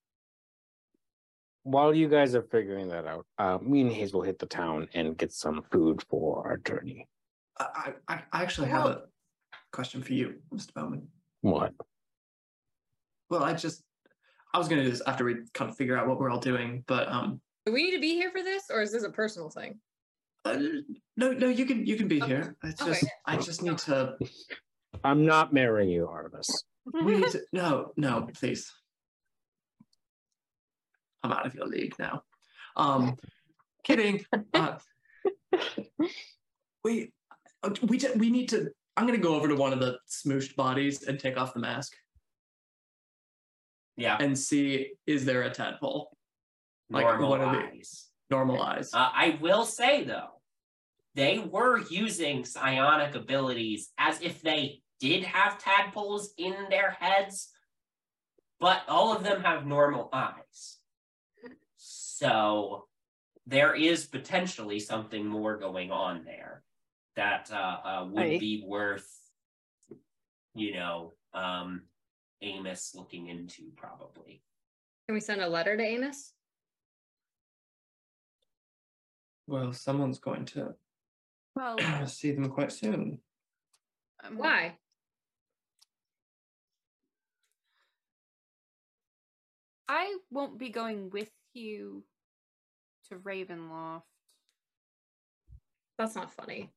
while you guys are figuring that out, uh, me and Hayes will hit the town and get some food for our journey. I, I, I actually have a question for you, Mr. Bowmin. What? Well, I just, I was going to do this after we kind of figure out what we're all doing, but um, Do we need to be here for this, or is this a personal thing? Uh, no, no, you can, you can be Okay. here. It's Okay. just, I just need to, I'm not marrying you, Artemis. we need to, no, no, please. I'm out of your league now. Um, kidding. Uh, we, uh, we, ju- we need to. I'm gonna go over to one of the smooshed bodies and take off the mask. Yeah. and see is there a tadpole? Like, normal what are the- eyes. Normal eyes. Uh, I will say though, they were using psionic abilities as if they did have tadpoles in their heads, but all of them have normal eyes. So there is potentially something more going on there that uh, uh, would Right. be worth, you know, um, Amos looking into probably. Can we send a letter to Amos? Well, someone's going to Well, see them quite soon. um, Why? I won't be going with you to Ravenloft. That's not funny.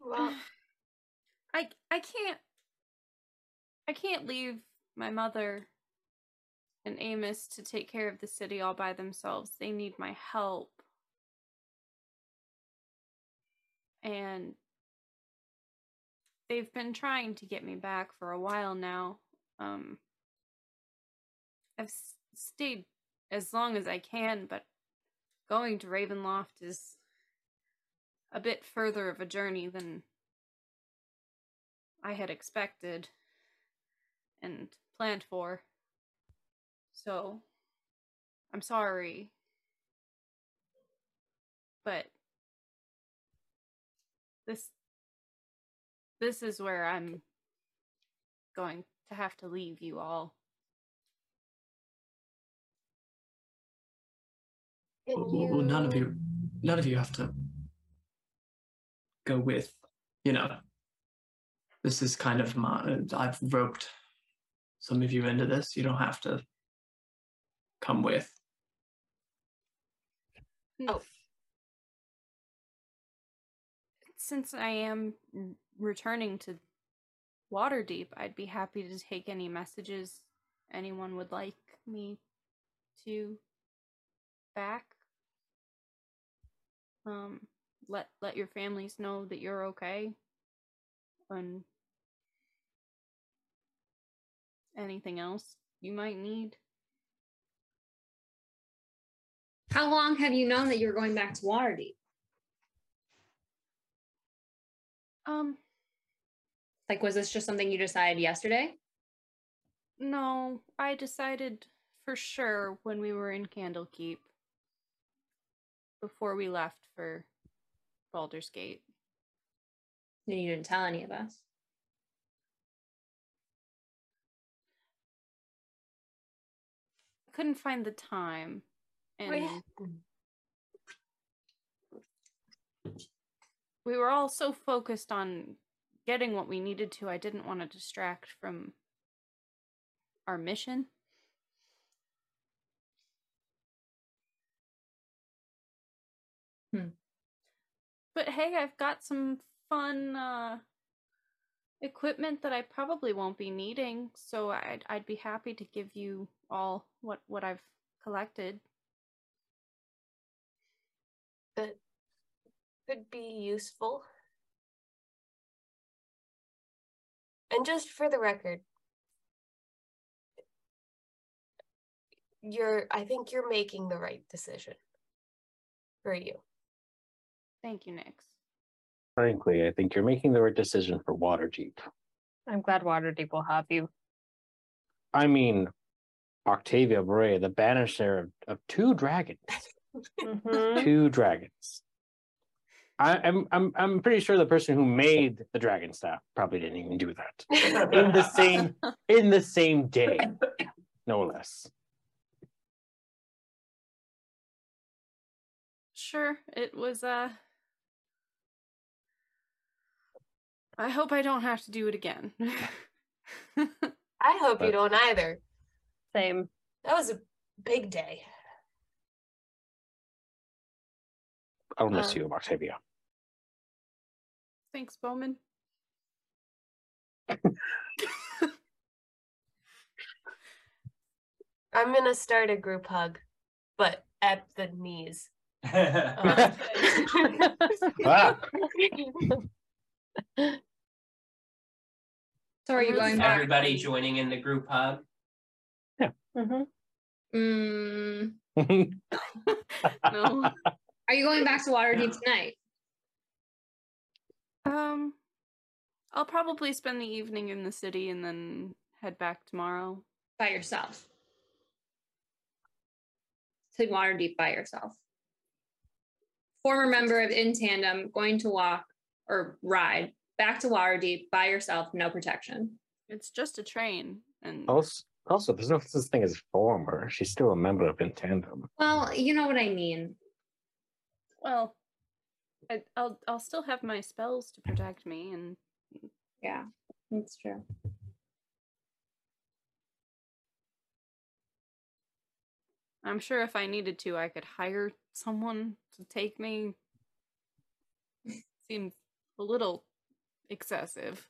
Well- I I can't I can't leave my mother and Amos to take care of the city all by themselves. They need my help. And they've been trying to get me back for a while now. Um I've stayed as long as I can, but going to Ravenloft is a bit further of a journey than I had expected and planned for. So, I'm sorry. But this this is where I'm going to have to leave you all. Well, well, well, none of you- you, none of you have to go with. You know, this is kind of my. I've roped some of you into this. You don't have to come with. Oh. Since I am returning to Waterdeep, I'd be happy to take any messages anyone would like me to back. Um, let let your families know that you're okay. And anything else you might need. How long have you known that you're going back to Waterdeep? Um, Like, was this just something you decided yesterday? No, I decided for sure when we were in Candlekeep before we left for Baldur's Gate. And you didn't tell any of us. Couldn't find the time. And Wait. we were all so focused on getting what we needed to, I didn't want to distract from our mission. Hmm. But hey, I've got some fun uh equipment that I probably won't be needing, so I'd I'd be happy to give you all what what I've collected. That could be useful. And just for the record, you're I think you're making the right decision for you. Thank you, Nyx. Frankly, I think you're making the right decision for Waterdeep. I'm glad Waterdeep will have you. I mean, Octavia Barret, the banisher of, of two dragons. Mhm. two dragons. I, I'm I'm I'm pretty sure the person who made the dragon staff probably didn't even do that in the same in the same day, no less. Sure, it was uh I hope I don't have to do it again. I hope you don't either. Same. That was a big day. I'll miss you, Octavia. Thanks, Bowmin. I'm gonna start a group hug, but at the knees. Ah, So are you going back? Everybody joining in the group hug. Mhm. Mm, no. Are you going back to Waterdeep tonight? Um, I'll probably spend the evening in the city and then head back tomorrow. By yourself. To Waterdeep by yourself. Former member of In Tandem going to walk or ride back to Waterdeep by yourself, no protection. It's just a train, and also, also, there's no such thing as former. She's still a member of In Tandem. Well, you know what I mean. Well, I, I'll I'll still have my spells to protect me, and Yeah, that's true. I'm sure if I needed to, I could hire someone to take me. Seems a little excessive.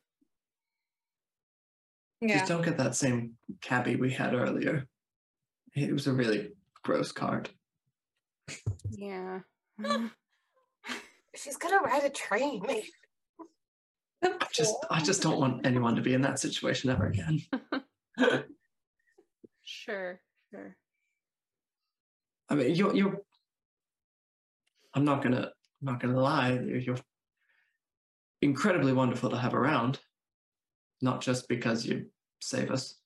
Yeah. Just don't get that same cabbie we had earlier. It was a really gross card. Yeah. She's gonna ride a train. I just I just don't want anyone to be in that situation ever again. sure, sure. I mean, you're you're. I'm not gonna I'm not gonna lie. You're, you're incredibly wonderful to have around. Not just because you save us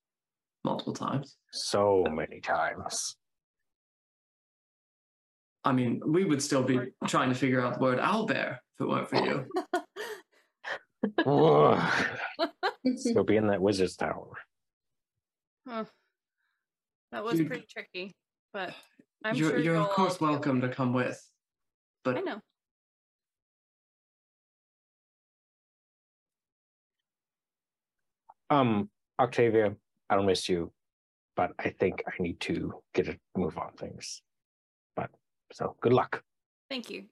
multiple times. So many times. I mean, we would still be trying to figure out the word owlbear if it weren't for you. Ugh. Still be in that wizard's tower. Huh. That was You- pretty tricky, but I'm you're sure you're of course welcome to come with, but I know. Um, Octavia, I don't miss you, but I think I need to get a move on things. But so good luck. Thank you.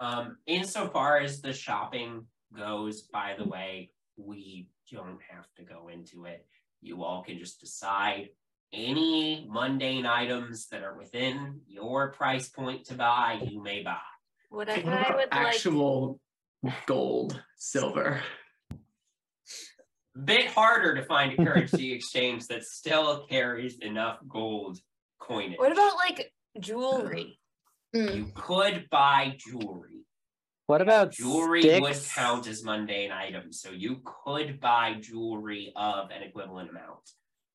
Um, insofar as the shopping goes, by the way, we don't have to go into it. You all can just decide any mundane items that are within your price point to buy, you may buy. What I, what what I about would like actual gold, silver? Bit harder to find a currency exchange that still carries enough gold coinage. What about like jewelry? Mm. you could buy jewelry? What about Jewelry sticks? would count as mundane items, so you could buy jewelry of an equivalent amount.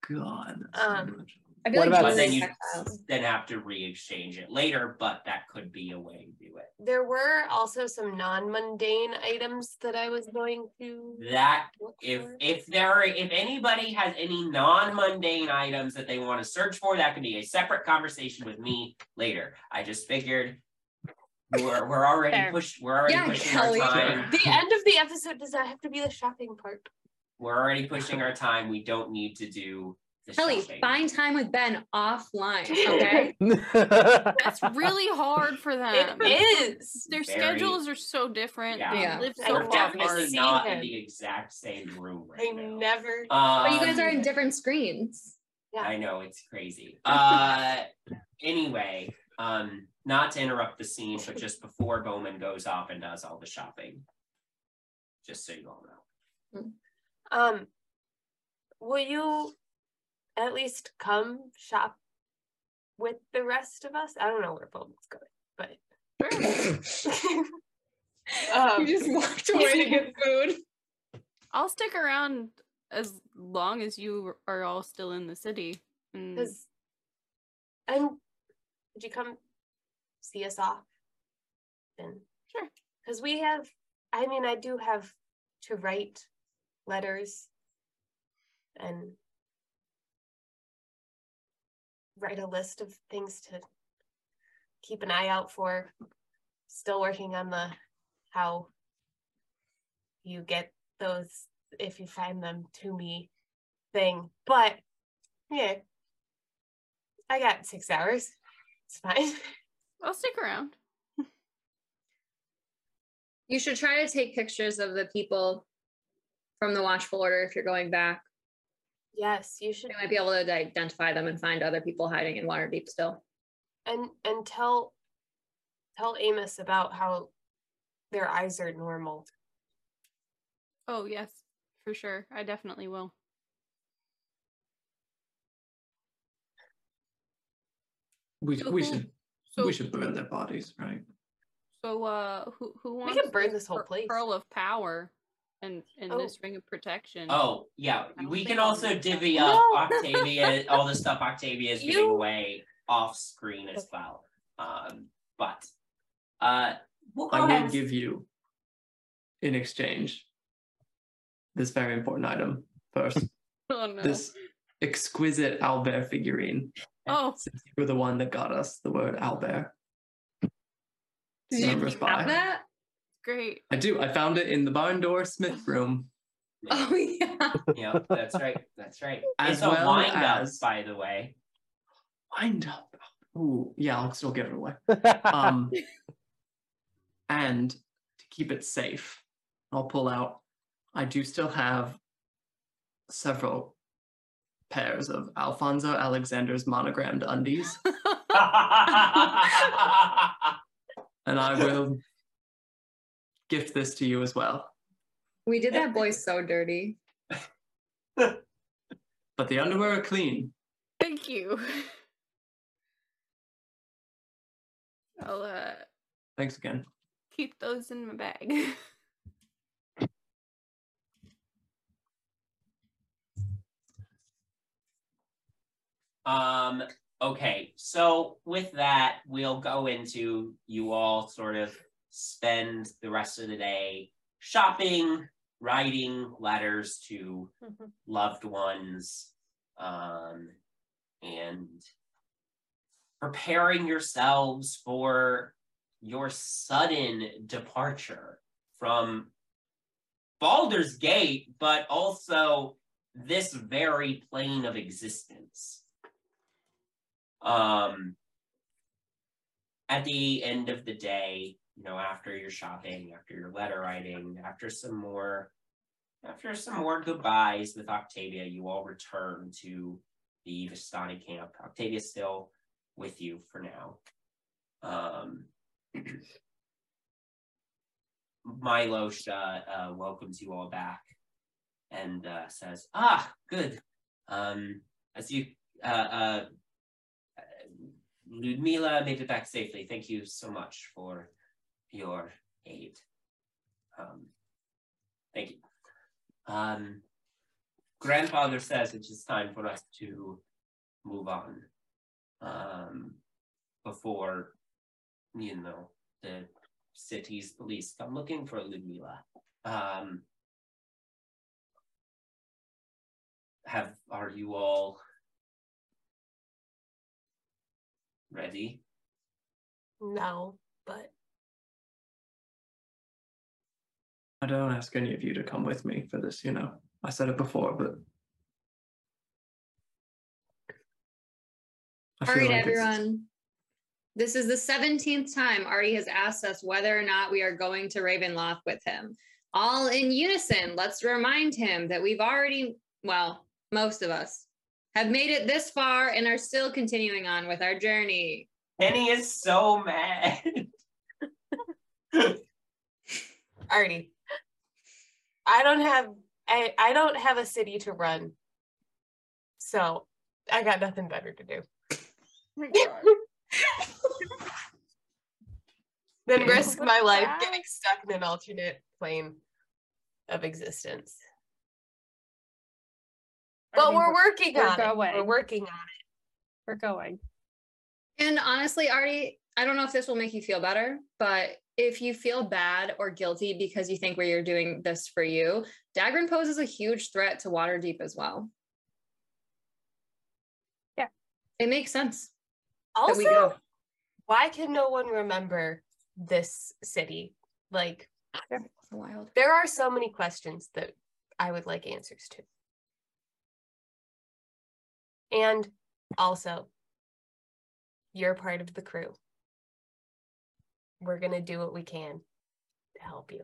God. that's so Um, much. I feel What like about then you textiles. then have to re-exchange it later, but that could be a way to do it. There were also some non-mundane items that I was going to That if for. if there are if anybody has any non-mundane items that they want to search for, that could be a separate conversation with me later. I just figured we're we're already Fair. push we're already Yeah, pushing Kelly. our time. the end of the episode does not have to be the shopping part. We're already pushing our time. We don't need to do the Kelly, shopping. find time with Ben offline, okay? That's really hard for them. It is. Their Very- schedules are so different. Yeah. They Yeah. live I so We're far have to definitely apart. see not in the exact same room I now. never. Um, But you guys are in different screens. Yeah. I know it's crazy. Uh, anyway, um, not to interrupt the scene, but just before Bowmin goes off and does all the shopping, just so you all know. Um, will you at least come shop with the rest of us? I don't know where Bowmin's going, but um, you just walked away to get food. I'll stick around as long as you are all still in the city. Because Because, and would you come see us off? Then Sure. Because we have, I mean, I do have to write letters and write a list of things to keep an eye out for. Still working on the how you get those if you find them to me thing. But yeah, I got six hours. It's fine. I'll stick around. You should try to take pictures of the people from the watchful order if you're going back. Yes, you should. They might be able to identify them and find other people hiding in Waterdeep still. And and tell tell Amos about how their eyes are normal. Oh yes, for sure. I definitely will. We, so we who, should so, we should burn their bodies, right? So uh who who wants We can burn this whole place. Pearl of power and and Oh. this ring of protection? Oh, yeah. We can also divvy up No. Octavia, all the stuff Octavia is giving You- away off screen as well. Um, but uh we'll go I ahead will give you in exchange this very important item first. Oh no. This exquisite owlbear figurine. Oh, Since you were the one that got us the word owlbear. Did you Number have that? Great. I do. I found it in the barn door Smith room. Oh yeah. Yeah, that's right. That's right. As it's a well wind up, as- by the way. Wind up. Ooh, yeah, I'll still give it away. Um, and to keep it safe, I'll pull out. I do still have several pairs of Alfonso Alexander's monogrammed undies, and I will gift this to you as well. We did that boy so dirty. But the underwear are clean. Thank you. I'll uh Thanks again. keep those in my bag. Um, okay, so with that, we'll go into you all sort of spend the rest of the day shopping, writing letters to Mhm. loved ones, um, and preparing yourselves for your sudden departure from Baldur's Gate, but also this very plane of existence. Um, at the end of the day, you know, after your shopping, after your letter writing, after some more, after some more goodbyes with Octavia, you all return to the Vistani camp. Octavia's still with you for now. Um, Milosha uh, welcomes you all back and uh, says, "Ah, good. Um, as you, uh, uh, Ludmila made it back safely. Thank you so much for your aid. Um, thank you. Um, grandfather says it's just time for us to move on um, before, you know, the city's police come looking for Ludmila. Um, have are you all ready? No, but I don't ask any of you to come with me for this, you know. I said it before, but. I All feel right, like everyone. This is the 17th time Artie has asked us whether or not we are going to Ravenloft with him. All in unison, let's remind him that we've already, well, most of us have made it this far and are still continuing on with our journey. Penny is so mad. Artie, I don't have I, I don't have a city to run. So I got nothing better to do. Than risk my life getting stuck in an alternate plane of existence. But Artie, we're working we're on it. We're working on it. We're going. And honestly, Artie, I don't know if this will make you feel better, but if you feel bad or guilty because you think we're doing this for you, Dagrin poses a huge threat to Waterdeep as well. Yeah. It makes sense that we Also, go. why can no one remember this city? Like, It's wild. there are so many questions that I would like answers to. And also, you're part of the crew. We're going to do what we can to help you.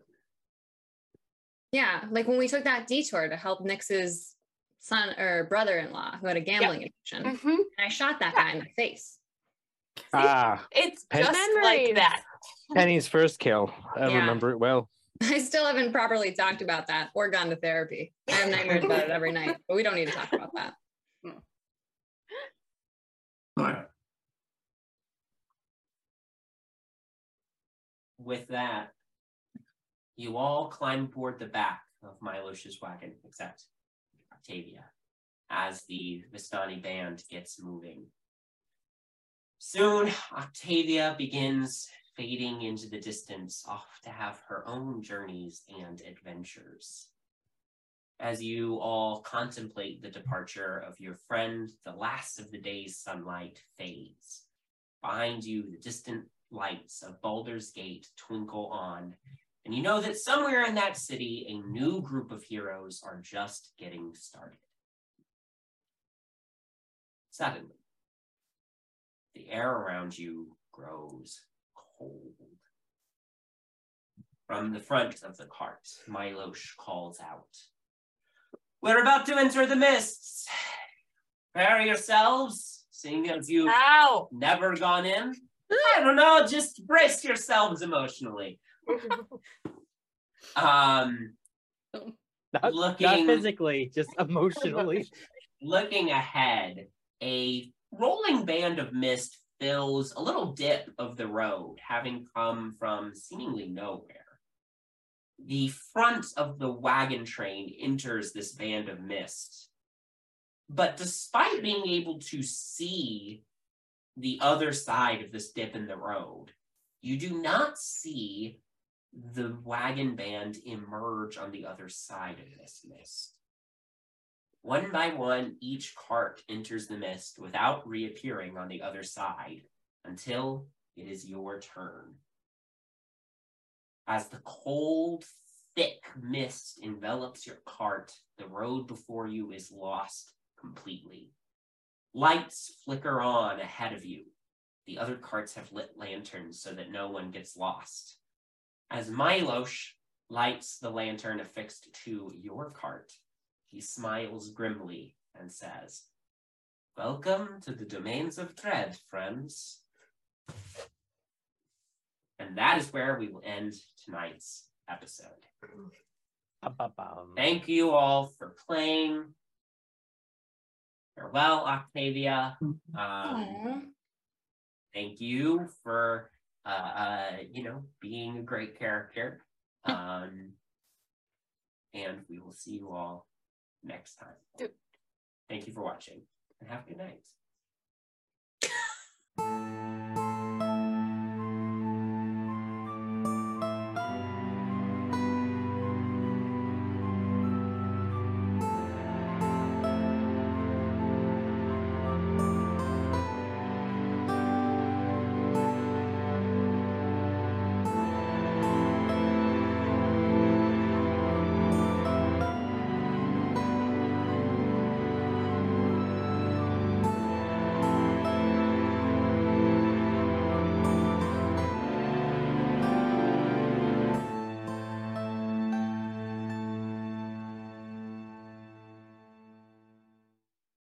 Yeah, like when we took that detour to help Nyx's son or brother-in-law who had a gambling addiction, Mhm. and I shot that guy in the face. ah, It's Pen- just like that. Penny's first kill. I Yeah. remember it well. I still haven't properly talked about that or gone to therapy. I have nightmares about it every night, but we don't need to talk about that. All right. With that, you all climb aboard the back of Milosh's wagon, except Octavia, as the Vistani band gets moving. Soon, Octavia begins fading into the distance, off to have her own journeys and adventures. As you all contemplate the departure of your friend, the last of the day's sunlight fades. Behind you, the distant lights of Baldur's Gate twinkle on, and you know that somewhere in that city, a new group of heroes are just getting started. Suddenly, the air around you grows cold. From the front of the cart, Milosh calls out. We're about to enter the mists. Prepare yourselves, seeing as you've Ow! never gone in. I don't know, just brace yourselves emotionally. Um, Not, looking, not Looking- physically, just emotionally. looking ahead, a rolling band of mist fills a little dip of the road, having come from seemingly nowhere. The front of the wagon train enters this band of mist. But despite being able to see the other side of this dip in the road, you do not see the wagon band emerge on the other side of this mist. One by one, each cart enters the mist without reappearing on the other side until it is your turn. As the cold, thick mist envelops your cart, the road before you is lost completely. Lights flicker on ahead of you. The other carts have lit lanterns so that no one gets lost. As Milosh lights the lantern affixed to your cart, he smiles grimly and says, Welcome to the domains of dread, friends. And that is where we will end tonight's episode. Thank you all for playing. Farewell, Octavia. Um, thank you for uh, uh you know being a great character. Um and we will see you all next time. Thank you for watching and have a good night